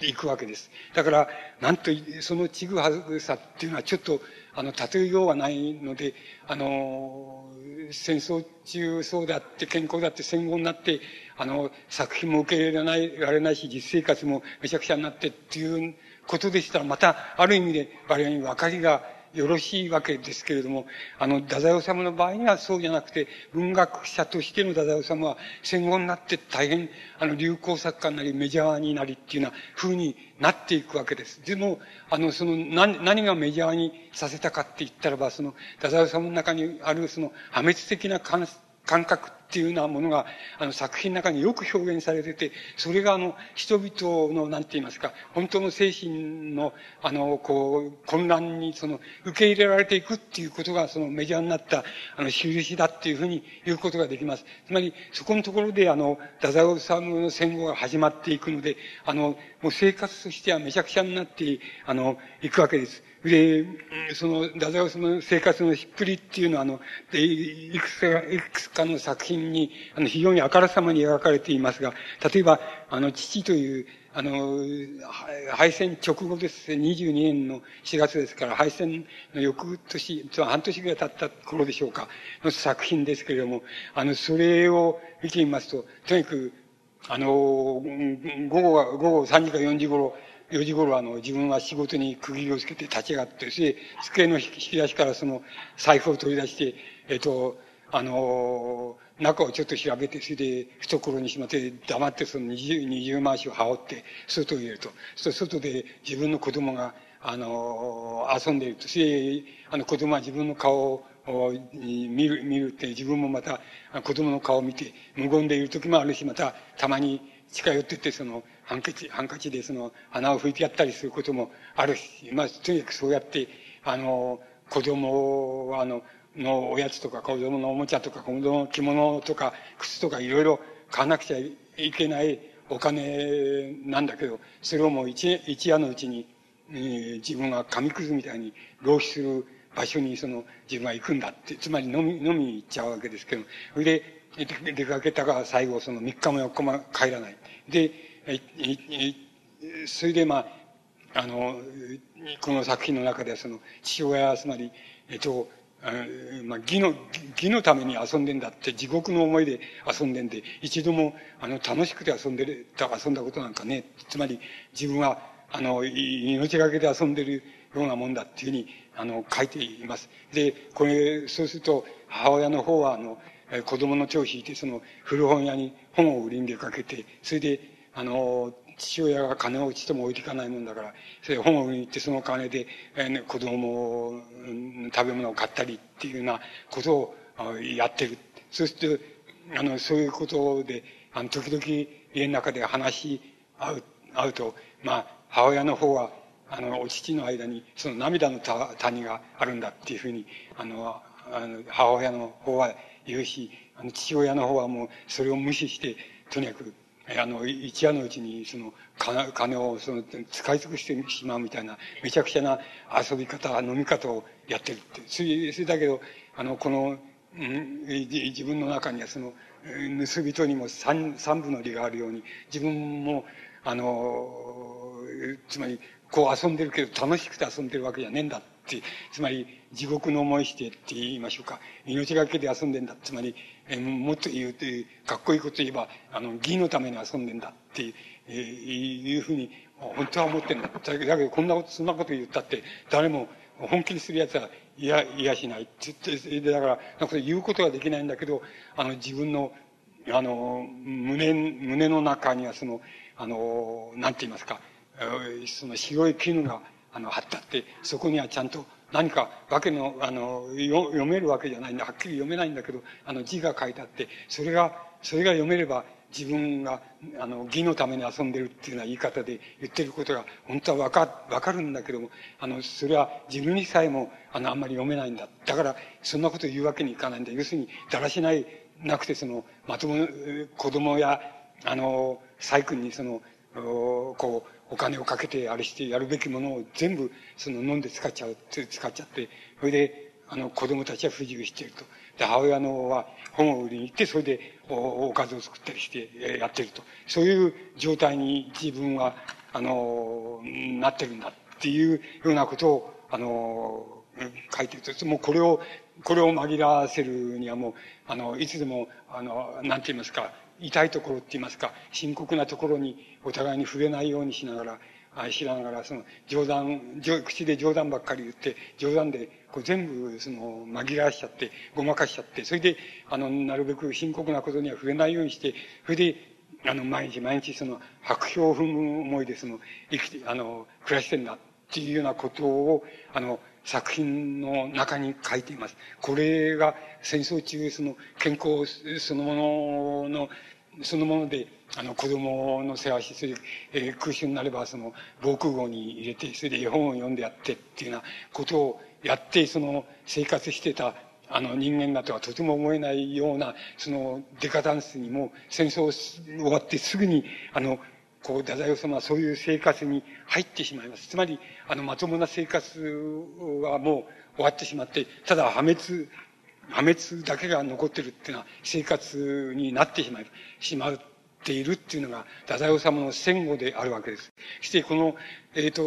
いくわけです。だからなんとそのちぐはぐさっていうのはちょっとあの例えようがないのであの戦争中そうであって健康だって戦後になってあの作品も受け入れられないられないし実生活もめちゃくちゃになってっていうことでしたら、また、ある意味で我々に分かりがよろしいわけですけれども、あの、太宰治の場合にはそうじゃなくて、文学者としての太宰治は戦後になって大変、あの、流行作家になり、メジャーになりっていうような風になっていくわけです。でも、あの、その、何、何がメジャーにさせたかって言ったらば、その、太宰治の中にある、その、破滅的な感感覚っていうようなものが、あの作品の中によく表現されてて、それがあの、人々の、なんて言いますか、本当の精神の、あの、こう、混乱に、その、受け入れられていくっていうことが、そのメジャーになった、あの、印だっていうふうに言うことができます。つまり、そこのところで、あの、太宰治の戦後が始まっていくので、あの、もう生活としてはめちゃくちゃになって、あの、いくわけです。で、その、太宰治の生活のひっくりっていうのは、あの、で、いくつか、いくつかの作品に、あの、非常にあからさまに描かれていますが、例えば、あの、父という、あの、敗戦直後です。22年の4月ですから、敗戦の翌年、半年ぐらい経った頃でしょうか、の作品ですけれども、あの、それを見てみますと、とにかく、あの、午後は、午後3時か4時頃、4時頃あの、自分は仕事に区切りをつけて立ち上がって、それで、机の引き出しからその、財布を取り出して、えっと、あの、中をちょっと調べて、それで、懐にしまって、黙ってその二重、二重回しを羽織って、外を入れると。そ外で自分の子供が、あの、遊んでいると。それで、あの、子供は自分の顔を見る、見るって、自分もまた、子供の顔を見て、無言でいる時もあるし、また、たまに近寄ってって、その、ハンカチ、ハンカチでその穴を拭いてやったりすることもあるし、まあ、とにかくそうやって、あの、子供は、あの、のおやつとか子供のおもちゃとか子供の着物とか靴とかいろいろ買わなくちゃいけないお金なんだけど、それをもう一一夜のうちに、えー、自分が紙くずみたいに浪費する場所にその自分は行くんだって、つまり飲み、飲みに行っちゃうわけですけど、それで出かけたが最後その3日も4日も帰らない。で、それでまあ、あの、この作品の中ではその父親はつまり、えっと、まあ、義の、義のために遊んでんだって地獄の思いで遊んでんで、一度も、あの、楽しくて遊んでる、遊んだことなんかね、つまり自分は、あの、命がけで遊んでるようなもんだっていうふうに、あの、書いています。で、これ、そうすると、母親の方は、あの、子供の手を引いて、その、古本屋に本を売りに出かけて、それで、あの、父親が金をちとも置いていかないもんだから、それ本を売りに行ってその金で、えー、子供を、食べ物を買ったりっていうようなことをやってる。そして、あの、そういうことで、あの、時々家の中で話し合う、合うと、まあ、母親の方は、あの、お父の間に、その涙の谷があるんだっていうふうに、あの、あの母親の方は言うし、あの、父親の方はもう、それを無視して、とにかく、あの、一夜のうちに、その、金を、その、使い尽くしてしまうみたいな、めちゃくちゃな遊び方、飲み方をやってるって。それ、それだけど、あの、この、うん、自分の中にはその、盗人にも三、三部の理があるように、自分も、あの、つまり、こう遊んでるけど楽しくて遊んでるわけじゃねえんだって、つまり地獄の思いしてって言いましょうか。命がけで遊んでんだ。つまり、えもっと言うと、かっこいいこと言えば、あの、義のために遊んでんだっていう、えいうふうに、本当は思ってんだ。だけど、こんなこと、そんなこと言ったって、誰も本気にする奴は嫌、嫌しないって言って、だから、なんか言うことができないんだけど、あの、自分の、あの、胸、胸の中にはその、あの、なんて言いますか、その白い絹が、あの、貼ってあって、そこにはちゃんと何かわけの、あの、読めるわけじゃないんだ。はっきり読めないんだけど、あの、字が書いてあって、それが、それが読めれば、自分が、あの、義のために遊んでるっていうような言い方で言ってることが、本当はわか、わかるんだけども、あの、それは自分にさえも、あの、あんまり読めないんだ。だから、そんなこと言うわけにいかないんだ。要するに、だらしない、なくて、その、まとも、子供や、あの、細君にその、こう、お金をかけてあれしてやるべきものを全部その飲んで使っちゃう、使っちゃって、それで、あの子供たちは不自由していると。で、母親のは本を売りに行って、それでおおかずを作ったりしてやってると。そういう状態に自分は、あの、なってるんだっていうようなことを、あの、書いてると。もうこれを、これを紛らわせるにはもう、あの、いつでも、あの、なんて言いますか、痛いところって言いますか、深刻なところにお互いに触れないようにしながら、知らながら、その冗談、口で冗談ばっかり言って、冗談でこう全部その紛らわしちゃって、ごまかしちゃって、それで、あの、なるべく深刻なことには触れないようにして、それで、あの、毎日毎日その白氷を踏む思いでその、生きて、あの、暮らしてんだっていうようなことを、あの、作品の中に書いています。これが戦争中、その健康そのもののそのもので、あの、子供の世話し、それで、えー、空襲になれば、その、防空壕に入れて、それで絵本を読んでやってっていうようなことをやって、その、生活してた、あの、人間だとはとても思えないような、その、デカダンスにも、戦争終わってすぐに、あの、こう、太宰治はそういう生活に入ってしまいます。つまり、あの、まともな生活はもう終わってしまって、ただ破滅破滅だけが残ってるっていうのは生活になってしまう、しまっているっていうのが、太宰治の戦後であるわけです。そしてこの、えっ、ー、と、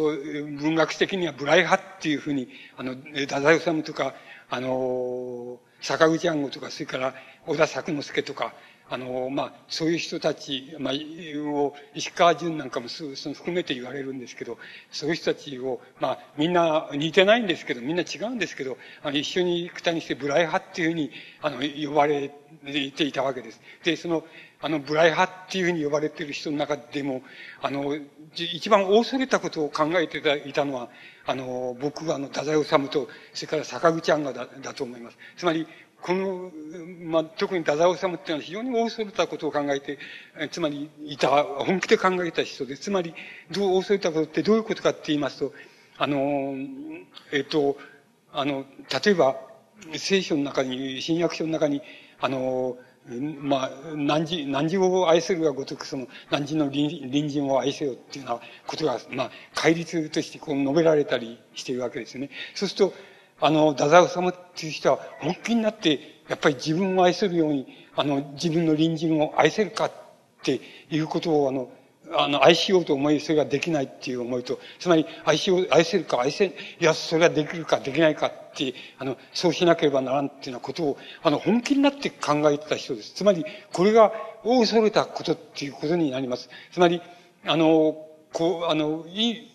文学的にはブライ派っていうふうに、あの、太宰治とか、あの、坂口安吾とか、それから小田作之助とか、あの、まあ、そういう人たち、まあ、を、石川淳なんかもその含めて言われるんですけど、そういう人たちを、まあ、みんな似てないんですけど、みんな違うんですけど、あの、一緒に行くたにしてブライ派っていうふうに、あの、呼ばれていたわけです。で、その、あの、ブライ派っていうふうに呼ばれている人の中でも、あの、一番恐れたことを考えていたのは、あの、僕はあの、太宰治と、それから坂口安がだだと思います。つまり、この、まあ、特に太宰治っていうのは非常に恐れたことを考えて、つまり、いた、本気で考えた人で、つまり、どう恐れたことってどういうことかって言いますと、あの、えっと、あの、例えば、聖書の中に、新約書の中に、あの、まあ、何時、何時を愛するがごとく、その、何時の隣人を愛せよっていうようなことが、まあ、戒律としてこう述べられたりしているわけですね。そうすると、あの、太宰治っていう人は本気になって、やっぱり自分を愛するように、あの、自分の隣人を愛せるかっていうことを、あの、あの、愛しようと思い、それができないっていう思いと、つまり、愛しよう、愛せるか、愛せ、いや、それができるか、できないかって、あの、そうしなければならんっていうようなことを、あの、本気になって考えてた人です。つまり、これが、大恐れたことっていうことになります。つまり、あの、こう、あの、い、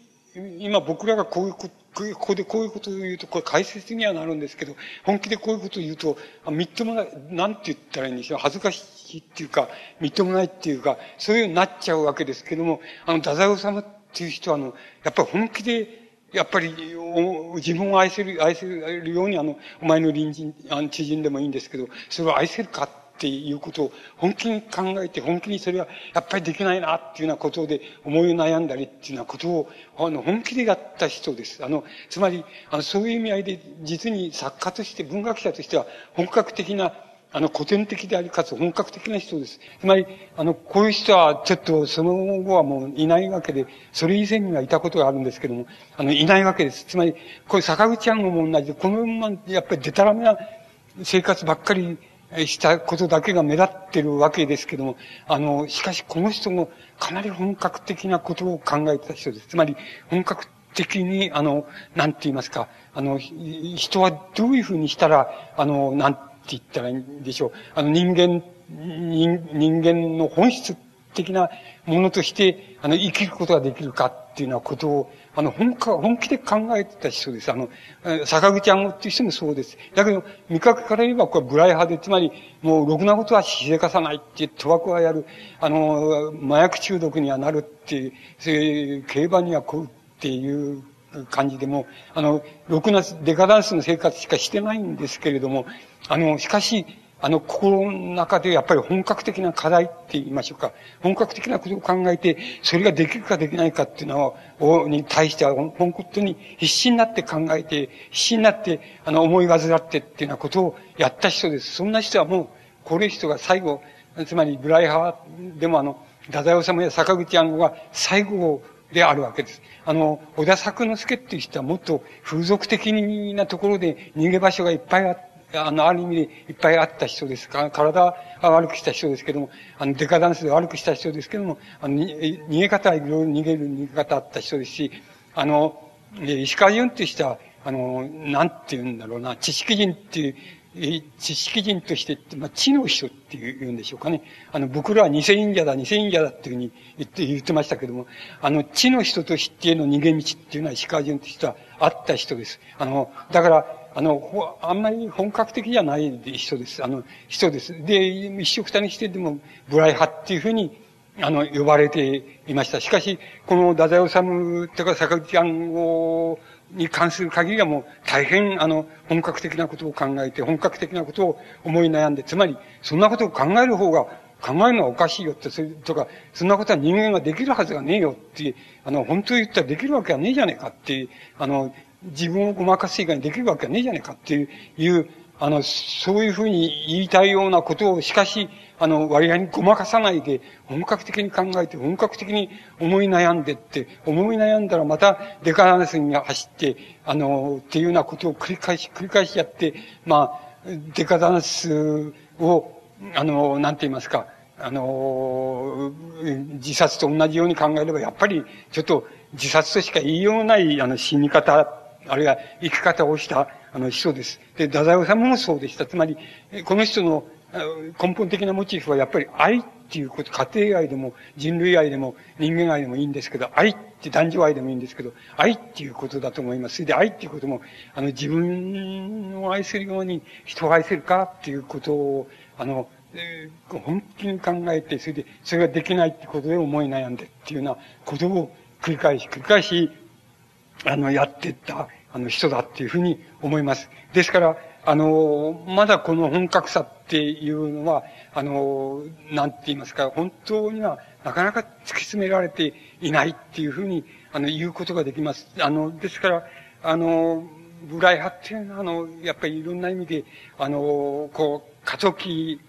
今僕らがこういうことここでこういうことを言うと、これ解説にはなるんですけど、本気でこういうことを言うと、みっともない、なんて言ったらいいんでしょう、恥ずかしいっていうか、みっともないっていうか、そういうようになっちゃうわけですけども、あの、太宰治っていう人は、あの、やっぱり本気で、やっぱり、自分を愛せる、愛せるように、あの、お前の隣人、あの知人でもいいんですけど、それを愛せるかっていうことを本気に考えて、本気にそれはやっぱりできないなっていうようなことで思い悩んだりっていうようなことを、あの、本気でやった人です。あの、つまり、あの、そういう意味合いで、実に作家として、文学者としては本格的なあの、古典的であり、かつ本格的な人です。つまり、あの、こういう人は、ちょっと、その後はもういないわけで、それ以前にはいたことがあるんですけども、あの、いないわけです。つまり、これ、坂口案も同じで、このまま、やっぱりデタラメな生活ばっかりしたことだけが目立ってるわけですけども、あの、しかしこの人もかなり本格的なことを考えた人です。つまり、本格的に、あの、なんて言いますか、あの、人はどういうふうにしたら、あの、なんて言ったらいいんでしょう。あの人間、人人間の本質的なものとして、あの、生きることができるかっていうようなことを、あの、本か、本気で考えてた人です。あの、坂口暗号っていう人もそうです。だけど、味覚から言えばこれブライ派で、つまり、もう、ろくなことはしでかさないっていう、賭博はやる、あの、麻薬中毒にはなるっていう、そういう、競馬にはこうっていう感じでも、あの、ろくなデカダンスの生活しかしてないんですけれども、あの、しかし、あの、心の中でやっぱり本格的な課題って言いましょうか。本格的なことを考えて、それができるかできないかっていうのを、に対しては、本当に必死になって考えて、必死になって、あの、思い患ってっていうようなことをやった人です。そんな人はもう、これ人が最後、つまり、ブライ派でもあの、太宰治や坂口安吾が最後であるわけです。あの、小田作之助っていう人はもっと風俗的なところで逃げ場所がいっぱいあって、あの、ある意味でいっぱいあった人ですか？体は悪くした人ですけども、あの、デカダンスで悪くした人ですけども、あの、逃げ方はいろいろ逃げる逃げ方あった人ですし、あの、石川淳っていう人は、あの、なんて言うんだろうな、知識人っていう、知識人として、まあ、知の人っていうんでしょうかね。あの、僕らは偽忍者だ、偽忍者だっていうふうに言って、言ってましたけども、あの、知の人としての逃げ道っていうのは石川淳って人はあった人です。あの、だから、あの、あんまり本格的じゃない人です。あの、人です。で、一緒二人してでも、ブライ派っていうふうに、あの、呼ばれていました。しかし、この太宰治とか坂口暗号に関する限りはもう大変、あの、本格的なことを考えて、本格的なことを思い悩んで、つまり、そんなことを考える方が、考えるのはおかしいよって、それとか、そんなことは人間ができるはずがねえよって、あの、本当に言ったらできるわけはねえじゃねえかって、あの、自分をごまかす以外にできるわけはねえじゃねえかっていう、いう、あの、そういうふうに言いたいようなことを、しかし、あの、割合にごまかさないで、本格的に考えて、本格的に思い悩んでって、思い悩んだらまたデカダンスに走って、あの、っていうようなことを繰り返し、繰り返しやって、まあ、デカダンスを、あの、なんて言いますか、あの、自殺と同じように考えれば、やっぱり、ちょっと自殺としか言いようない、あの、死に方あるいは生き方をしたあの人です。で、太宰治もそうでした。つまり、この人の根本的なモチーフはやっぱり愛っていうこと、家庭愛でも人類愛でも人間愛でもいいんですけど、愛って男女愛でもいいんですけど、愛っていうことだと思います。それで愛っていうことも、あの、自分を愛するように人を愛せるかっていうことを、あの、えー、本気に考えて、それで、それができないってことで思い悩んでっていうようなことを繰り返し繰り返し、あの、やってった。あの、人だっていうふうに思います。ですから、あの、まだこの本格さっていうのは、あの、なんて言いますか、本当にはなかなか突き詰められていないっていうふうに、あの、言うことができます。あの、ですから、あの、ブライ派っていうのは、あの、やっぱりいろんな意味で、あの、こう、過渡期、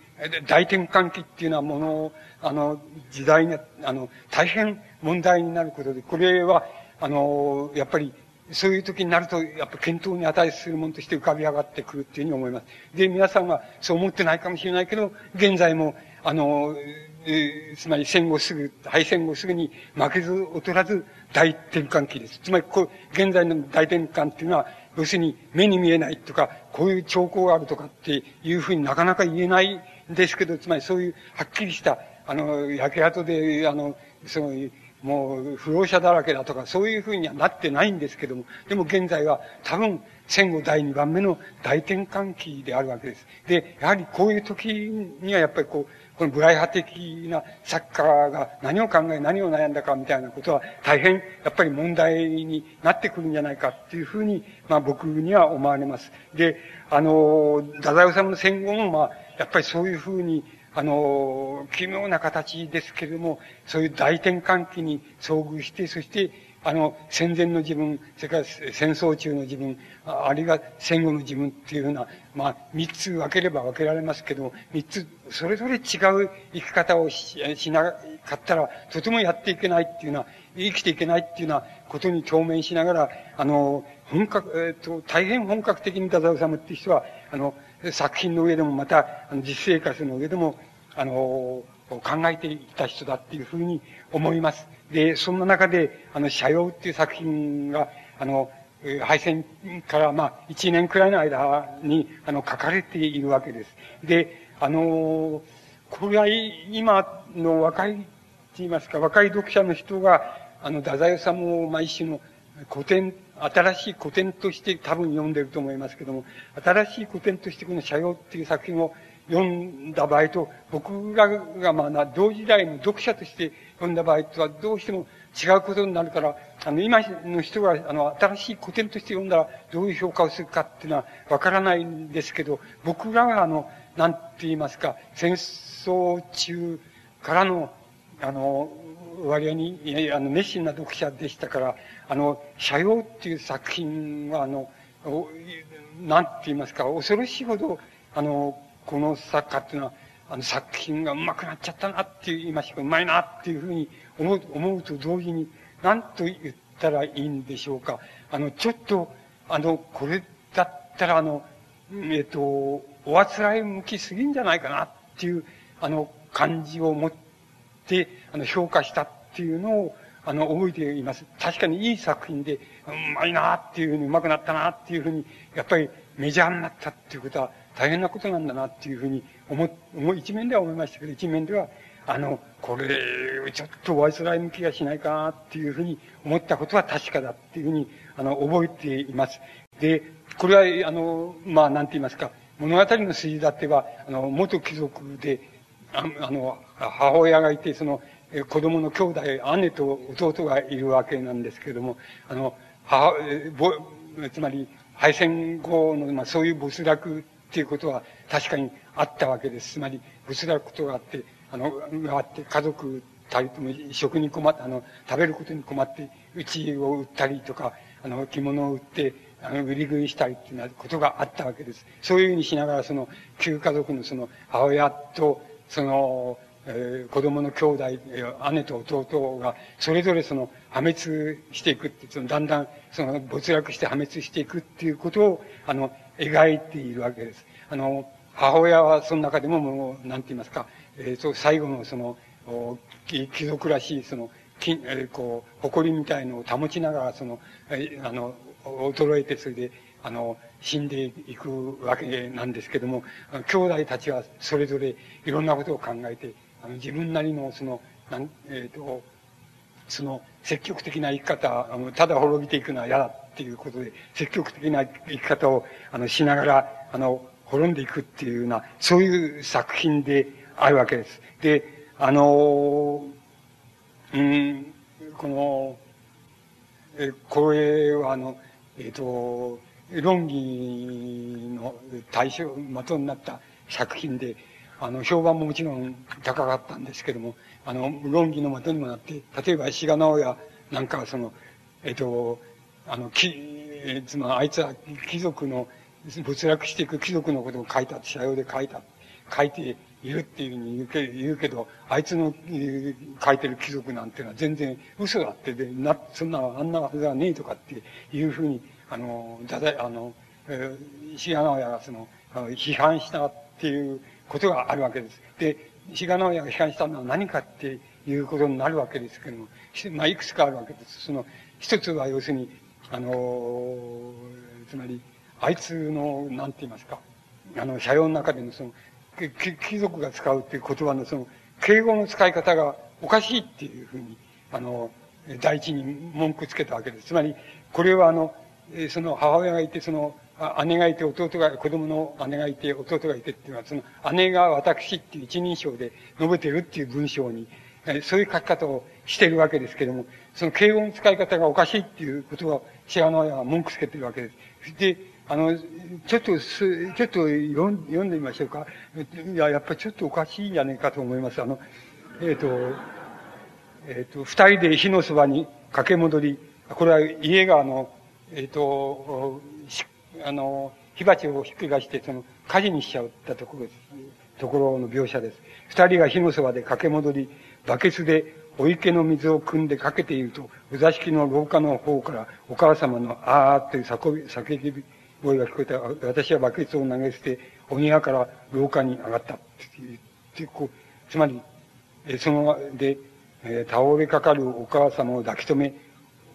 大転換期っていうようなものを、あの、時代に、あの、大変問題になることで、これは、あの、やっぱり、そういう時になると、やっぱ検討に値するものとして浮かび上がってくるっていうふうに思います。で、皆さんはそう思ってないかもしれないけど、現在も、あの、えー、つまり戦後すぐ、敗戦後すぐに負けず劣らず大転換期です。つまり、こう、現在の大転換っていうのは、要するに目に見えないとか、こういう兆候があるとかっていうふうになかなか言えないんですけど、つまりそういうはっきりした、あの、焼け跡で、あの、その、もう不老者だらけだとか、そういうふうにはなってないんですけども、でも現在は多分戦後第2番目の大転換期であるわけです。で、やはりこういう時にはやっぱりこう、このブライ派的な作家が何を考え、何を悩んだかみたいなことは大変やっぱり問題になってくるんじゃないかっていうふうに、まあ僕には思われます。で、あの、太宰治の戦後もまあ、やっぱりそういうふうにあの、奇妙な形ですけれども、そういう大転換期に遭遇して、そして、あの、戦前の自分、それから戦争中の自分、あるいは戦後の自分っていうふうな、まあ、三つ分ければ分けられますけど、三つ、それぞれ違う生き方をしなかったら、とてもやっていけないっていうのは、生きていけないっていうようなことに共鳴しながら、あの、本格、えっ、と、大変本格的に太宰治っていう人は、あの、作品の上でもまた、あの実生活の上でも、あの、考えていた人だっていうふうに思います。で、そんな中で、あの、社用っていう作品が、あの、敗戦からまあ一年くらいの間にあの書かれているわけです。で、あの、これは今の若い、と言いますか、若い読者の人が、あの、太宰治を、まあ一種の古典新しい古典として多分読んでると思いますけども、新しい古典としてこの社用っていう作品を読んだ場合と、僕らがまあ同時代の読者として読んだ場合とはどうしても違うことになるから、あの、今の人が、あの、新しい古典として読んだらどういう評価をするかっていうのはわからないんですけど、僕らがあの、なんて言いますか、戦争中からの、あの、割合に、あの、熱心な読者でしたから、あの、社用っていう作品は、あの、なんて言いますか、恐ろしいほど、あの、この作家っていうのは、あの作品が上手くなっちゃったなって言いましたか、うまいなっていうふうに思う、思うと同時に、何と言ったらいいんでしょうか。あの、ちょっと、あの、これだったら、あの、えっ、と、おあつらい向きすぎんじゃないかなっていう、あの、感じを持って、あの、評価したっていうのを、あの、覚えています。確かにいい作品で、うまいなっていうふうに、うまくなったなっていうふうに、やっぱりメジャーになったっていうことは大変なことなんだなっていうふうに思、思一面では思いましたけど、一面では、あの、これ、ちょっとワイスライ向きがしないかなっていうふうに思ったことは確かだっていうふうに、あの、覚えています。で、これは、あの、まあ、なんて言いますか、物語の筋立ては、あの、元貴族で、ああの、母親がいて、その、子供の兄弟、姉と弟がいるわけなんですけれども、あの、母、ぼ、つまり、敗戦後の、まあ、そういう没落っていうことは確かにあったわけです。つまり、没落ことがあって、あの、があって、家族たりとも食に困って、あの、食べることに困って、うちを売ったりとか、あの、着物を売って、あの、売り食いしたりっていうことがあったわけです。そういうふうにしながら、その、旧家族のその、母親と、その、えー、子供の兄弟、姉と弟が、それぞれその、破滅していくって、その、だんだん、その、没落して破滅していくっていうことを、あの、描いているわけです。あの、母親はその中でももう、なんて言いますか、えー、最後のその、貴族らしい、その、きえー、こう、誇りみたいのを保ちながら、その、えー、あの、衰えて、それで、あの、死んでいくわけなんですけども、兄弟たちはそれぞれいろんなことを考えて、あの自分なりのその、なん、えっ、ー、と、その積極的な生き方、あのただ滅びていくのは嫌だっていうことで、積極的な生き方を、あの、しながら、あの、滅んでいくっていうような、そういう作品であるわけです。で、あの、うん、この、え、これはあの、えっ、ー、と、論議の対象、的になった作品で、あの、評判ももちろん高かったんですけども、あの、論議の的にもなって、例えば、志賀直哉なんかはその、えっ、と、あの、き、えつまり、あいつは貴族の、没落していく貴族のことを書いた、社用で書いた、書いているっていうふうに言うけ言うけど、あいつの、え書いてる貴族なんていうのは全然嘘だってで、な、そんな、あんなはずはねえとかっていうふうに、あの、だだ、あの、えー、志賀直哉がその、批判したっていうことがあるわけです。で、志賀直哉が批判したのは何かっていうことになるわけですけども、まあ、いくつかあるわけです。その、一つは要するに、あの、つまり、あいつの、なんて言いますか、あの、社用の中でのその、貴族が使うっていう言葉のその、敬語の使い方がおかしいっていうふうに、あの、第一に文句つけたわけです。つまり、これはあの、その母親がいて、その、姉がいて、弟が、子供の姉がいて、弟がいてっていうのは、その姉が私っていう一人称で述べてるっていう文章に、そういう書き方をしてるわけですけども、その敬語の使い方がおかしいっていうことを、シアノ親は文句つけてるわけです。で、あの、ちょっとす、ちょっと読んでみましょうか。いや、やっぱりちょっとおかしいんじゃないかと思います。あの、えっ、ー、と、えっ、ー、と、二人で火のそばに駆け戻り、これは家があの、えっ、ー、と、あの、火鉢をひっくり返して、その、火事にしちゃったところです。ところの描写です。二人が火のそばで駆け戻り、バケツでお池の水を汲んでかけていると、お座敷の廊下の方からお母様のあーという叫び、声が聞こえた。私はバケツを投げ捨て、お庭から廊下に上がったって、こう、つまり、えその、で、え倒れかかるお母様を抱き留め、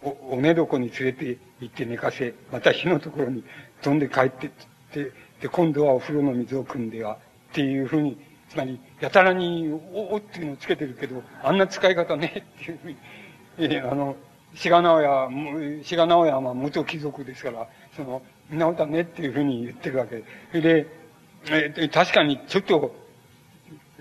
お、お寝床に連れて行って寝かせ、また火のところに飛んで帰ってって、で、今度はお風呂の水を汲んでは、っていうふうに、つまり、やたらに、お、おっていうのをつけてるけど、あんな使い方ね、っていうふうに、えー、あの、志賀直哉、志賀直哉は元貴族ですから、その、みんなだねっていうふうに言ってるわけで。で、えー、確かにちょっと、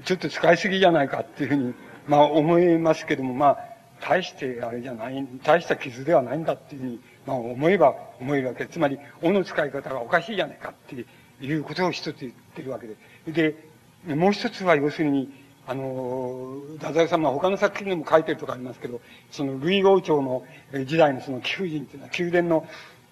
ちょっと使いすぎじゃないかっていうふうに、まあ思いますけども、まあ、大してあれじゃない、大した傷ではないんだっていうふうに、まあ思えば思えるわけ、つまり、尾の使い方がおかしいじゃないかっていうことを一つ言ってるわけで。で、もう一つは要するに、あの、太宰さんは他の作品でも書いてるとかありますけど、その、ルイ王朝の時代のその貴婦人っていうのは、宮殿の、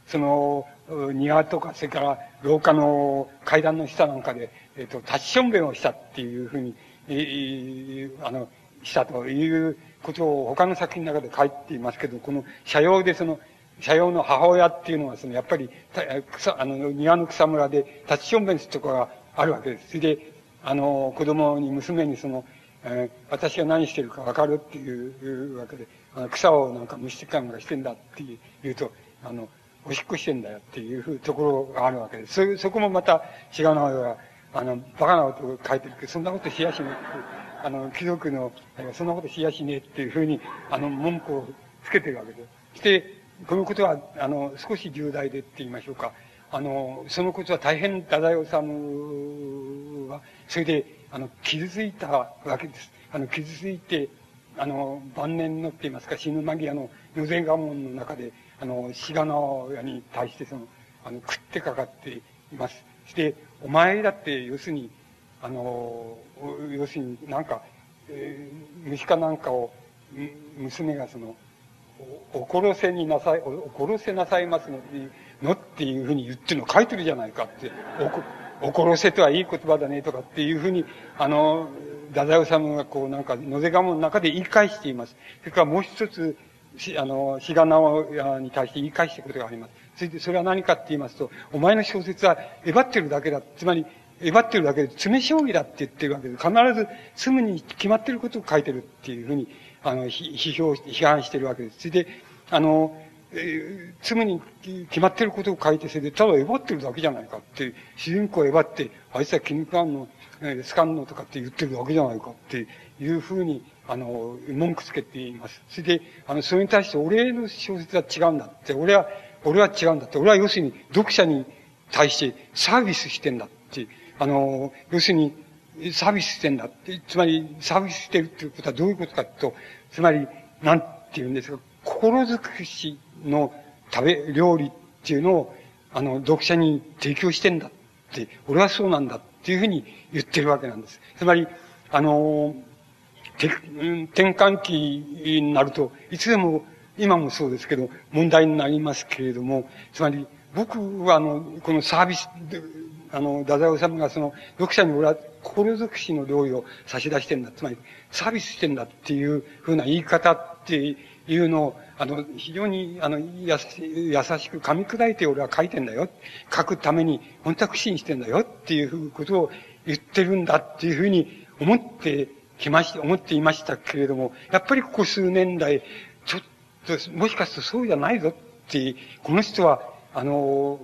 その、庭とか、それから廊下の階段の下なんかで、えっ、と、立ちしょんべんをしたっていうふうに、えー、あの、したということを他の作品の中で書いていますけど、この社用でその、社用の母親っていうのは、その、やっぱり、草、あの、庭の草むらで立ちしょんべんするとこがあるわけです。それで、あの、子供に、娘にその、えー、私が何してるかわかるっていうわけで、あの草をなんか虫ってかしてんだって言うと、あの、おしっこしてんだよっていうところがあるわけです。そ、そこもまた違うのは、あの、バカなことを書いてるけど、そんなことしやしねえあの、貴族の、そんなことしやしねえっていうふうに、あの、文句をつけてるわけです。して、このことは、あの、少し重大でって言いましょうか。あの、そのことは大変太宰治は、それで、あの、傷ついたわけです。あの、傷ついて、あの、晩年のって言いますか、死ぬ間際の野前我門の中で、あの、志賀直屋に対してその、あの、食ってかかっています。して、お前だって、要するに、あの、要するになんか、えー、虫かなんかを、娘がその、お殺せになさい、お殺せなさいますののっていうふうに言ってるの書いてるじゃないかって、お、お殺せとはいい言葉だねとかっていうふうに、あの、太宰治がこうなんか、野瀬我門の中で言い返しています。それからもう一つ、あの、比嘉直哉に対して言い返していることがあります。それで、それは何かって言いますと、お前の小説は、えばってるだけだ。つまり、えばってるだけで、詰将棋だって言ってるわけです。必ず、すぐに決まってることを書いてるっていうふうに、あの、批評、批判してるわけです。それで、あの、えー、すに決まってることを書いて、それで、ただえばってるだけじゃないかって、主人公をえばって、あいつは気に食わんの、えー、スカンのとかって言ってるだけじゃないかっていうふうに、あの、文句つけています。それで、あの、それに対して俺の小説は違うんだって、俺は、俺は違うんだって、俺は要するに読者に対してサービスしてんだって、あの、要するに、サービスしてんだって、つまり、サービスしてるっていうことはどういうことかと、つまり、なんて言うんですか、心づくしの食べ、料理っていうのを、あの、読者に提供してんだって、俺はそうなんだっていうふうに言ってるわけなんです。つまり、あの、て転換期になると、いつでも、今もそうですけど、問題になりますけれども、つまり、僕はあの、このサービス、あの、太宰治がその、読者に俺は心づくしの料理を差し出してんだ。つまり、サービスしてんだっていうふうな言い方っていうのを、あの、非常に、あの、優し優しく噛み砕いて俺は書いてんだよ。書くために、本当は苦心してんだよっていうことを言ってるんだっていうふうに思ってきまし、思っていましたけれども、やっぱりここ数年来、ちょっと、もしかするとそうじゃないぞって、この人は、あの、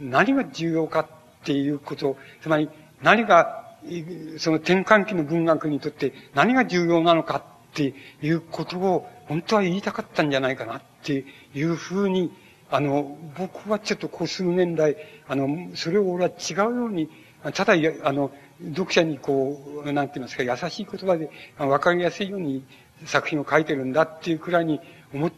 何が重要かっていうこと、つまり何が、その転換期の文学にとって何が重要なのかっていうことを本当は言いたかったんじゃないかなっていうふうに、あの、僕はちょっとこう数年来、あの、それを俺は違うように、ただ、あの、読者にこう、なんて言いますか、優しい言葉で、わかりやすいように作品を書いてるんだっていうくらいに思っ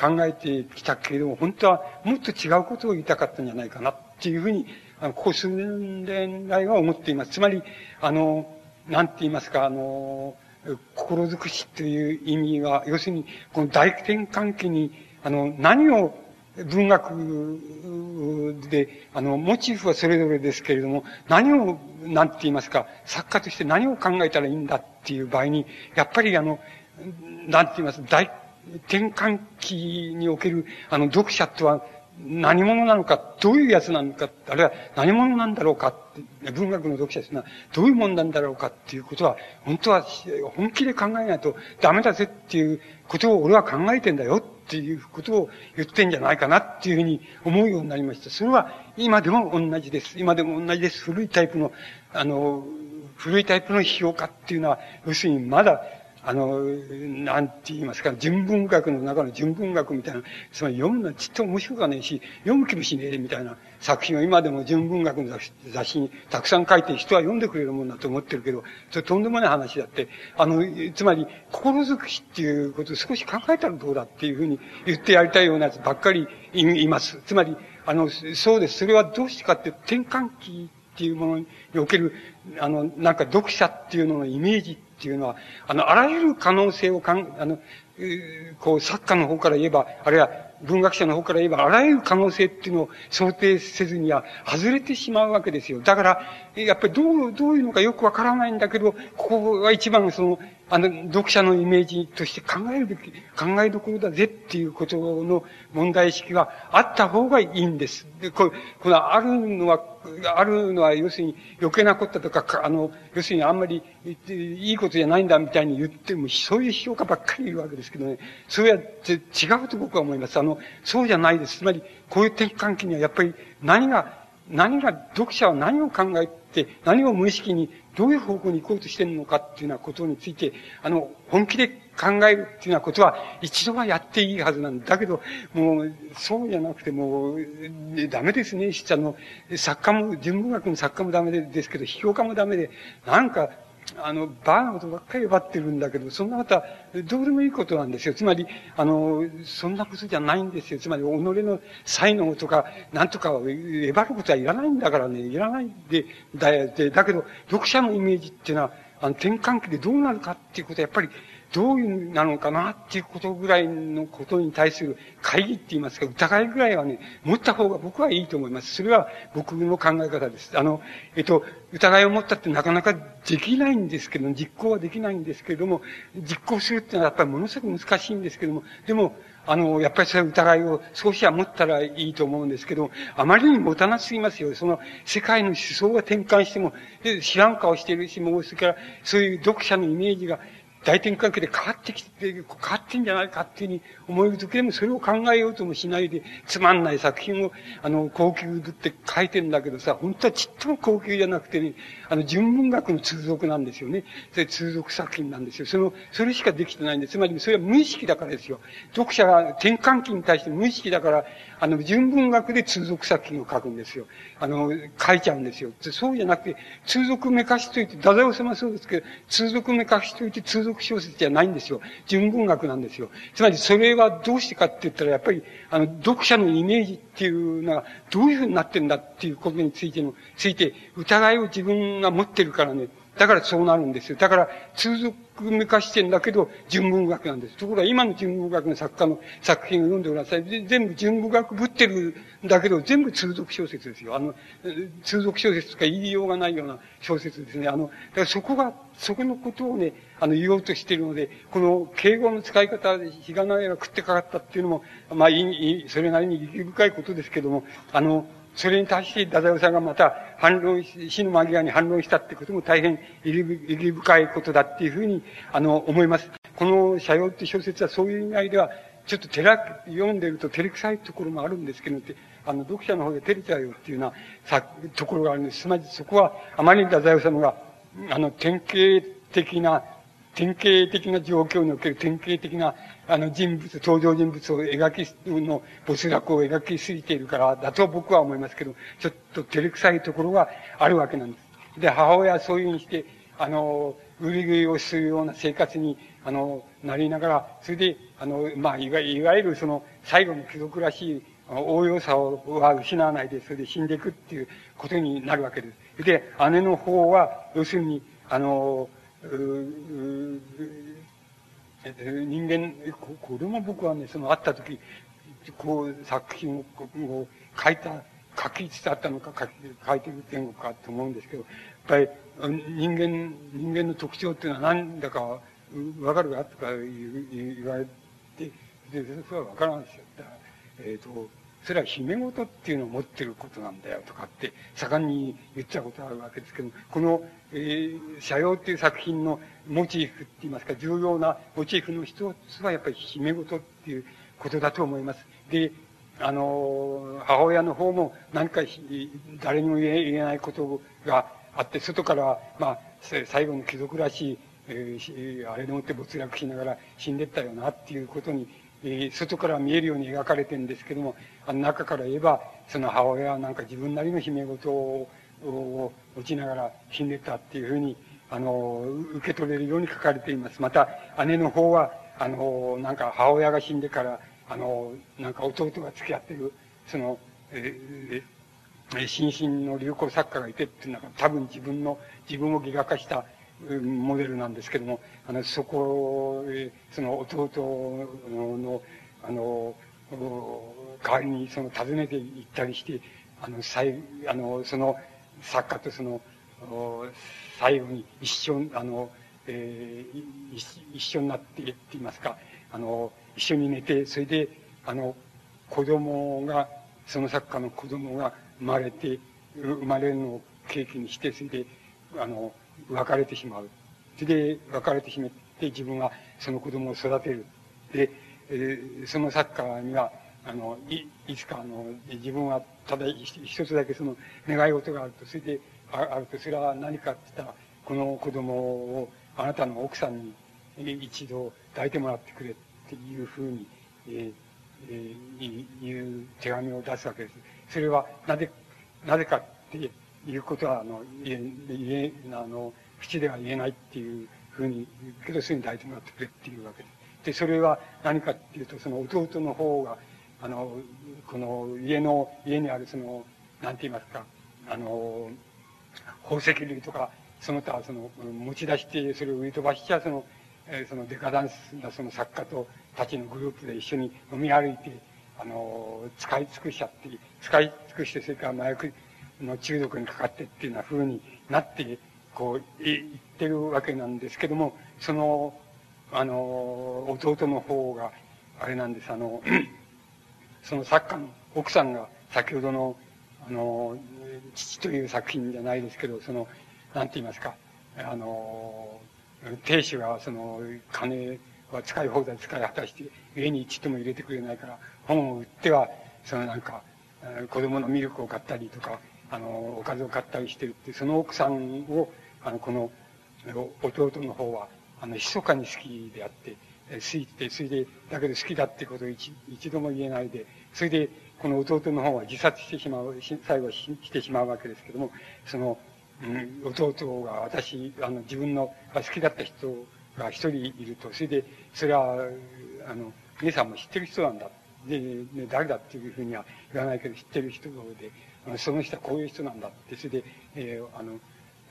考えてきたけれども、本当はもっと違うことを言いたかったんじゃないかなっていうふうに、あのここ数年来は思っています。つまり、あの、なんて言いますか、あの、心尽くしという意味は、要するに、この大転換期に、あの、何を文学で、あの、モチーフはそれぞれですけれども、何を、なんて言いますか、作家として何を考えたらいいんだっていう場合に、やっぱりあの、なんて言います、大転換期における、あの、読者とは何者なのか、どういうやつなのか、あるいは何者なんだろうかって、文学の読者ですが、どういうもんなんだろうかっていうことは、本当は本気で考えないとダメだぜっていうことを俺は考えてんだよっていうことを言ってんじゃないかなっていうふうに思うようになりました。それは今でも同じです。今でも同じです。古いタイプの、あの、古いタイプの批評家っていうのは、要するにまだあの、なんて言いますか、純文学の中の純文学みたいな、つまり読むのはちっと面白くはねえし、読む気もしねえみたいな作品を今でも純文学の雑誌にたくさん書いて人は読んでくれるもんだと思ってるけど、それとんでもない話だって、あの、つまり、心づくしっていうことを少し考えたらどうだっていうふうに言ってやりたいようなやつばっかりいます。つまり、あの、そうです。それはどうしてかって転換期っていうものにおける、あの、なんか読者っていうののイメージってていうのは、あの、あらゆる可能性をかん、あの、こう、作家の方から言えば、あるいは文学者の方から言えば、あらゆる可能性っていうのを想定せずには外れてしまうわけですよ。だから、やっぱりどう、どういうのかよくわからないんだけど、ここは一番その、あの、読者のイメージとして考えるべき、考えどころだぜっていうことの問題意識があった方がいいんです。で、ここのあるのは、あるのは要するに余計なこととか、あの、要するにあんまりいいことじゃないんだみたいに言っても、そういう評価ばっかりいるわけですけどね。それは違うと僕は思います。あの、そうじゃないです。つまり、こういう転換期にはやっぱり何が、何が、読者は何を考えて、何を無意識にどういう方向に行こうとしてるのかっていうようなことについて、あの、本気で考えるっていうようなことは一度はやっていいはずなんだ。けど、もう、そうじゃなくてもう、ダメですね。あの、作家も、純文学の作家もダメですけど、批評家もダメで、なんか、あの、バーなことばっかり奪ってるんだけど、そんなことはどうでもいいことなんですよ。つまり、あの、そんなことじゃないんですよ。つまり、己の才能とか、なんとかをえばることはいらないんだからね、いらないで、だよ。で、だけど、読者のイメージっていうのは、あの、転換期でどうなるかっていうことは、やっぱり、どういうなのかなっていうことぐらいのことに対する会議って言いますか、疑いぐらいはね、持った方が僕はいいと思います。それは僕の考え方です。あの、えっと、疑いを持ったってなかなかできないんですけど、実行はできないんですけれども、実行するっていうのはやっぱりものすごく難しいんですけども、でも、あの、やっぱりそういう疑いを少しは持ったらいいと思うんですけど、あまりに持たなすぎますよ。その世界の思想が転換しても、知らん顔してるし、もうそれからそういう読者のイメージが大転換期で変わってきて、変わってんじゃないかっていうふうに思える時でもそれを考えようともしないで、つまんない作品を、あの、高級って書いてんだけどさ、本当はちっとも高級じゃなくてね、あの、純文学の通俗なんですよね。それ通俗作品なんですよ。その、それしかできてないんです、つまりそれは無意識だからですよ。読者が転換期に対して無意識だから、あの、純文学で通俗作品を書くんですよ。あの、書いちゃうんですよ。そうじゃなくて、通俗めかしといて、太宰治もそうですけど、通俗めかしといて通俗小説じゃないんですよ。純文学なんですよ。つまりそれはどうしてかって言ったら、やっぱり、あの、読者のイメージっていうのが、どういうふうになってんだっていうことについての、ついて、疑いを自分が持ってるからね、だからそうなるんですよ。だから、通俗めかしてんだけど、純文学なんです。ところが今の純文学の作家の作品を読んでください。全部純文学ぶってるんだけど、全部通俗小説ですよ。あの、通俗小説とか言いようがないような小説ですね。あの、だからそこが、そこのことをね、あの、言おうとしているので、この敬語の使い方で日が長いが食ってかかったっていうのも、まあ、いい、それなりに意義深いことですけども、あの、それに対して、ダダオさんがまた反論し、死の間際に反論したってことも大変意義深いことだっていうふうに、あの、思います。この、社用って小説はそういう意味合いでは、ちょっと照ら、読んでると照れくさいところもあるんですけど、あの、読者の方で照れちゃうよっていうような、さ、ところがあるんです。つまりそこは、あまりに太宰治が、あの、典型的な、典型的な状況における典型的な、あの人物、登場人物を描き、の没落を描きすぎているから、だと僕は思いますけど、ちょっと照れくさいところがあるわけなんです。で、母親はそういうふうにして、あの、売り食いをするような生活に、あの、なりながら、それで、あの、まあ、いわいわゆるその、最後の貴族らしい応用さは失わないで、それで死んでいくっていうことになるわけです。で、姉の方は、要するに、あの、人間、これも僕はね、その会った時、こう、作品を書いた、書きつつあったのか書き、書いてる言語かと思うんですけど、やっぱり人間、人間の特徴っていうのは何だかわかるかとか言われて、で、それはわからんですよ。えっ、ー、と、それは姫事っていうのを持ってることなんだよとかって盛んに言っちゃうことあるわけですけど、この、えー、社用っていう作品のモチーフって言いますか、重要なモチーフの一つはやっぱり姫事っていうことだと思います。で、あの、母親の方も何か誰にも言えないことがあって、外から、まあ、最後の貴族らしい、えー、あれでもって没落しながら死んでったよなっていうことにえー、外から見えるように描かれてるんですけども、あの中から言えば、その母親はなんか自分なりの姫事を落ちながら死んでたっていうふうに、あの、受け取れるように書かれています。また、姉の方は、あの、なんか母親が死んでから、あの、なんか弟が付き合ってる、その、えー、新進の流行作家がいてっていうのは多分自分の、自分をギガ化したモデルなんですけども、あの、そこへ、その弟の、あの、代わりにその訪ねて行ったりして、あの、最、あの、その作家とその、最後に一緒、あの、えー、一緒になってって言いますか、あの、一緒に寝て、それで、あの、子供が、その作家の子供が生まれて、生まれるのを契機にして、それで、あの、別れてしまう。それで別れてしまって自分はその子供を育てる。で、えー、そのサッカーには、あの、い、いつかあの、自分はただ一つだけその願い事があると、それで、ああると、それは何かって言ったら、この子供をあなたの奥さんに一度抱いてもらってくれっていうふうに、えーえー、いう手紙を出すわけです。それはなぜ、なぜかっていうことは、あの、言え、言え、あの、口では言えないっていうふうにけど、すぐに抱いてもらってくれっていうわけです。で、それは何かっていうと、その弟の方が、あの、この家の、家にあるその、なんて言いますか、あの、宝石類とか、その他、その、持ち出して、それを売り飛ばしちゃ、その、えー、そのデカダンスなその作家とたちのグループで一緒に飲み歩いて、あの、使い尽くしちゃって、使い尽くして、それから麻薬の中毒にかかってっていうような風になって、こう、い言ってるわけなんですけども、その、あの、弟の方が、あれなんです、あの、その作家の奥さんが先ほどの、あの、父という作品じゃないですけど、その、なんて言いますか、あの、亭主がその、金は使い放題使い果たして、家にちっとも入れてくれないから、本を売っては、そのなんか、子供のミルクを買ったりとか、あの、おかずを買ったりしてるって、その奥さんを、あの、この、弟の方は、あの、密かに好きであって、好いて、それで、だけど好きだってことを一一度も言えないで、それで、この弟の方は自殺してしまう、最後してしまうわけですけども、その、うん、弟が私、あの、自分の好きだった人が一人いると、それで、それは、あの、姉さんも知ってる人なんだ。で、ね、誰だっていうふうには言わないけど、知ってる人で、その人はこういう人なんだって、それで、えー、あの、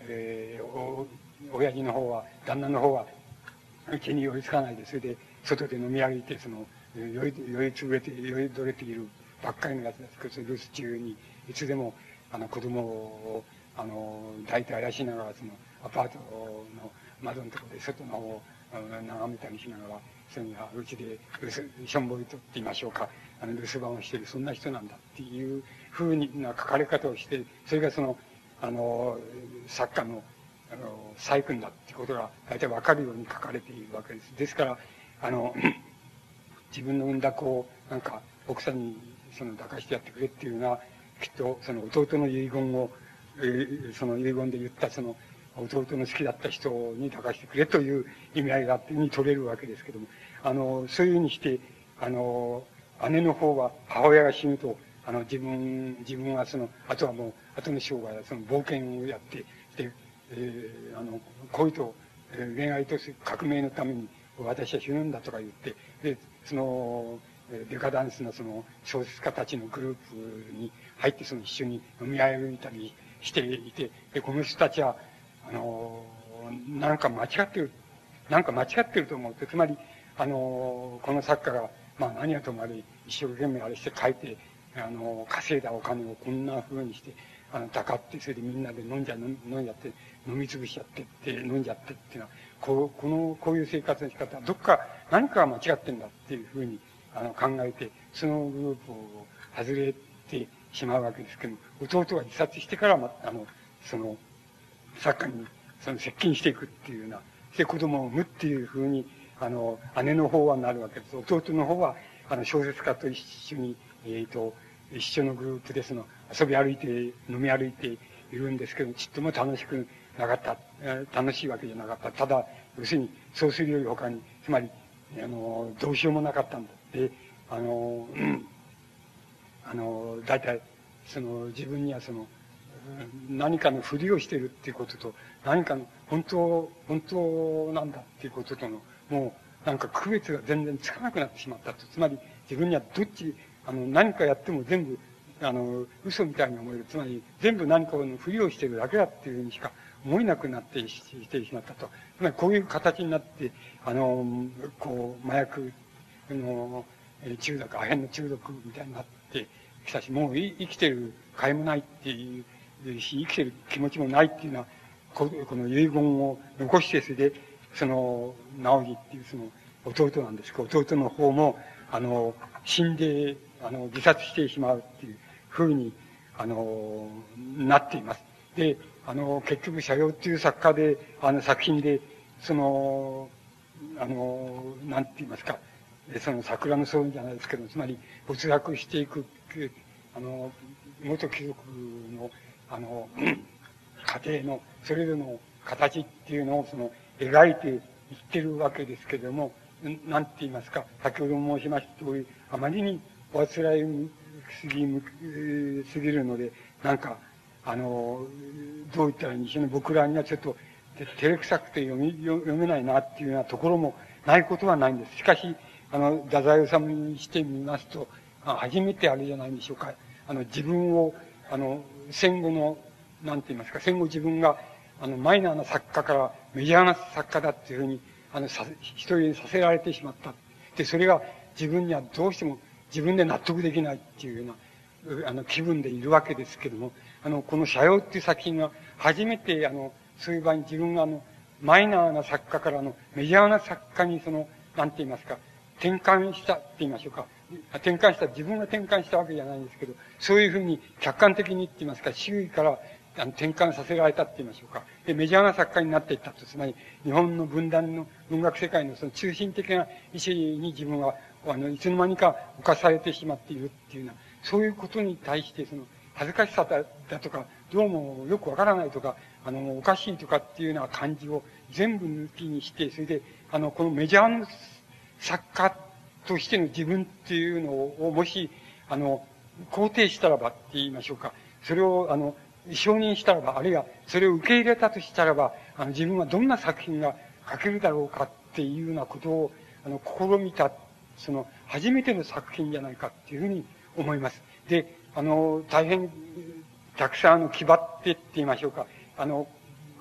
えー、お、親父の方は、旦那の方は、うちに寄りつかないで、それで、外で飲み歩いて、その、酔い、酔いつぶれて、酔いどれているばっかりのやつですけど、留守中に、いつでも、あの、子供を、あの、抱いてあやしながら、その、アパートの窓のところで外の方を眺めたりしながら、それがうちで、しょんぼりとって言いましょうか、あの、留守番をしている、そんな人なんだっていうふうな書かれ方をして、それがその、あの、作家の、あの、細君だってことが大体わかるように書かれているわけです。ですから、あの、*clears throat* 自分の産んだ子を、なんか、奥さんに、その、抱かしてやってくれっていうのは、きっと、その弟の遺言を、えー、その遺言で言った、その、弟の好きだった人に抱かしてくれという意味合いがあってに取れるわけですけども、あの、そういうふうにして、あの、姉の方は母親が死ぬと、あの、自分、自分はその、あとはもう、後の生涯はその冒険をやって、で、えー、あの、恋と、えー、恋愛と革命のために私は死ぬんだとか言って、で、その、デカダンスのその小説家たちのグループに入ってその一緒に飲み歩いたりしていて、で、この人たちは、あの、なんか間違ってる、なんか間違ってると思うと、つまり、あの、この作家が、まあ何はともあれ、一生懸命あれして書いて、あの、稼いだお金をこんな風にして、あの、たかって、それでみんなで飲んじゃ、飲んじゃって、飲み潰しちゃってって、飲んじゃってっていうのは、こう、この、こういう生活の仕方、どっか、何かが間違ってんだっていうふうに、あの、考えて、そのグループを外れてしまうわけですけども、弟が自殺してから、ま、あの、その、作家に、その接近していくっていうような、して子供を産むっていうふうに、あの、姉の方はなるわけです。弟の方は、あの、小説家と一緒に、えっ、ー、と、一緒のグループでその、遊び歩いて、飲み歩いているんですけど、ちっとも楽しくなかった。楽しいわけじゃなかった。ただ、要するに、そうするより他に、つまり、あの、どうしようもなかったんだ。で、あの、うん、あの、大体、その、自分にはその、何かのふりをしてるっていうことと、何かの本当、本当なんだっていうこととの、もう、なんか区別が全然つかなくなってしまったと。つまり、自分にはどっち、あの、何かやっても全部、あの、嘘みたいに思える。つまり、全部何かのふりをしてるだけだっていうふうにしか思えなくなってしてしまったと。つまり、こういう形になって、あの、こう、麻薬の、中毒、アヘンの中毒みたいになってきたし、もう生きてる甲斐もないっていうし、生きてる気持ちもないっていうのは、ここの遺言を残して、それで、その、直樹っていうその、弟なんですけど、弟の方も、あの、死んで、あの、自殺してしまうっていうふうに、あの、なっています。で、あの、結局、社用っていう作家で、あの作品で、その、あの、なんて言いますか、その桜の草じゃないですけど、つまり没落していく、あの、元貴族の、あの、家庭のそれぞれの形っていうのをその描いていってるわけですけれども、なんて言いますか、先ほど申しました通り、あまりにおあつらいすぎ、すぎるので、なんか、あの、どう言ったらいいんでしょうね、僕らにはちょっと、照れくさくて読み、読めないなっていうようなところもないことはないんです。しかし、あの、太宰治にしてみますと、初めてあれじゃないでしょうか。あの、自分を、あの、戦後の、なんて言いますか、戦後自分が、あの、マイナーな作家からメジャーな作家だっていうふうに、あの、さ、一人にさせられてしまった。で、それが自分にはどうしても自分で納得できないっていうような、あの、気分でいるわけですけども、あの、この社用っていう作品は、初めて、あの、そういう場合に自分があの、マイナーな作家からのメジャーな作家にその、なんて言いますか、転換したって言いましょうか。転換した、自分が転換したわけじゃないんですけど、そういうふうに客観的にって言いますか、周囲からあの転換させられたって言いましょうか。で、メジャーな作家になっていったと。つまり、日本の分断の文学世界のその中心的な意思に自分は、あの、いつの間にか犯されてしまっているっていうような、そういうことに対して、その、恥ずかしさだとか、どうもよくわからないとか、あの、おかしいとかっていうような感じを全部抜きにして、それで、あの、このメジャーの作家としての自分っていうのを、もし、あの、肯定したらばって言いましょうか。それを、あの、承認したらば、あるいはそれを受け入れたとしたらば、あの、自分はどんな作品が書けるだろうかっていうようなことを、あの、試みた、その、初めての作品じゃないかっていうふうに思います。で、あの、大変、たくさん、あの、気張ってって言いましょうか。あの、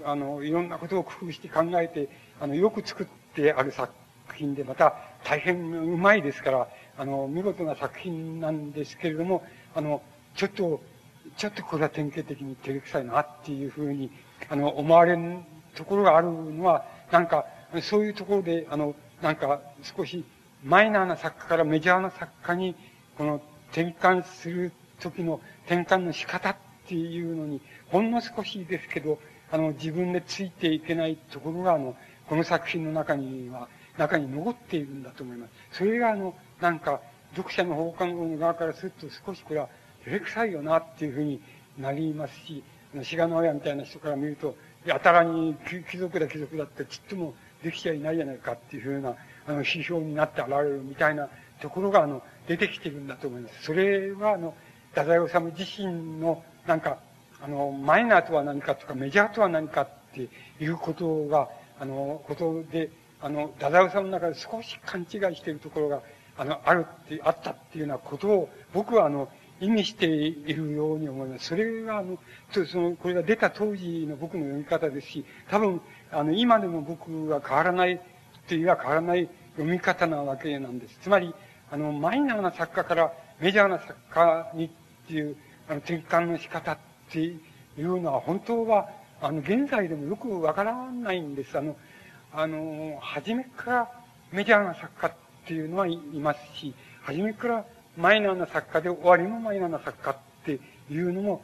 あの、いろんなことを工夫して考えて、あの、よく作ってある作品で、また大変うまいですから、あの、見事な作品なんですけれども、あの、ちょっと、ちょっとこれは典型的に照れくさいなっていうふうに、あの、思われるところがあるのは、なんか、そういうところで、あの、なんか少しマイナーな作家からメジャーな作家に、この転換する時の転換の仕方っていうのに、ほんの少しですけど、あの、自分でついていけないところが、あの、この作品の中には中に残っているんだと思います。それがあの、なんか、読者の放課後の側からすると少しこれは照れくさいよなっていうふうになりますし、あの志賀直哉みたいな人から見ると、やたらに貴族だ貴族だってちっともできちゃいないじゃないかっていうふうな、あの、批評になって現れるみたいなところが、あの、出てきてるんだと思います。それは、あの、太宰治自身の、なんか、あの、マイナーとは何かとか、メジャーとは何かっていうことが、あの、ことで、あの、太宰治の中で少し勘違いしているところが、あの、あるって、あったっていうようなことを、僕はあの、意味しているように思います。それが、あの、その、これが出た当時の僕の読み方ですし、多分、あの、今でも僕は変わらないっていうは変わらない読み方なわけなんです。つまり、あの、マイナーな作家からメジャーな作家にっていう、あの、転換の仕方っていうのは、本当は、あの、現在でもよくわからないんです。あの、あの、初めからメジャーな作家っていうのはいますし、初めからマイナーな作家で終わりもマイナーな作家っていうのも、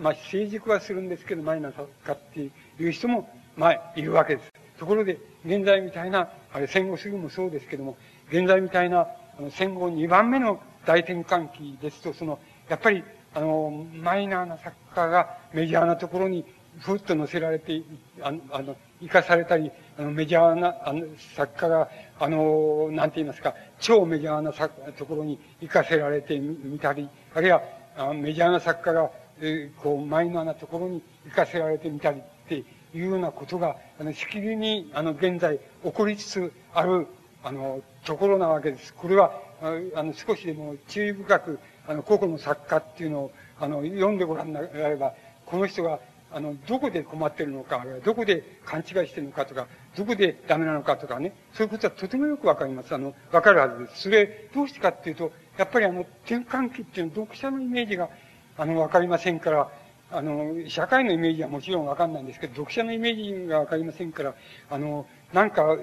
まあ、成熟はするんですけど、マイナー作家っていう人も、まあ、いるわけです。ところで、現在みたいな、あれ戦後すぐもそうですけども、現在みたいな、あの戦後2番目の大転換期ですと、その、やっぱり、あの、マイナーな作家がメジャーなところにふっと乗せられて、あの、あの生かされたり、あの、メジャーな、あの、作家が、あの、なんて言いますか、超メジャーな作ところに生かせられてみたり、あるいは、あメジャーな作家が、えー、こう、マイナーなところに生かせられてみたりっていうようなことが、あの、しきりに、あの、現在起こりつつある、あの、ところなわけです。これは、あの、少しでも注意深く、あの、個々の作家っていうのを、あの、読んでごらんになれば、この人が、あの、どこで困ってるのか、あれはどこで勘違いしてるのかとか、どこでダメなのかとかね、そういうことはとてもよくわかります。あの、わかるはずです。それ、どうしてかっていうと、やっぱりあの、転換期っていうのは読者のイメージが、あの、わかりませんから、あの、社会のイメージはもちろんわかんないんですけど、読者のイメージがわかりませんから、あの、なんか、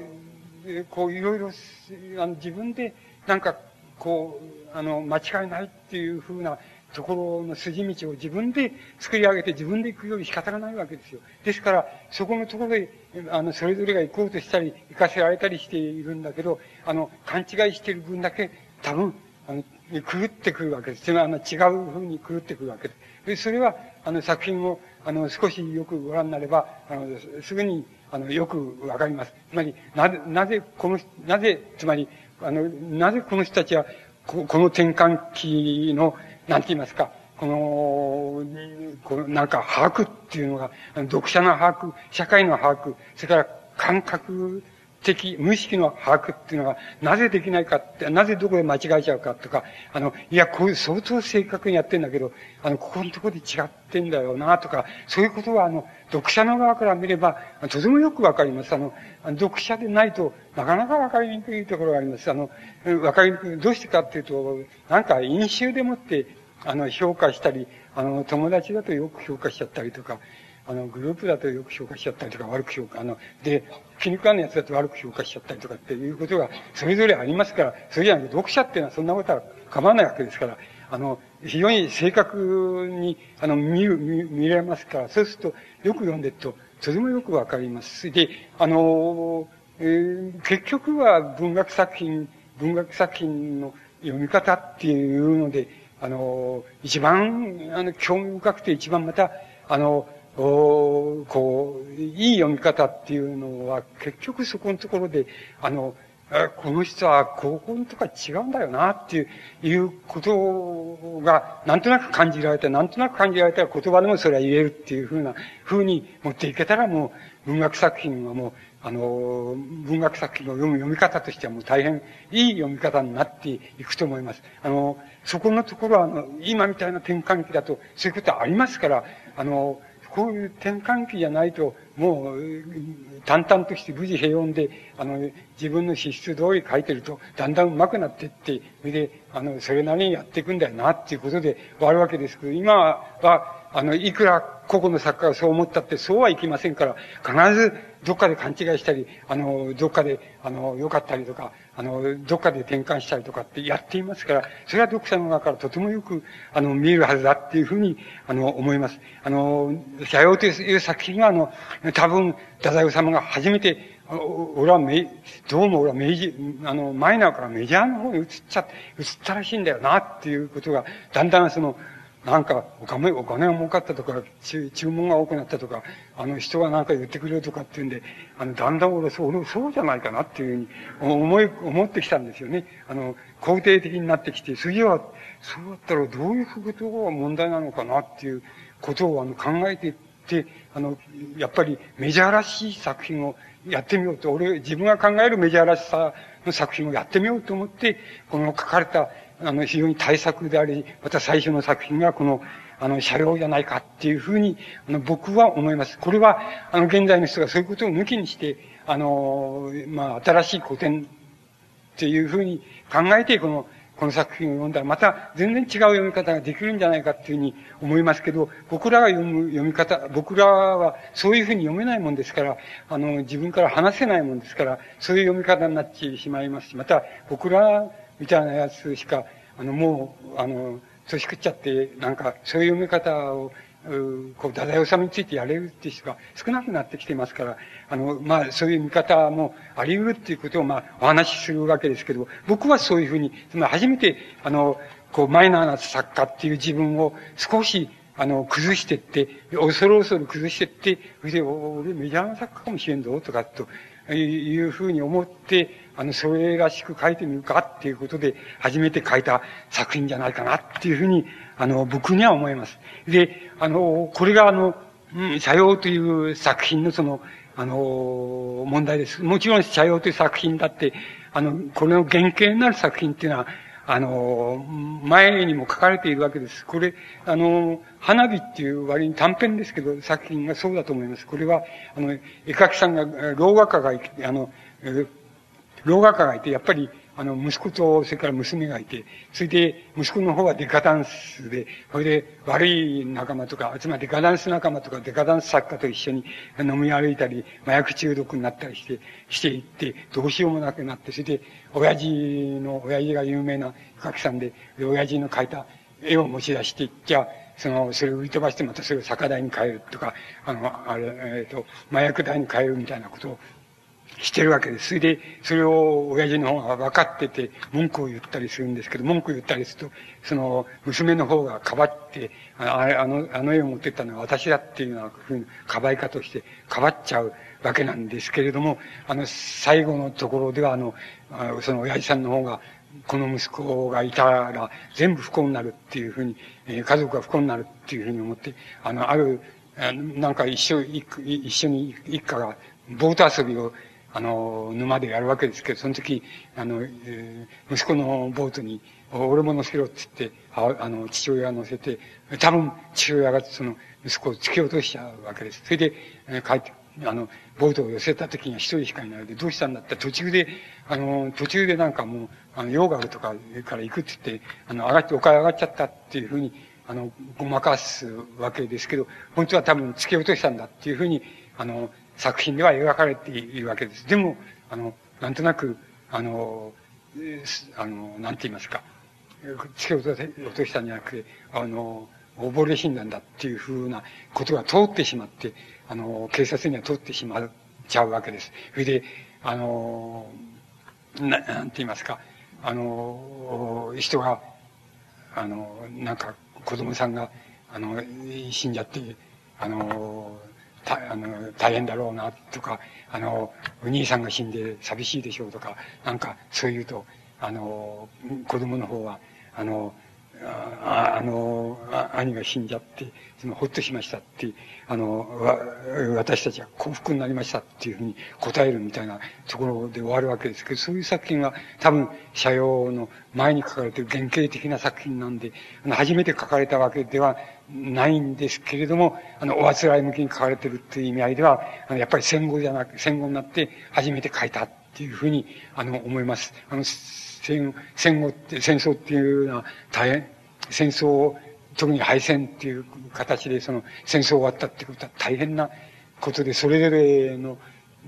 こういろいろ、あの、自分で、なんか、こう、あの、間違いないっていうふうなところの筋道を自分で作り上げて自分で行くより仕方がないわけですよ。ですから、そこのところで、あの、それぞれが行こうとしたり、行かせられたりしているんだけど、あの、勘違いしている分だけ、多分、あの、狂ってくるわけです。つまり、あの、違う風に狂ってくるわけです。で、それは、あの、作品を、あの、少しよくご覧になれば、あの、すぐに、あの、よくわかります。つまり、なぜ、なぜ、この、なぜ、つまり、あの、なぜこの人たちは、ここの転換期の、なんて言いますか、この、このなんか把握っていうのが、読者の把握、社会の把握、それから感覚的、無意識の把握っていうのが、なぜできないかって、なぜどこで間違えちゃうかとか、あの、いや、こういう相当正確にやってんだけど、あの、ここのところで違ってんだよな、とか、そういうことは、あの、読者の側から見れば、とてもよくわかります。あの、読者でないとなかなかわかりにくいところがあります。あの、わかりにくい。どうしてかっていうと、なんか飲酒でもって、あの、評価したり、あの、友達だとよく評価しちゃったりとか、あの、グループだとよく評価しちゃったりとか、悪く評価、あの、で、気に食わないやつだと悪く評価しちゃったりとかっていうことが、それぞれありますから、それじゃなくて、読者っていうのはそんなことは構わないわけですから、あの、非常に正確に、あの、見る、見見れますから、そうすると、よく読んでると、とてもよくわかります。で、あの、えー、結局は文学作品、文学作品の読み方っていうので、あの、一番、あの、興味深くて一番また、あの、おこう、いい読み方っていうのは、結局そこのところで、あの、この人は高校のとか違うんだよなっていう、いうことが、なんとなく感じられて、なんとなく感じられたら言葉でもそれは言えるっていうふうな、ふうに持っていけたらもう、文学作品はもう、あの、文学作品を読む読み方としてはもう大変いい読み方になっていくと思います。あの、そこのところは、あの、今みたいな転換期だと、そういうことはありますから、あの、こういう転換期じゃないと、もう、淡々として無事平穏で、あの、自分の資質通り書いてると、だんだん上手くなってって、それで、あの、それなりにやっていくんだよな、っていうことで終わるわけですけど、今は、あの、いくら個々の作家がそう思ったって、そうはいきませんから、必ずどっかで勘違いしたり、あの、どっかで、あの、良かったりとか、あの、どっかで転換したりとかってやっていますから、それは読者の中からとてもよく、あの、見えるはずだっていうふうに、あの、思います。あの、社用という作品は、あの、多分、太宰治が初めて、俺はメ、どうも俺はメジ、あの、マイナーからメジャーの方に移っちゃ、移ったらしいんだよな、っていうことが、だんだんその、なんか、お金、お金が儲かったとか、注文が多くなったとか、あの、人がなんか言ってくれるとかっていうんで、あの、だんだん俺、そう、そうじゃないかなっていうふうに思い、思ってきたんですよね。あの、肯定的になってきて、次は、そうだったらどういうことが問題なのかなっていうことをあの考えていって、あの、やっぱりメジャーらしい作品をやってみようと、俺、自分が考えるメジャーらしさの作品をやってみようと思って、この書かれたあの、非常に大作であり、また最初の作品がこの、あの、車両じゃないかっていうふうに、あの、僕は思います。これは、あの、現在の人がそういうことを抜きにして、あの、まあ、新しい古典っていうふうに考えて、この、この作品を読んだら、また全然違う読み方ができるんじゃないかっていうふうに思いますけど、僕らが読む読み方、僕らはそういうふうに読めないもんですから、あの、自分から話せないもんですから、そういう読み方になってしまいますし、また、僕らみたいなやつしか、あの、もう、あの、年食っちゃって、なんか、そういう読み方を、うこう、太宰治についてやれるっていう人が少なくなってきてますから、あの、まあ、そういう見方もあり得るっていうことを、まあ、お話しするわけですけど、僕はそういうふうに、つまり初めて、あの、こう、マイナーな作家っていう自分を少し、あの、崩してって、恐る恐る崩してって、それで、俺メジャーな作家かもしれんぞ、とか、というふうに思って、あの、それらしく書いてみるかっていうことで、初めて書いた作品じゃないかなっていうふうに、あの、僕には思います。で、あの、これがあの、うん、社用という作品のその、あの、問題です。もちろん、社用という作品だって、あの、これの原型になる作品っていうのは、あの、前にも書かれているわけです。これ、あの、花火っていう割に短編ですけど、作品がそうだと思います。これは、あの、絵描きさんが、老画家が、あの、老画家がいて、やっぱり、あの、息子と、それから娘がいて、それで、息子の方はデカダンスで、それで、悪い仲間とか、つまりデカダンス仲間とか、デカダンス作家と一緒に飲み歩いたり、麻薬中毒になったりして、していって、どうしようもなくなって、それで、親父の、親父が有名な絵描きさんで、親父の描いた絵を持ち出して、じゃ、その、それを売り飛ばしてまたそれを酒代に変えるとか、あの、あれ、えっ、ー、と、麻薬代に変えるみたいなことをしてるわけです。それで、それを親父の方が分かってて、文句を言ったりするんですけど、文句を言ったりすると、その、娘の方がかばって、ああの、あの絵を持ってったのは私だっていうようなふうに、かばい方としてかばっちゃうわけなんですけれども、あの、最後のところでは、あの、その親父さんの方が、この息子がいたら全部不幸になるっていうふうに、え家族が不幸になるっていうふうに思って、あの、ある、なんか一緒、一緒に一家がボート遊びをあの、沼でやるわけですけど、その時、あの、えー、息子のボートに、俺も乗せろって言って、ああの、父親が乗せて、多分、父親がその、息子を突き落としちゃうわけです。それで、えー、帰って、あの、ボートを寄せた時には一人しかいないで、どうしたんだって途中で、あの、途中でなんかもう、あの、用があるとかから行くって言って、あの、上がって、お金上がっちゃったっていうふうに、あの、ごまかすわけですけど、本当は多分突き落としたんだっていうふうに、あの、作品では描かれているわけです。でも、あの、なんとなく、あの、あの、なんて言いますか、突き落としたんじゃなくて、あの、溺れ死んだんだっていうふうなことが通ってしまって、あの、警察には通ってしまっちゃうわけです。それで、あの、ななんて言いますか、あの、人が、あの、なんか、子供さんが、あの、死んじゃって、あの、あの大変だろうなとか、あの、お兄さんが死んで寂しいでしょうとか、なんかそう言うと、あの、子供の方は、あの、ああの、兄が死んじゃって、その、ほっとしましたって、あの、わ私たちは幸福になりましたっていうふうに答えるみたいなところで終わるわけですけど、そういう作品は多分、社用の前に書かれてる原型的な作品なんで、あの初めて書かれたわけではないんですけれども、あの、おあつらい向きに書かれてるっていう意味合いでは、あの、やっぱり戦後じゃなく、戦後になって初めて書いたっていうふうに、あの、思います。あの、戦、戦後って、戦争っていうのは大変、戦争を、特に敗戦っていう形でその戦争終わったってことは大変なことで、それぞれの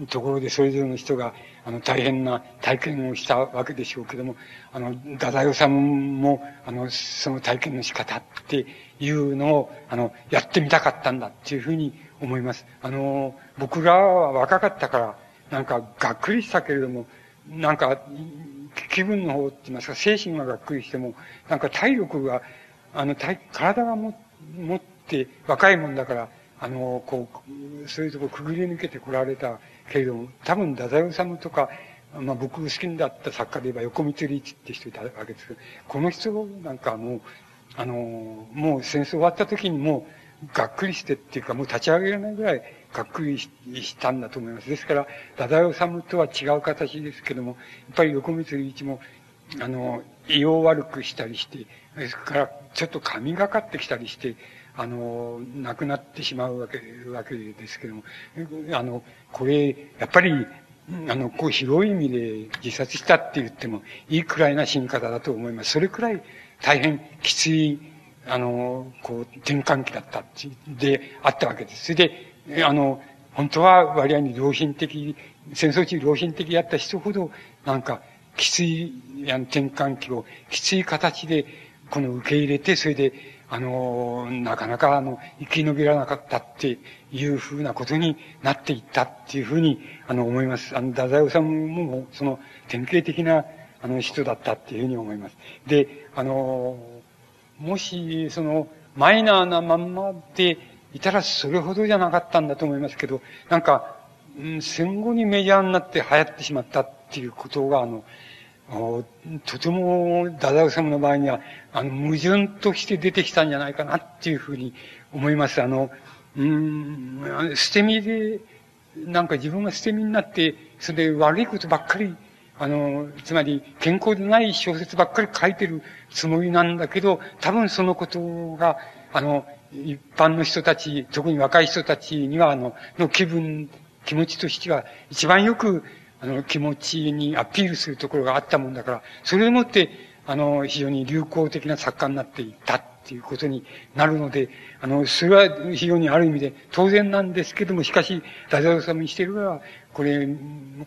ところでそれぞれの人が、あの、大変な体験をしたわけでしょうけども、あの、ダダヨさんも、あの、その体験の仕方っていうのを、あの、やってみたかったんだっていうふうに思います。あの、僕らは若かったから、なんか、がっくりしたけれども、なんか、気分の方って言いますか、精神ががっくりしても、なんか体力があの、体、体がも、持って若いもんだから、あの、こう、そういうとこくぐり抜けてこられたけれども、多分、太宰治とか、まあ僕好きだった作家で言えば横光リーチって人いたわけですけど、この人なんかもう、あの、もう戦争終わった時にもう、がっくりしてっていうか、もう立ち上げられないぐらいがっくりしたんだと思います。ですから、ダダヨサムとは違う形ですけども、やっぱり横光隆一も、あの、胃を悪くしたりして、ですから、ちょっと神がかってきたりして、あの、亡くなってしまうわけ、わけですけども、あの、これ、やっぱり、あの、こう広い意味で自殺したって言ってもいいくらいな死に方だと思います。それくらい大変きつい、あの、こう、転換期だったで、あったわけです。それで、あの、本当は割合に良心的、戦争中良心的だった人ほど、なんか、きつい、転換期を、きつい形で、この受け入れて、それで、あの、なかなか、あの、生き延びらなかったっていうふうなことになっていったっていうふうに、あの、思います。あの、太宰治も、その、典型的な、あの、人だったっていうふうに思います。で、あの、もし、その、マイナーなまんまでいたらそれほどじゃなかったんだと思いますけど、なんか、うん、戦後にメジャーになって流行ってしまったっていうことが、あの、とても、ダダウサムの場合には、あの、矛盾として出てきたんじゃないかなっていうふうに思います。あの、うん、捨て身で、なんか自分が捨て身になって、それで悪いことばっかり、あの、つまり健康でない小説ばっかり書いてるつもりなんだけど、多分そのことが、あの、一般の人たち、特に若い人たちには、あの、の気分、気持ちとしては、一番よく、あの、気持ちにアピールするところがあったもんだから、それをもって、あの、非常に流行的な作家になっていったっていうことになるので、あの、それは非常にある意味で当然なんですけども、しかし、ダジャレにしてるは、これ、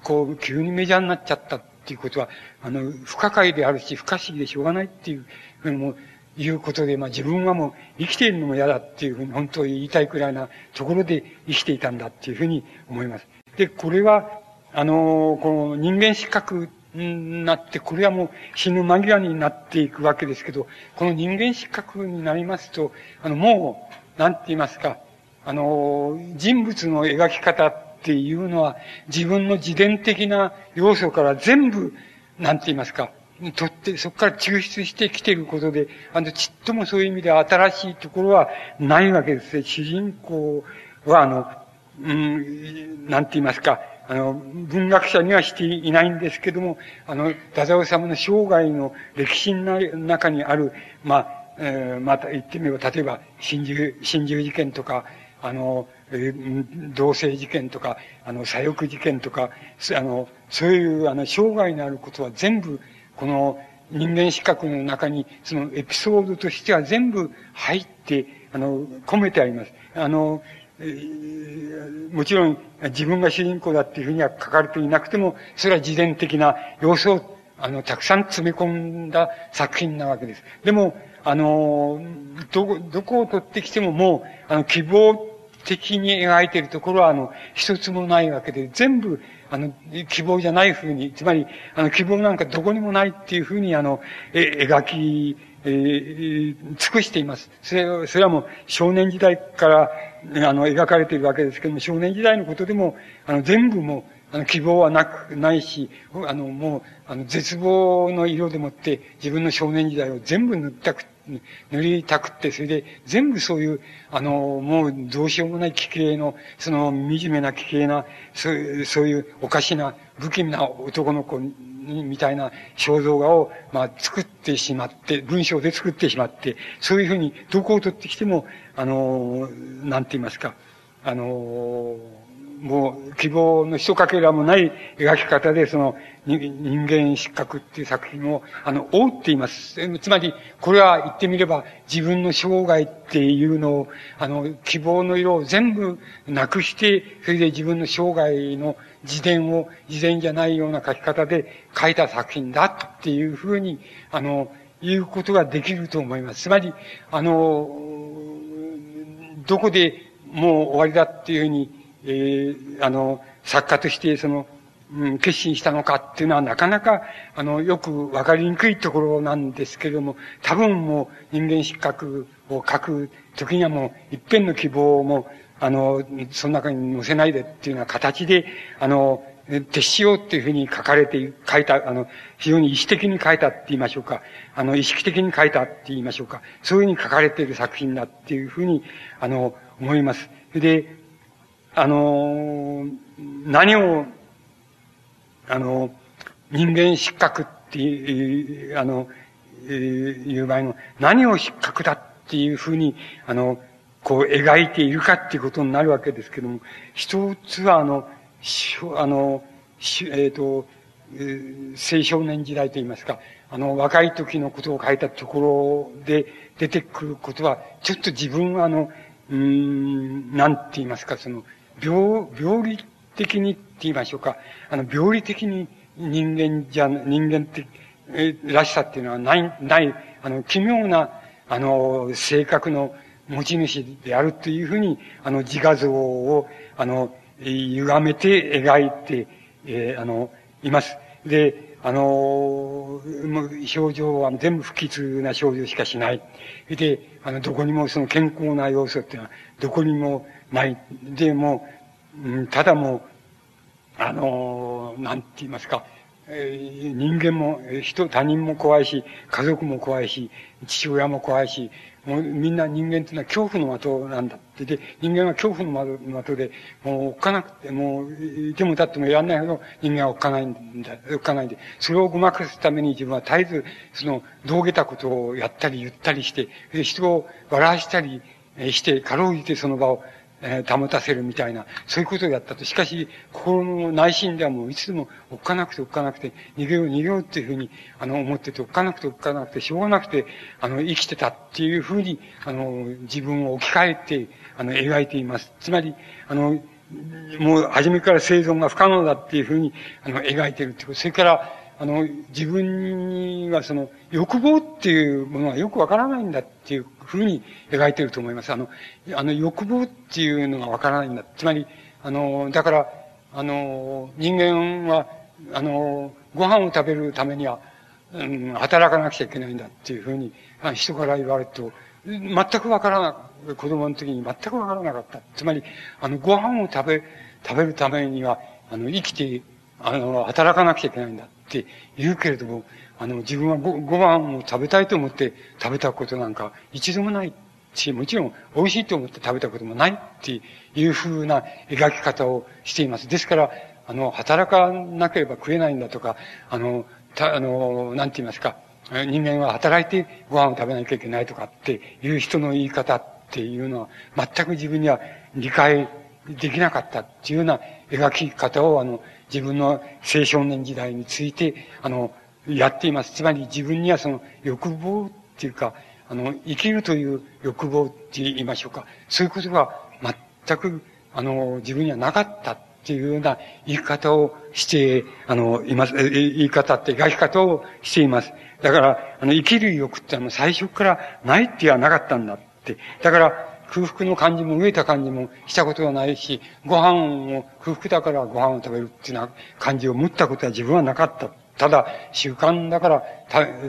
こう、急にメジャーになっちゃったっていうことは、あの、不可解であるし、不可思議でしょうがないっていうふうにも、いうことで、まあ自分はもう生きているのも嫌だっていうふうに本当に言いたいくらいなところで生きていたんだっていうふうに思います。で、これは、あの、この人間失格になって、これはもう死ぬ間際になっていくわけですけど、この人間失格になりますと、あの、もう、なんて言いますか、あの、人物の描き方っていうのは、自分の自伝的な要素から全部、なんて言いますか、取って、そこから抽出してきていることで、あの、ちっともそういう意味で新しいところはないわけですね。主人公は、あの、うん、なんて言いますか、あの、文学者にはしていないんですけども、あの、太宰治の生涯の歴史の中にある、まあ、えー、また言ってみれば、例えば、真珠、真珠事件とか、あの、同性事件とか、あの、左翼事件とか、あの、そういう、あの、生涯のあることは全部、この人間資格の中に、そのエピソードとしては全部入って、あの、込めてあります。あの、もちろん自分が主人公だっていうふうには書かれていなくても、それは自伝的な要素を、あの、たくさん詰め込んだ作品なわけです。でも、あの、どこ、どこを取ってきてももう、あの、希望的に描いているところは、あの、一つもないわけで、全部、あの、希望じゃないふうに、つまり、あの、希望なんかどこにもないっていうふうに、あの、え、描き、えー、尽くしています。それそれはもう少年時代から、あの、描かれているわけですけども、少年時代のことでも、あの、全部もあの、希望はなく、ないし、あの、もう、あの、絶望の色でもって、自分の少年時代を全部塗ったく、塗りたくって、それで、全部そういう、あの、もう、どうしようもない奇形の、その、惨めな奇形な、そういう、そういうおかしな、不気味な男の子にみたいな肖像画を、まあ、作ってしまって、文章で作ってしまって、そういうふうに、どこを取ってきても、あの、なんて言いますか、あの、もう、希望の一かけらもない描き方で、その、人間失格っていう作品を、あの、覆っています。つまり、これは言ってみれば、自分の生涯っていうのを、あの、希望の色を全部なくして、それで自分の生涯の自伝を、自伝じゃないような書き方で書いた作品だっていうふうに、あの、言うことができると思います。つまり、あの、どこでもう終わりだっていうふうに、えー、あの、作家としてその、うん、決心したのかっていうのはなかなか、あの、よくわかりにくいところなんですけれども、多分もう人間失格を書く時にはもう一遍の希望も、あの、その中に載せないでっていうような形で、あの、徹しようっていうふうに書かれて、書いた、あの、非常に意思的に書いたって言いましょうか。あの、意識的に書いたって言いましょうか。そういうふうに書かれている作品だっていうふうに、あの、思います。で、あの、何を、あの、人間失格っていう、あの、いう場合の、何を失格だっていうふうに、あの、こう描いているかっていうことになるわけですけども、一つはあの、あの、えっ、ー、と、青少年時代といいますか、あの、若い時のことを書いたところで出てくることは、ちょっと自分はあの、うん、なんて言いますか、その、病、病理的にって言いましょうか、あの、病理的に人間じゃ、人間って、えらしさっていうのはない、ない、あの、奇妙な、あの、性格の持ち主であるというふうに、あの、自画像を、あの、歪めて描いて、えー、あの、います。で、あの、表情は全部不吉な表情しかしない。で、あの、どこにもその健康な要素っていうのは、どこにもない。で、もう、ん、ただもう、あの、なんて言いますか、人間も、人、他人も怖いし、家族も怖いし、父親も怖いし、もうみんな人間っていうのは恐怖の的なんだって。で、人間は恐怖の的で、もう追っかなくて、もう、いても立ってもやんないほど人間は追っかないんだ、追っかないんで、それをごまかすために自分は絶えず、その、道下たことをやったり言ったりして、で、人を笑わしたりして、かろうじてその場をえー、保たせるみたいな、そういうことをやったと。しかし、心の内心ではもういつでもおっかなくておっかなくて、逃げよう逃げようっていうふうに、あの、思ってて、おっかなくておっかなくて、しょうがなくて、あの、生きてたっていうふうに、あの、自分を置き換えて、あの、描いています。つまり、あの、もう初めから生存が不可能だっていうふうに、あの、描いてるってこと。それから、あの、自分にはその、欲望っていうものはよくわからないんだっていうふうに描いてると思います。あの、あの、欲望っていうのがわからないんだ。つまり、あの、だから、あの、人間は、あの、ご飯を食べるためには、うん、働かなくちゃいけないんだっていうふうに、人から言われると、全くわからな、子供の時に全くわからなかった。つまり、あの、ご飯を食べ、食べるためには、あの、生きて、あの、働かなくちゃいけないんだ。って言うけれども、あの、自分はごご飯を食べたいと思って食べたことなんか一度もないし、もちろん美味しいと思って食べたこともないっていうふうな描き方をしています。ですから、あの、働かなければ食えないんだとか、あの、た、あの、なんて言いますか、人間は働いてご飯を食べなきゃいけないとかっていう人の言い方っていうのは全く自分には理解できなかったっていうような描き方をあの自分の青少年時代について、あの、やっています。つまり自分にはその欲望っていうか、あの、生きるという欲望って言いましょうか。そういうことが全く、あの、自分にはなかったっていうような言い方をして、あの、います、言い方って描き方をしています。だから、あの、生きる欲ってあの最初からないって言わなかったんだって。だから、空腹の感じも飢えた感じもしたことがないし、ご飯を空腹だからご飯を食べるっていうような感じを持ったことは自分はなかった。ただ、習慣だから、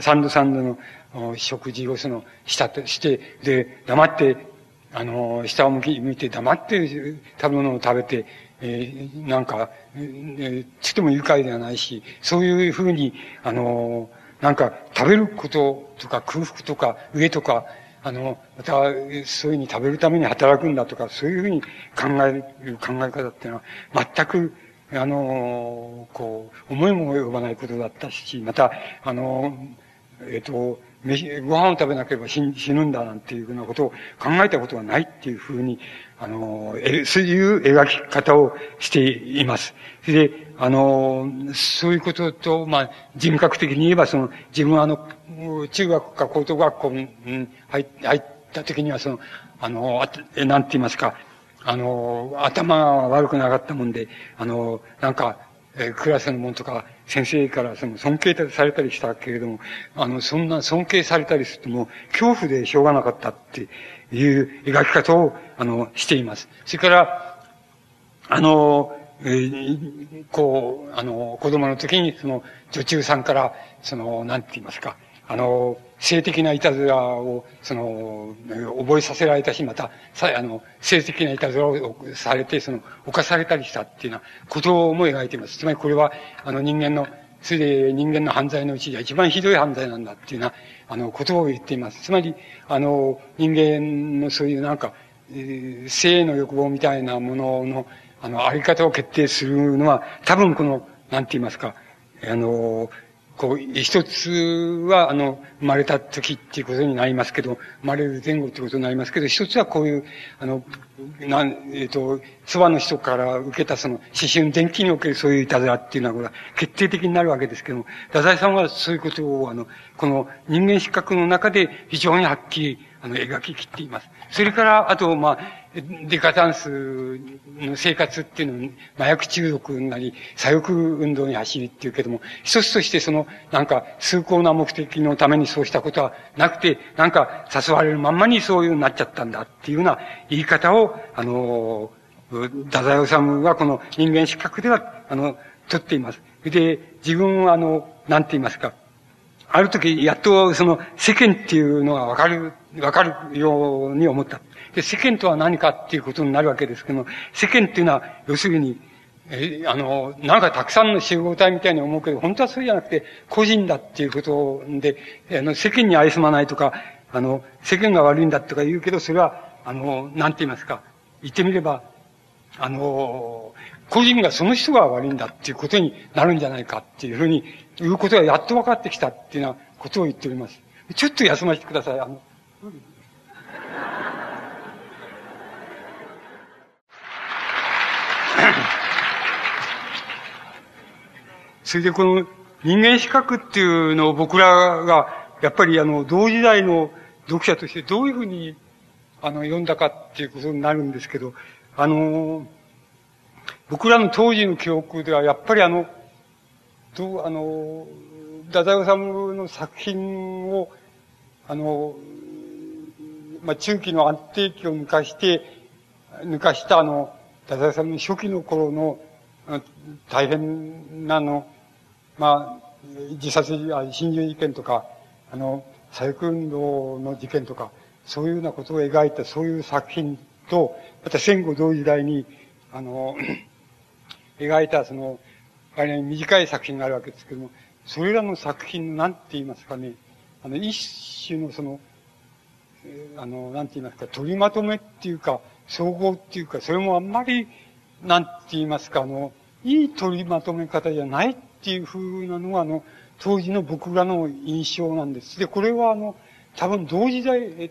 三度三度の食事をその、したとして、で、黙って、あの、下を向き、向いて黙って食べ物を食べて、えー、なんか、えー、つっても愉快ではないし、そういうふうに、あの、なんか食べることとか空腹とか上とか、あの、また、そういうふうに食べるために働くんだとか、そういうふうに考える考え方っていうのは、全く、あの、こう、思いも及ばないことだったし、また、あの、えっ、と、飯、ご飯を食べなければ死ぬんだなんていうふうなことを考えたことはないっていうふうに、あの、え、そういう描き方をしています。で、あの、そういうことと、まあ、人格的に言えば、その、自分はあの、中学か高等学校に入った時には、その、あの、あなんて言いますか、あの、頭が悪くなかったもんで、あの、なんか、えクラスのもんとか、先生からその尊敬されたりしたけれども、あの、そんな尊敬されたりするともう恐怖でしょうがなかったっていう描き方を、あの、しています。それから、あの、えー、こう、あの、子供の時に、その、女中さんから、その、なんて言いますか、あの、性的ないたずらを、その、覚えさせられたし、また、さ、あの、性的ないたずらをされて、その、犯されたりしたっていうようなことも描いています。つまりこれは、あの、人間の、それで人間の犯罪のうちでは一番ひどい犯罪なんだっていうような、あの、ことを言っています。つまり、あの、人間のそういうなんか、えー、性の欲望みたいなものの、あの、あり方を決定するのは、多分この、なんて言いますか、あの、こう、一つは、あの、生まれた時っていうことになりますけど、生まれる前後っていうことになりますけど、一つはこういう、あの、なん、えっ、ー、と、妻の人から受けたその、思春電気におけるそういういたずらっていうのは、これは決定的になるわけですけども、太宰さんはそういうことを、あの、この人間失格の中で非常にはっきり、あの、描き切っています。それから、あと、まあ、デカタンスの生活っていうのに、麻薬中毒なり、左翼運動に走りっていうけども、一つとしてその、なんか、崇高な目的のためにそうしたことはなくて、なんか、誘われるまんまにそういうになっちゃったんだっていうような言い方を、あの、太宰治はこの人間失格では、あの、取っています。で、自分はあの、なんて言いますか、ある時、やっとその世間っていうのがわかる、わかるように思った。で、世間とは何かっていうことになるわけですけども、世間っていうのは、要するに、え、あの、なんかたくさんの集合体みたいに思うけど、本当はそうじゃなくて、個人だっていうことで、あの、世間に愛すまないとか、あの、世間が悪いんだとか言うけど、それは、あの、なんて言いますか、言ってみれば、あの、個人がその人が悪いんだっていうことになるんじゃないかっていうふうに言うことがやっと分かってきたっていうようなことを言っております。ちょっと休ませてください。あの、それでこの人間資格っていうのを僕らが、やっぱりあの、同時代の読者としてどういうふうに、あの、読んだかっていうことになるんですけど、あの、僕らの当時の記憶では、やっぱりあの、どう、あの、太宰治の作品を、あの、まあ、中期の安定期を抜かして、抜かしたあの、太宰治の初期の頃の、大変なの、まあ、自殺、心中事件とか、あの、左翼運動の事件とか、そういうようなことを描いたそういう作品と、また戦後同時代に、あの、*clears throat* 描いたその、割に短い作品があるわけですけども、それらの作品の何て言いますかね、あの、一種のその、あの、なんて言いますか、取りまとめっていうか、総合っていうか、それもあんまり、なんて言いますか、あの、いい取りまとめ方じゃないっていうふうなのが、あの、当時の僕らの印象なんです。で、これはあの、多分同時代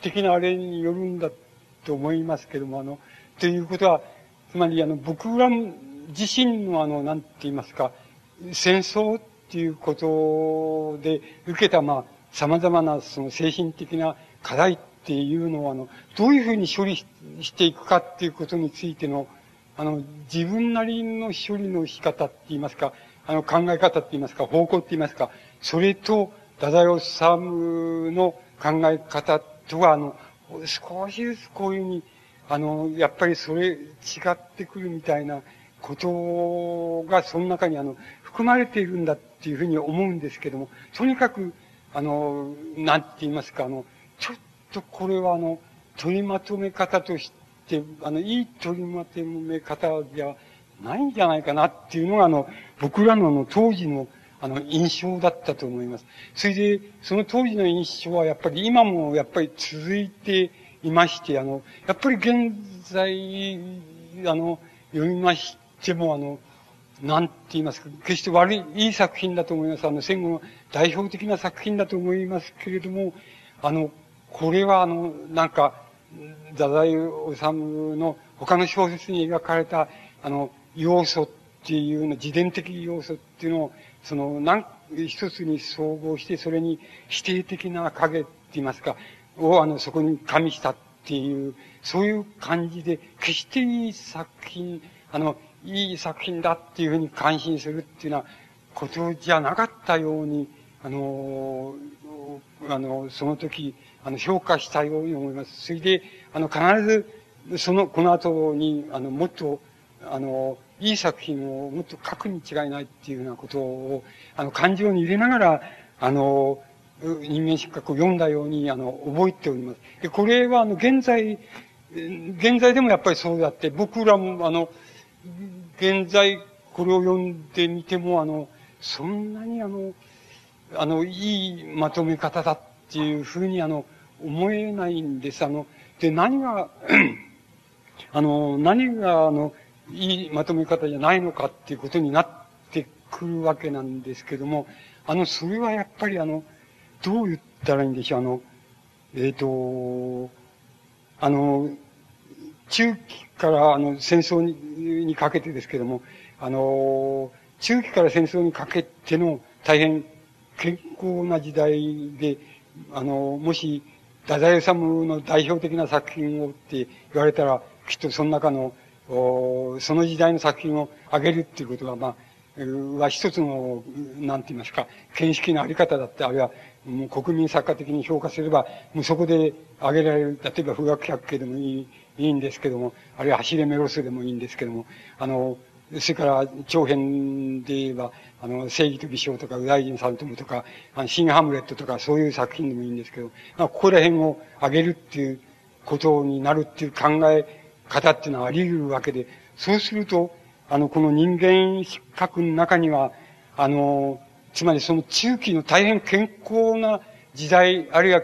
的なあれによるんだと思いますけども、あの、ということは、つまりあの、僕ら自身のあの、なんて言いますか、戦争っていうことで受けた、まあ、様々なその精神的な課題っていうのは、あの、どういうふうに処理していくかっていうことについての、あの、自分なりの処理の仕方って言いますか、あの、考え方って言いますか、方向って言いますか、それと、太宰治の考え方とは、あの、少しずつこういうふうに、あの、やっぱりそれ違ってくるみたいなことが、その中にあの、含まれているんだっていうふうに思うんですけども、とにかく、あの、なんて言いますか、あの、ちょっとこれはあの、取りまとめ方として、あの、いい取りまとめ方じゃないんじゃないかなっていうのが、あの、僕らのあの当時の、あの、印象だったと思います。それで、その当時の印象はやっぱり今もやっぱり続いていまして、あの、やっぱり現在、あの、読みましても、あの、なんて言いますか、決して悪い、いい作品だと思います。あの、戦後の代表的な作品だと思いますけれども、あの、これはあの、なんか、太宰治の他の小説に描かれた、あの、要素っていうの、自伝的要素っていうのを、その、なん、一つに総合して、それに否定的な影って言いますか、をあの、そこに加味したっていう、そういう感じで、決していい作品、あの、いい作品だっていうふうに感心するっていうようなことじゃなかったように、あの、あの、その時、あの、評価したように思います。それで、あの、必ず、その、この後に、あの、もっと、あの、いい作品をもっと書くに違いないっていうようなことを、あの、感情に入れながら、あの、人間失格を読んだように、あの、覚えております。で、これは、あの、現在、現在でもやっぱりそうだって、僕らも、あの、現在、これを読んでみても、あの、そんなにあの、あの、いいまとめ方だっていうふうに、あの、思えないんです。あの、で、何が *clears throat* あの、何が、あの、いいまとめ方じゃないのかっていうことになってくるわけなんですけども、あの、それはやっぱりあの、どう言ったらいいんでしょう、あの、えっ、ー、と、あの、中期からあの戦争にかけてですけども、あの、中期から戦争にかけての大変健康な時代で、あの、もし、太宰治の代表的な作品をって言われたら、きっとその中の、その時代の作品をあげるっていうことは、まあ、は一つの、なんて言いますか、見識のあり方だって、あるいは、もう国民作家的に評価すれば、もうそこで挙げられる、例えば富岳百景でもいい、いいんですけども、あるいは走れメロスでもいいんですけども、あの、それから長編で言えば、あの、正義と美少とか、右大臣さんともとか、あの、新ハムレットとか、そういう作品でもいいんですけど、まあ、ここら辺を挙げるっていうことになるっていう考え方っていうのはあり得るわけで、そうすると、あの、この人間失格の中には、あの、つまりその中期の大変健康な時代、あるいは、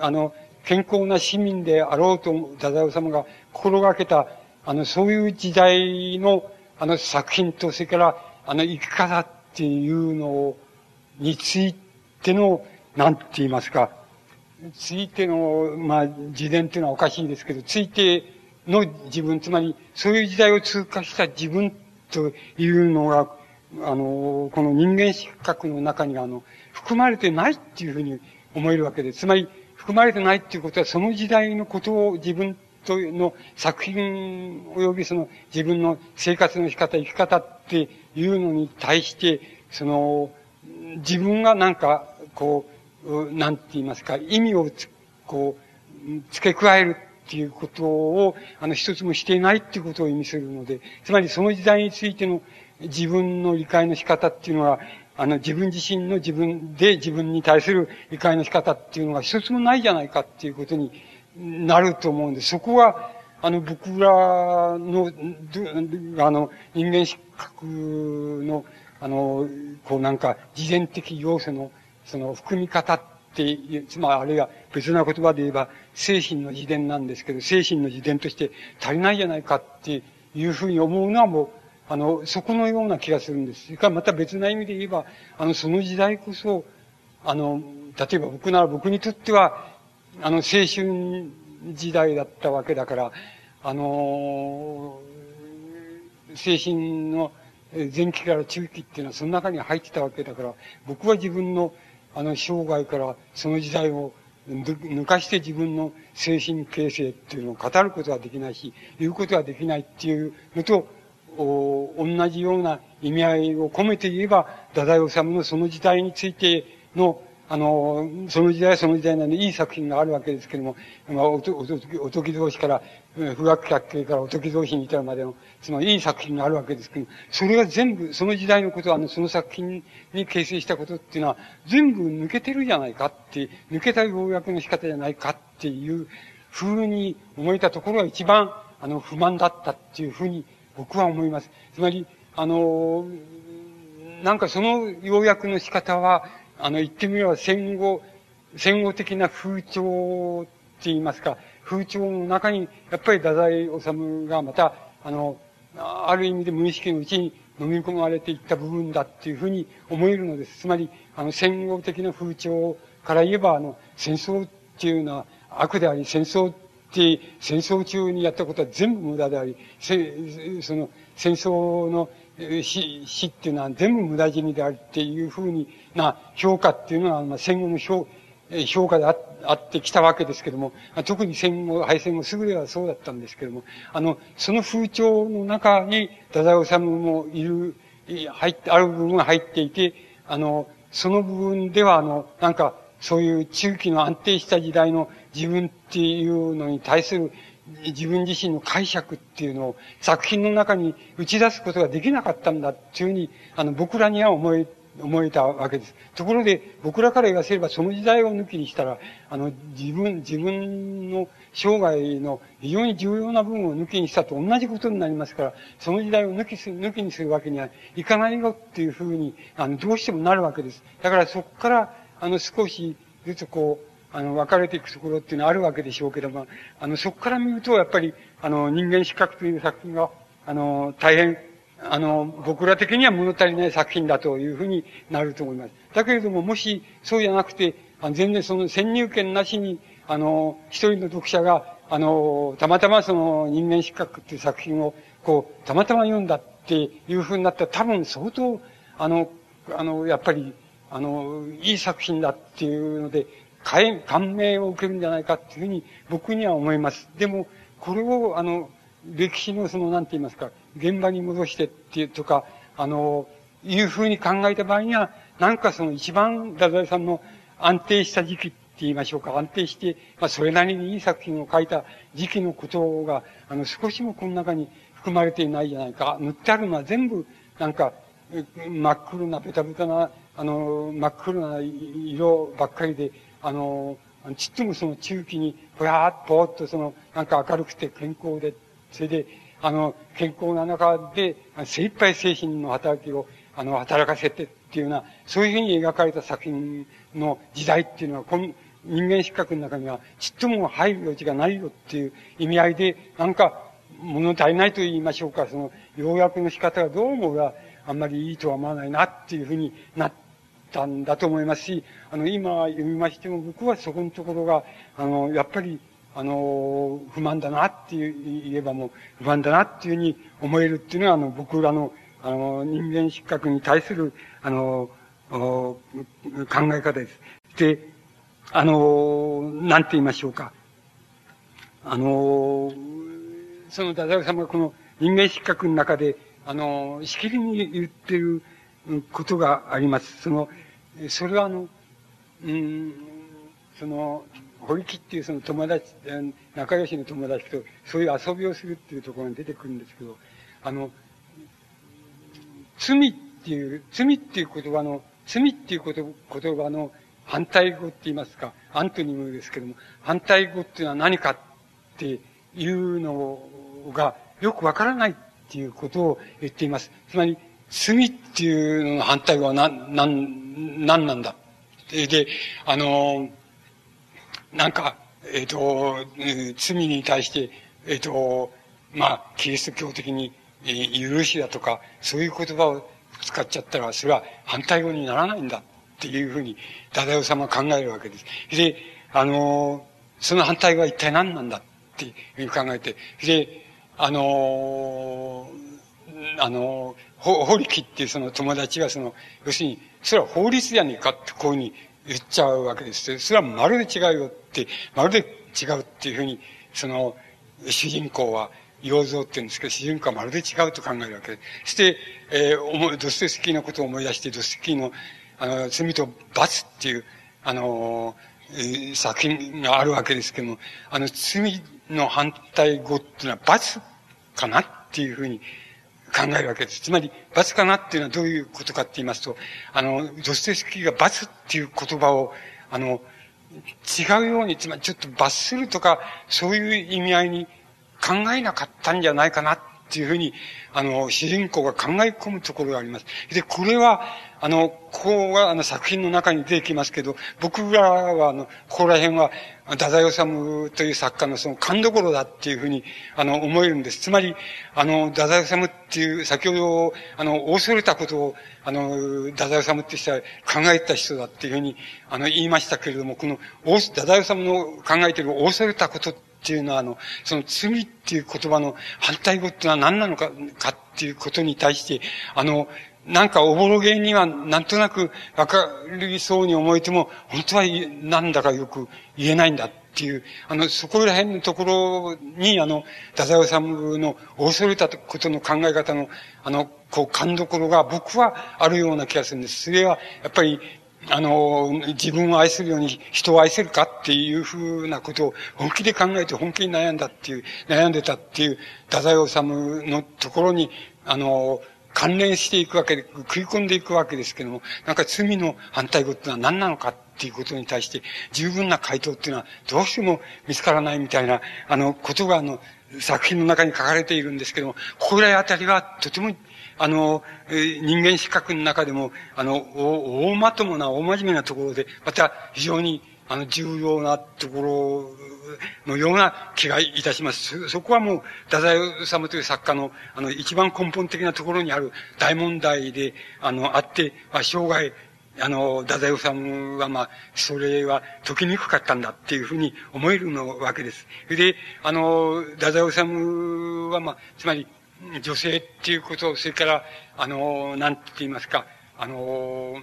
あの、健康な市民であろうと、太宰治が心がけた、あの、そういう時代の、あの作品と、それから、あの、生き方っていうのについての、なんて言いますか、ついての、まあ、自伝っていうのはおかしいですけど、ついての自分、つまり、そういう時代を通過した自分というのが、あの、この人間失格の中にあの、含まれてないっていうふうに思えるわけです。つまり、含まれてないっていうことは、その時代のことを自分との作品及びその自分の生活の仕方、生き方っていうのに対して、その、自分がなんか、こう、なんて言いますか、意味をこう、付け加えるっていうことを、あの、一つもしていないっていうことを意味するので、つまりその時代についての自分の理解の仕方っていうのは、あの、自分自身の自分で自分に対する理解の仕方っていうのが一つもないじゃないかっていうことになると思うんです。そこは、あの、僕らの、あの、人間失格の、あの、こうなんか、自然的要素の、その、含み方っって、つまりあるいは別な言葉で言えば、精神の自伝なんですけど、精神の自伝として足りないじゃないかっていうふうに思うのはもう、あの、そこのような気がするんです。それからまた別な意味で言えば、あの、その時代こそ、あの、例えば僕なら僕にとっては、あの、青春時代だったわけだから、あの、精神の前期から中期っていうのはその中に入ってたわけだから、僕は自分の、あの、生涯からその時代を抜かして自分の精神形成っていうのを語ることはできないし、言うことはできないっていうのと、お同じような意味合いを込めて言えば、太宰治のその時代についての、あの、その時代その時代なんでいい作品があるわけですけども、まあ、おと、おと、おとき同士から、不学百景からおとき同士に至るまでの、つまりいい作品があるわけですけども、それが全部、その時代のことは、あの、その作品に形成したことっていうのは、全部抜けてるじゃないかって、抜けた要約の仕方じゃないかっていう風に思えたところが一番、あの、不満だったっていうふうに僕は思います。つまり、あの、なんかその要約の仕方は、あの、言ってみれば戦後、戦後的な風潮って言いますか、風潮の中に、やっぱり太宰治がまた、あの、ある意味で無意識のうちに飲み込まれていった部分だっていうふうに思えるのです。つまり、あの、戦後的な風潮から言えば、あの、戦争っていうのは悪であり、戦争って戦争中にやったことは全部無駄であり、その戦争の死死っていうのは全部無駄死にであるっていうふうにな評価っていうのは、まあ、戦後の評評価でああってきたわけですけども、特に戦後、敗戦後すぐではそうだったんですけども、あの、その風潮の中に、太宰治もいる、入って、ある部分が入っていて、あの、その部分では、あの、なんか、そういう中期の安定した時代の自分っていうのに対する自分自身の解釈っていうのを作品の中に打ち出すことができなかったんだっていうふうに、あの、僕らには思え、思えたわけです。ところで、僕らから言わせればその時代を抜きにしたら、あの、自分、自分の生涯の非常に重要な部分を抜きにしたと同じことになりますから、その時代を抜きす、抜きにするわけにはいかないよっていうふうに、あの、どうしてもなるわけです。だからそこから、あの、少しずつこう、あの、分かれていくところっていうのはあるわけでしょうけども、あの、そこから見ると、やっぱり、あの、人間失格という作品が、あの、大変、あの、僕ら的には物足りない作品だというふうになると思います。だけれども、もし、そうじゃなくて、全然その先入権なしに、あの、一人の読者が、あの、たまたまその人間失格っていう作品を、こう、たまたま読んだっていうふうになったら、多分相当、あの、あの、やっぱり、あの、いい作品だっていうので、感銘を受けるんじゃないかっていうふうに僕には思います。でも、これを、あの、歴史のその、なんて言いますか、現場に戻してっていうとか、あの、いうふうに考えた場合には、なんかその一番、太宰さんの安定した時期って言いましょうか、安定して、まあ、それなりにいい作品を書いた時期のことが、あの、少しもこの中に含まれていないじゃないか。塗ってあるのは全部、なんか、真っ黒な、ベタベタな、あの、真っ黒な色ばっかりで、あの、ちっともその中期に、ぼやーっと、ぼーっとその、なんか明るくて健康で、それで、あの、健康な中で、精一杯精神の働きを、あの、働かせてっていうような、そういうふうに描かれた作品の時代っていうのは、この人間失格の中には、ちっとも入る余地がないよっていう意味合いで、なんか、物足りないと言いましょうか、その、要約の仕方がどうもがあんまりいいとは思わないなっていうふうになったんだと思いますし、あの、今読みましても僕はそこのところが、あの、やっぱり、あの、不満だなって言えばもう不満だなっていうふうに思えるっていうのは、あの、僕らの、あの、人間失格に対する、あの、考え方です。で、あの、なんて言いましょうか。あの、その、太宰様がこの人間失格の中で、あの、しきりに言ってることがあります。その、それはあの、うん、その、堀木っていうその友達、仲良しの友達とそういう遊びをするっていうところに出てくるんですけど、あの、罪っていう、罪っていう言葉の、罪っていう言葉の反対語って言いますか、アントニムですけども、反対語っていうのは何かっていうのがよくわからないっていうことを言っています。つまり、罪っていうのの反対語は何、何、何なんだ。で、あの、なんか、えっ、ー、と、罪に対して、えっ、ー、と、まあ、キリスト教的に、えー、許しだとか、そういう言葉を使っちゃったら、それは反対語にならないんだっていうふうに、ダダオ様は考えるわけです。で、あの、その反対語は一体何なんだっていうふうに考えて、で、あの、あの、ほ、法力っていうその友達がその、要するに、それは法律じゃねえかってこういうふうに言っちゃうわけです。それはまるで違うよって、まるで違うっていうふうに、その、主人公は、要像って言うんですけど、主人公はまるで違うと考えるわけです。そして、えー、思い、ドストエスキーのことを思い出して、ドストエスキーの、あの、罪と罰っていう、あの、ー、作品があるわけですけども、あの、罪の反対語っていうのは罰かなっていうふうに考えるわけです。つまり、罰かなっていうのはどういうことかって言いますと、あの、ドステスキーが罰っていう言葉を、あの、違うように、つまりちょっと罰するとか、そういう意味合いに考えなかったんじゃないかなっていうふうに、あの、主人公が考え込むところがあります。で、これは、あの、こうが、あの、作品の中に出てきますけど、僕らは、あの、ここら辺は、太宰治という作家のその勘どころだっていうふうに、あの、思えるんです。つまり、あの、太宰治っていう、先ほど、あの、恐れたことを、あの、太宰治って人は考えた人だっていうふうに、あの、言いましたけれども、この、太宰治の考えている恐れたことっていうのは、あの、その罪っていう言葉の反対語っていうのは何なのか、かっていうことに対して、あの、なんかおぼろげにはなんとなくわかりそうに思えても、本当はなんだかよく言えないんだっていう、あの、そこら辺のところに、あの、太宰治の恐れたことの考え方の、あの、こう、勘どころが僕はあるような気がするんです。それは、やっぱり、あの、自分を愛するように人を愛せるかっていうふうなことを本気で考えて本気に悩んだっていう、悩んでたっていう、太宰治のところに、あの、関連していくわけで、食い込んでいくわけですけども、なんか罪の反対語っていうのは何なのかっていうことに対して、十分な回答っていうのはどうしても見つからないみたいな、あの、ことがあの、作品の中に書かれているんですけども、ここらいあたりはとてもあの、人間資格の中でも、あの、大まともな、大真面目なところで、また非常に、あの、重要なところのような気がいたします。そこはもう、太宰治という作家の、あの、一番根本的なところにある大問題で、あの、あって、まあ、生涯、あの、太宰治は、まあ、それは解きにくかったんだっていうふうに思えるのわけです。で、あの、太宰治は、まあ、つまり、女性っていうこと、それから、あの、なんて言いますか、あの、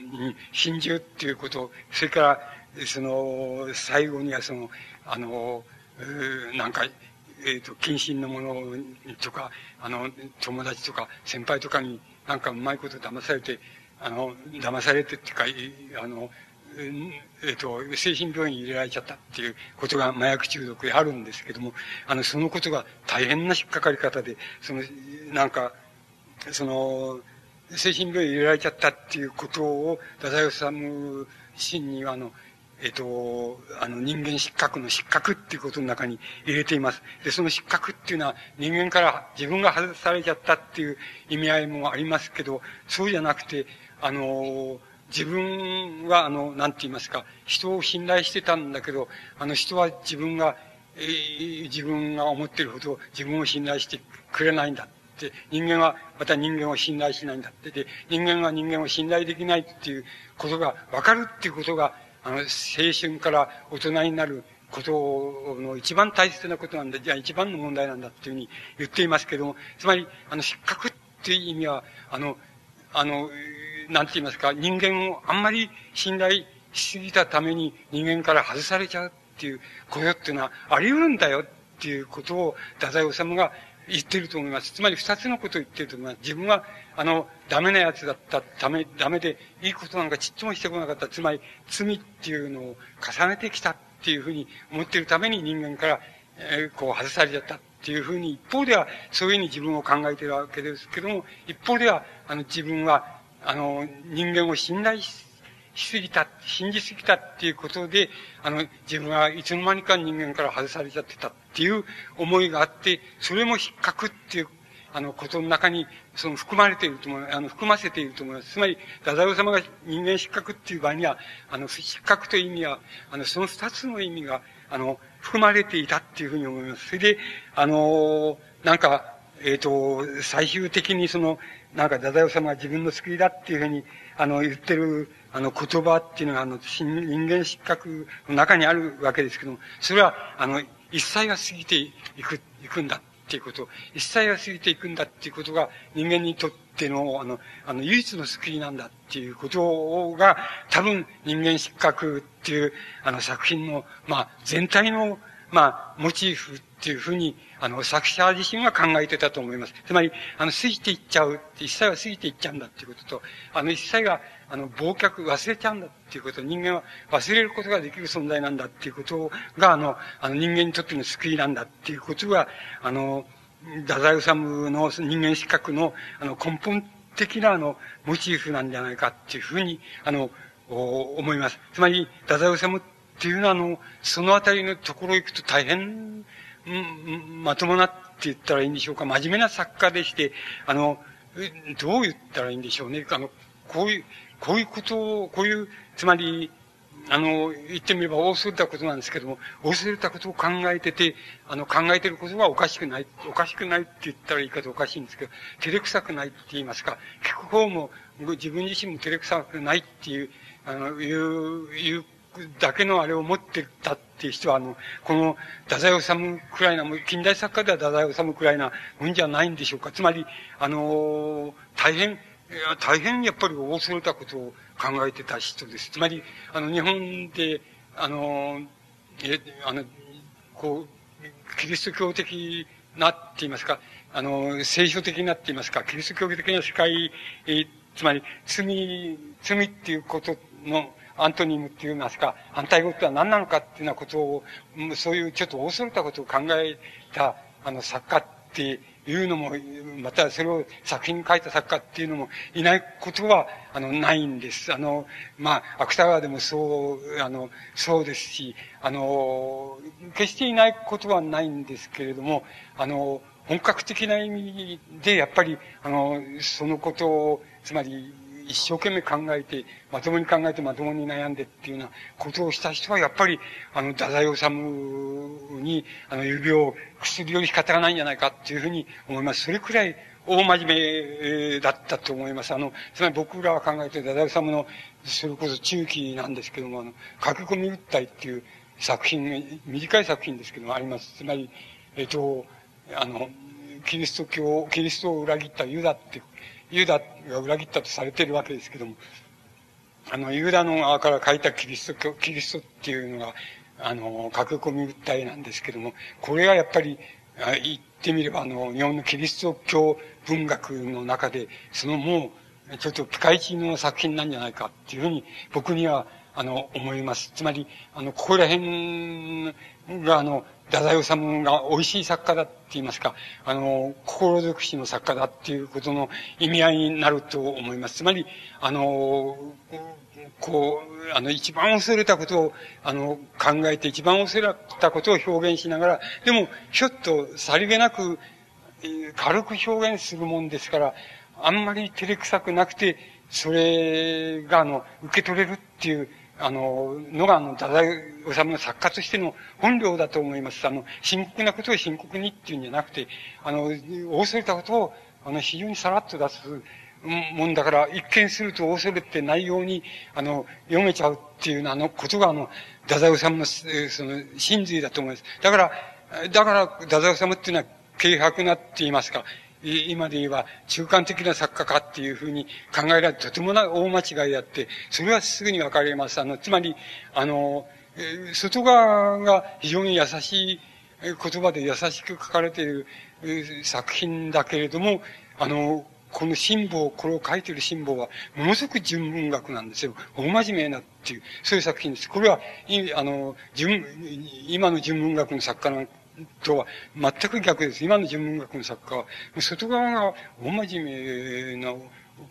真珠っていうこと、それから、その、最後にはその、あの、なんか、えっ、ー、と、謹慎のものとか、あの、友達とか、先輩とかになんかうまいこと騙されて、あの、騙されてっていうか、あの、えっ、ー、と、精神病院に入れられちゃったっていうことが麻薬中毒であるんですけども、あの、そのことが大変な引っかかり方で、その、なんか、その、精神病院に入れられちゃったっていうことを、太宰治自身には、あの、えっ、と、あの、人間失格の失格っていうことの中に入れています。で、その失格っていうのは人間から自分が外されちゃったっていう意味合いもありますけど、そうじゃなくて、あの、自分は、あの、なんて言いますか、人を信頼してたんだけど、あの人は自分が、えー、自分が思ってるほど自分を信頼してくれないんだって、人間はまた人間を信頼しないんだって、で、人間は人間を信頼できないっていうことが分かるっていうことが、あの、青春から大人になることの一番大切なことなんだ、じゃあ一番の問題なんだっていうふうに言っていますけども、つまり、あの、失格っていう意味は、あの、あの、なんて言いますか、人間をあんまり信頼しすぎたために人間から外されちゃうっていうことっていうのはあり得るんだよっていうことを太宰治が言ってると思います。つまり二つのことを言ってると思います。自分は、あの、ダメなやつだったため、ダメで、いいことなんかちっともしてこなかった。つまり、罪っていうのを重ねてきたっていうふうに思っているために人間から、えー、こう外されちゃったっていうふうに、一方ではそういうふうに自分を考えているわけですけども、一方では、あの、自分はあの、人間を信頼しすぎた、信じすぎたっていうことで、あの、自分はいつの間にか人間から外されちゃってたっていう思いがあって、それも引っかくっていう、あの、ことの中に、その、含まれていると思う、あの、含ませていると思います。つまり、太宰治様が人間失格っていう場合には、あの、失格という意味は、あの、その二つの意味が、あの、含まれていたっていうふうに思います。それで、あの、なんか、えっ、ー、と、最終的にその、なんか、太宰治が自分の救いだっていうふうに、あの、言ってる、あの、言葉っていうのが、あの、人間失格の中にあるわけですけども、それは、あの、一切が過ぎていく、いくんだっていうこと、一切が過ぎていくんだっていうことが、人間にとっての、あの、あの、唯一の救いなんだっていうことが、多分、人間失格っていう、あの、作品の、まあ、全体の、まあ、モチーフっていうふうに、あの、作者自身は考えてたと思います。つまり、あの、過ぎていっちゃう一切は過ぎていっちゃうんだっていうことと、あの、一切が、あの、忘却、忘れちゃうんだっていうこと、人間は忘れることができる存在なんだっていうことが、あの、あの人間にとっての救いなんだっていうことが、あの、太宰治の人間資格の、あの、根本的な、あの、モチーフなんじゃないかっていうふうに、あの、思います。つまり、太宰治っていうのは、あの、そのあたりのところ行くと大変、まともなって言ったらいいんでしょうか。真面目な作家でして、あの、どう言ったらいいんでしょうね。あの、こういう、こういうことを、こういう、つまり、あの、言ってみれば大それたことなんですけども、大それたことを考えてて、あの、考えてることがおかしくない、おかしくないって言ったら言い方おかしいんですけど、照れくさくないって言いますか、聞く方も、自分自身も照れくさくないっていう、あの、いう、いうだけのあれを持ってたっていう人は、あの、この、太宰治くらいな、近代作家では太宰治くらいなもんじゃないんでしょうか。つまり、あの、大変、大変やっぱり大それたことを考えてた人です。つまり、あの、日本で、あの、え、あの、こう、キリスト教的なって言いますか、あの、聖書的なって言いますか、キリスト教的な世界、えつまり、罪、罪っていうことの、アントニムって言いますか、反対語っては何なのかっていうようなことを、そういうちょっと恐れたことを考えた、あの、作家っていうのも、またそれを作品に書いた作家っていうのもいないことは、あの、ないんです。あの、まあ、芥川でもそう、あの、そうですし、あの、決していないことはないんですけれども、あの、本格的な意味で、やっぱり、あの、そのことを、つまり、一生懸命考えて、まともに考えてまともに悩んでっていうようなことをした人は、やっぱり、あの、太宰治に、あの、指を薬より仕方がないんじゃないかっていうふうに思います。それくらい、大真面目だったと思います。あの、つまり僕らは考えて太宰治の、それこそ中期なんですけども、あの、駆け込み訴えっていう作品、短い作品ですけどもあります。つまり、えっと、あの、キリスト教、キリストを裏切ったユダってユダが裏切ったとされているわけですけども、あの、ユダの側から書いたキリスト教、キリストっていうのが、あの、書き込み訴えなんですけども、これはやっぱり、言ってみれば、あの、日本のキリスト教文学の中で、そのもう、ちょっとピカイチの作品なんじゃないかっていうふうに、僕には、あの、思います。つまり、あの、ここら辺が、あの、太宰治が美味しい作家だって言いますか、あの、心尽くしの作家だっていうことの意味合いになると思います。つまり、あの、こう、あの、一番恐れたことを、あの、考えて、一番恐れたことを表現しながら、でも、ひょっと、さりげなく、軽く表現するもんですから、あんまり照れくさくなくて、それが、あの、受け取れるっていう、あの、のが、あの、太宰治の作家としての本領だと思います。あの、深刻なことを深刻にっていうんじゃなくて、あの、恐れたことを、あの、非常にさらっと出すもんだから、一見すると恐れてないように、あの、読めちゃうっていうあの、ことが、あの、太宰治の、その、真髄だと思います。だから、だから、太宰治っていうのは、軽薄なって言いますか、今で言えば中間的な作家かっていうふうに考えられてとてもな大間違いであって、それはすぐにわかります。あの、つまり、あの、外側が非常に優しい言葉で優しく書かれている作品だけれども、あの、この辛抱、これを書いている辛抱は、ものすごく純文学なんですよ。大真面目なっていう、そういう作品です。これは、あの、純、今の純文学の作家のとは全く逆です。今の純文学の作家は、外側が大真面目な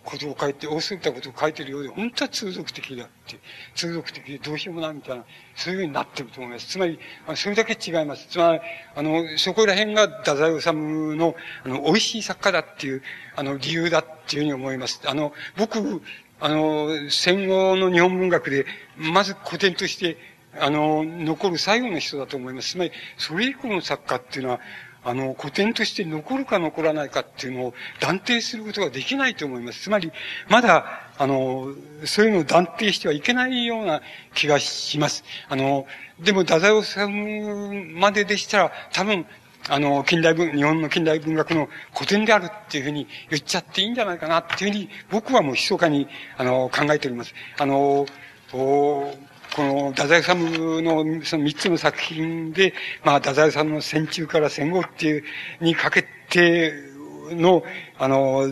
ことを書いて、大すぎたことを書いてるようで、本当は通俗的であって、通俗的でどうしようもないみたいな、そういうふうになってると思います。つまり、それだけ違います。つまり、あの、そこら辺が太宰治の、あの、美味しい作家だっていう、あの、理由だっていうふうに思います。あの、僕、あの、戦後の日本文学で、まず古典として、あの、残る最後の人だと思います。つまり、それ以降の作家っていうのは、あの、古典として残るか残らないかっていうのを断定することができないと思います。つまり、まだ、あの、そういうのを断定してはいけないような気がします。あの、でも、太宰治まででしたら、多分、あの、近代文、日本の近代文学の古典であるっていうふうに言っちゃっていいんじゃないかなっていうふうに、僕はもう密かに、あの、考えております。あの、おこの、太宰治のその三つの作品で、まあ、太宰治の戦中から戦後っていう、にかけての、あの、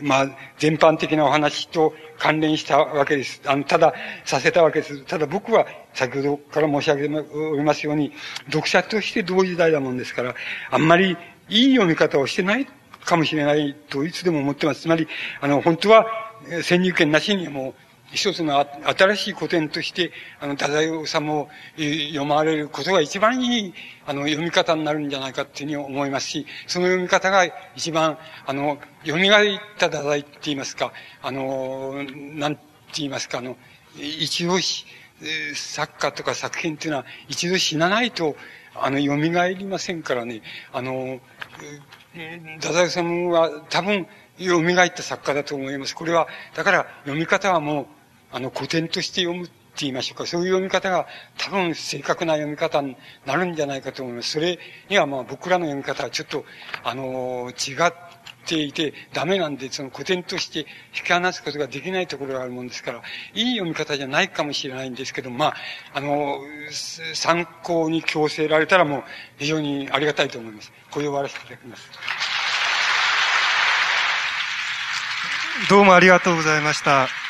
まあ、全般的なお話と関連したわけです。あの、ただ、させたわけです。ただ僕は、先ほどから申し上げておりますように、読者として同時代だもんですから、あんまりいい読み方をしてないかもしれないといつでも思ってます。つまり、あの、本当は、先入権なしにも一つの新しい古典として、あの、太宰治を読まれることが一番いい、あの、読み方になるんじゃないかっていうふうに思いますし、その読み方が一番、あの、蘇った太宰って言いますか、あの、なんて言いますか、あの、一度し、作家とか作品っていうのは一度死なないと、あの、蘇りませんからね、あの、太宰治は多分、蘇った作家だと思います。これは、だから読み方はもう、あの、古典として読むって言いましょうか。そういう読み方が多分正確な読み方になるんじゃないかと思います。それにはまあ僕らの読み方はちょっと、あの、違っていてダメなんで、その古典として引き離すことができないところがあるもんですから、いい読み方じゃないかもしれないんですけど、まあ、あの、参考に強制られたらもう非常にありがたいと思います。これを終わらせていただきます。どうもありがとうございました。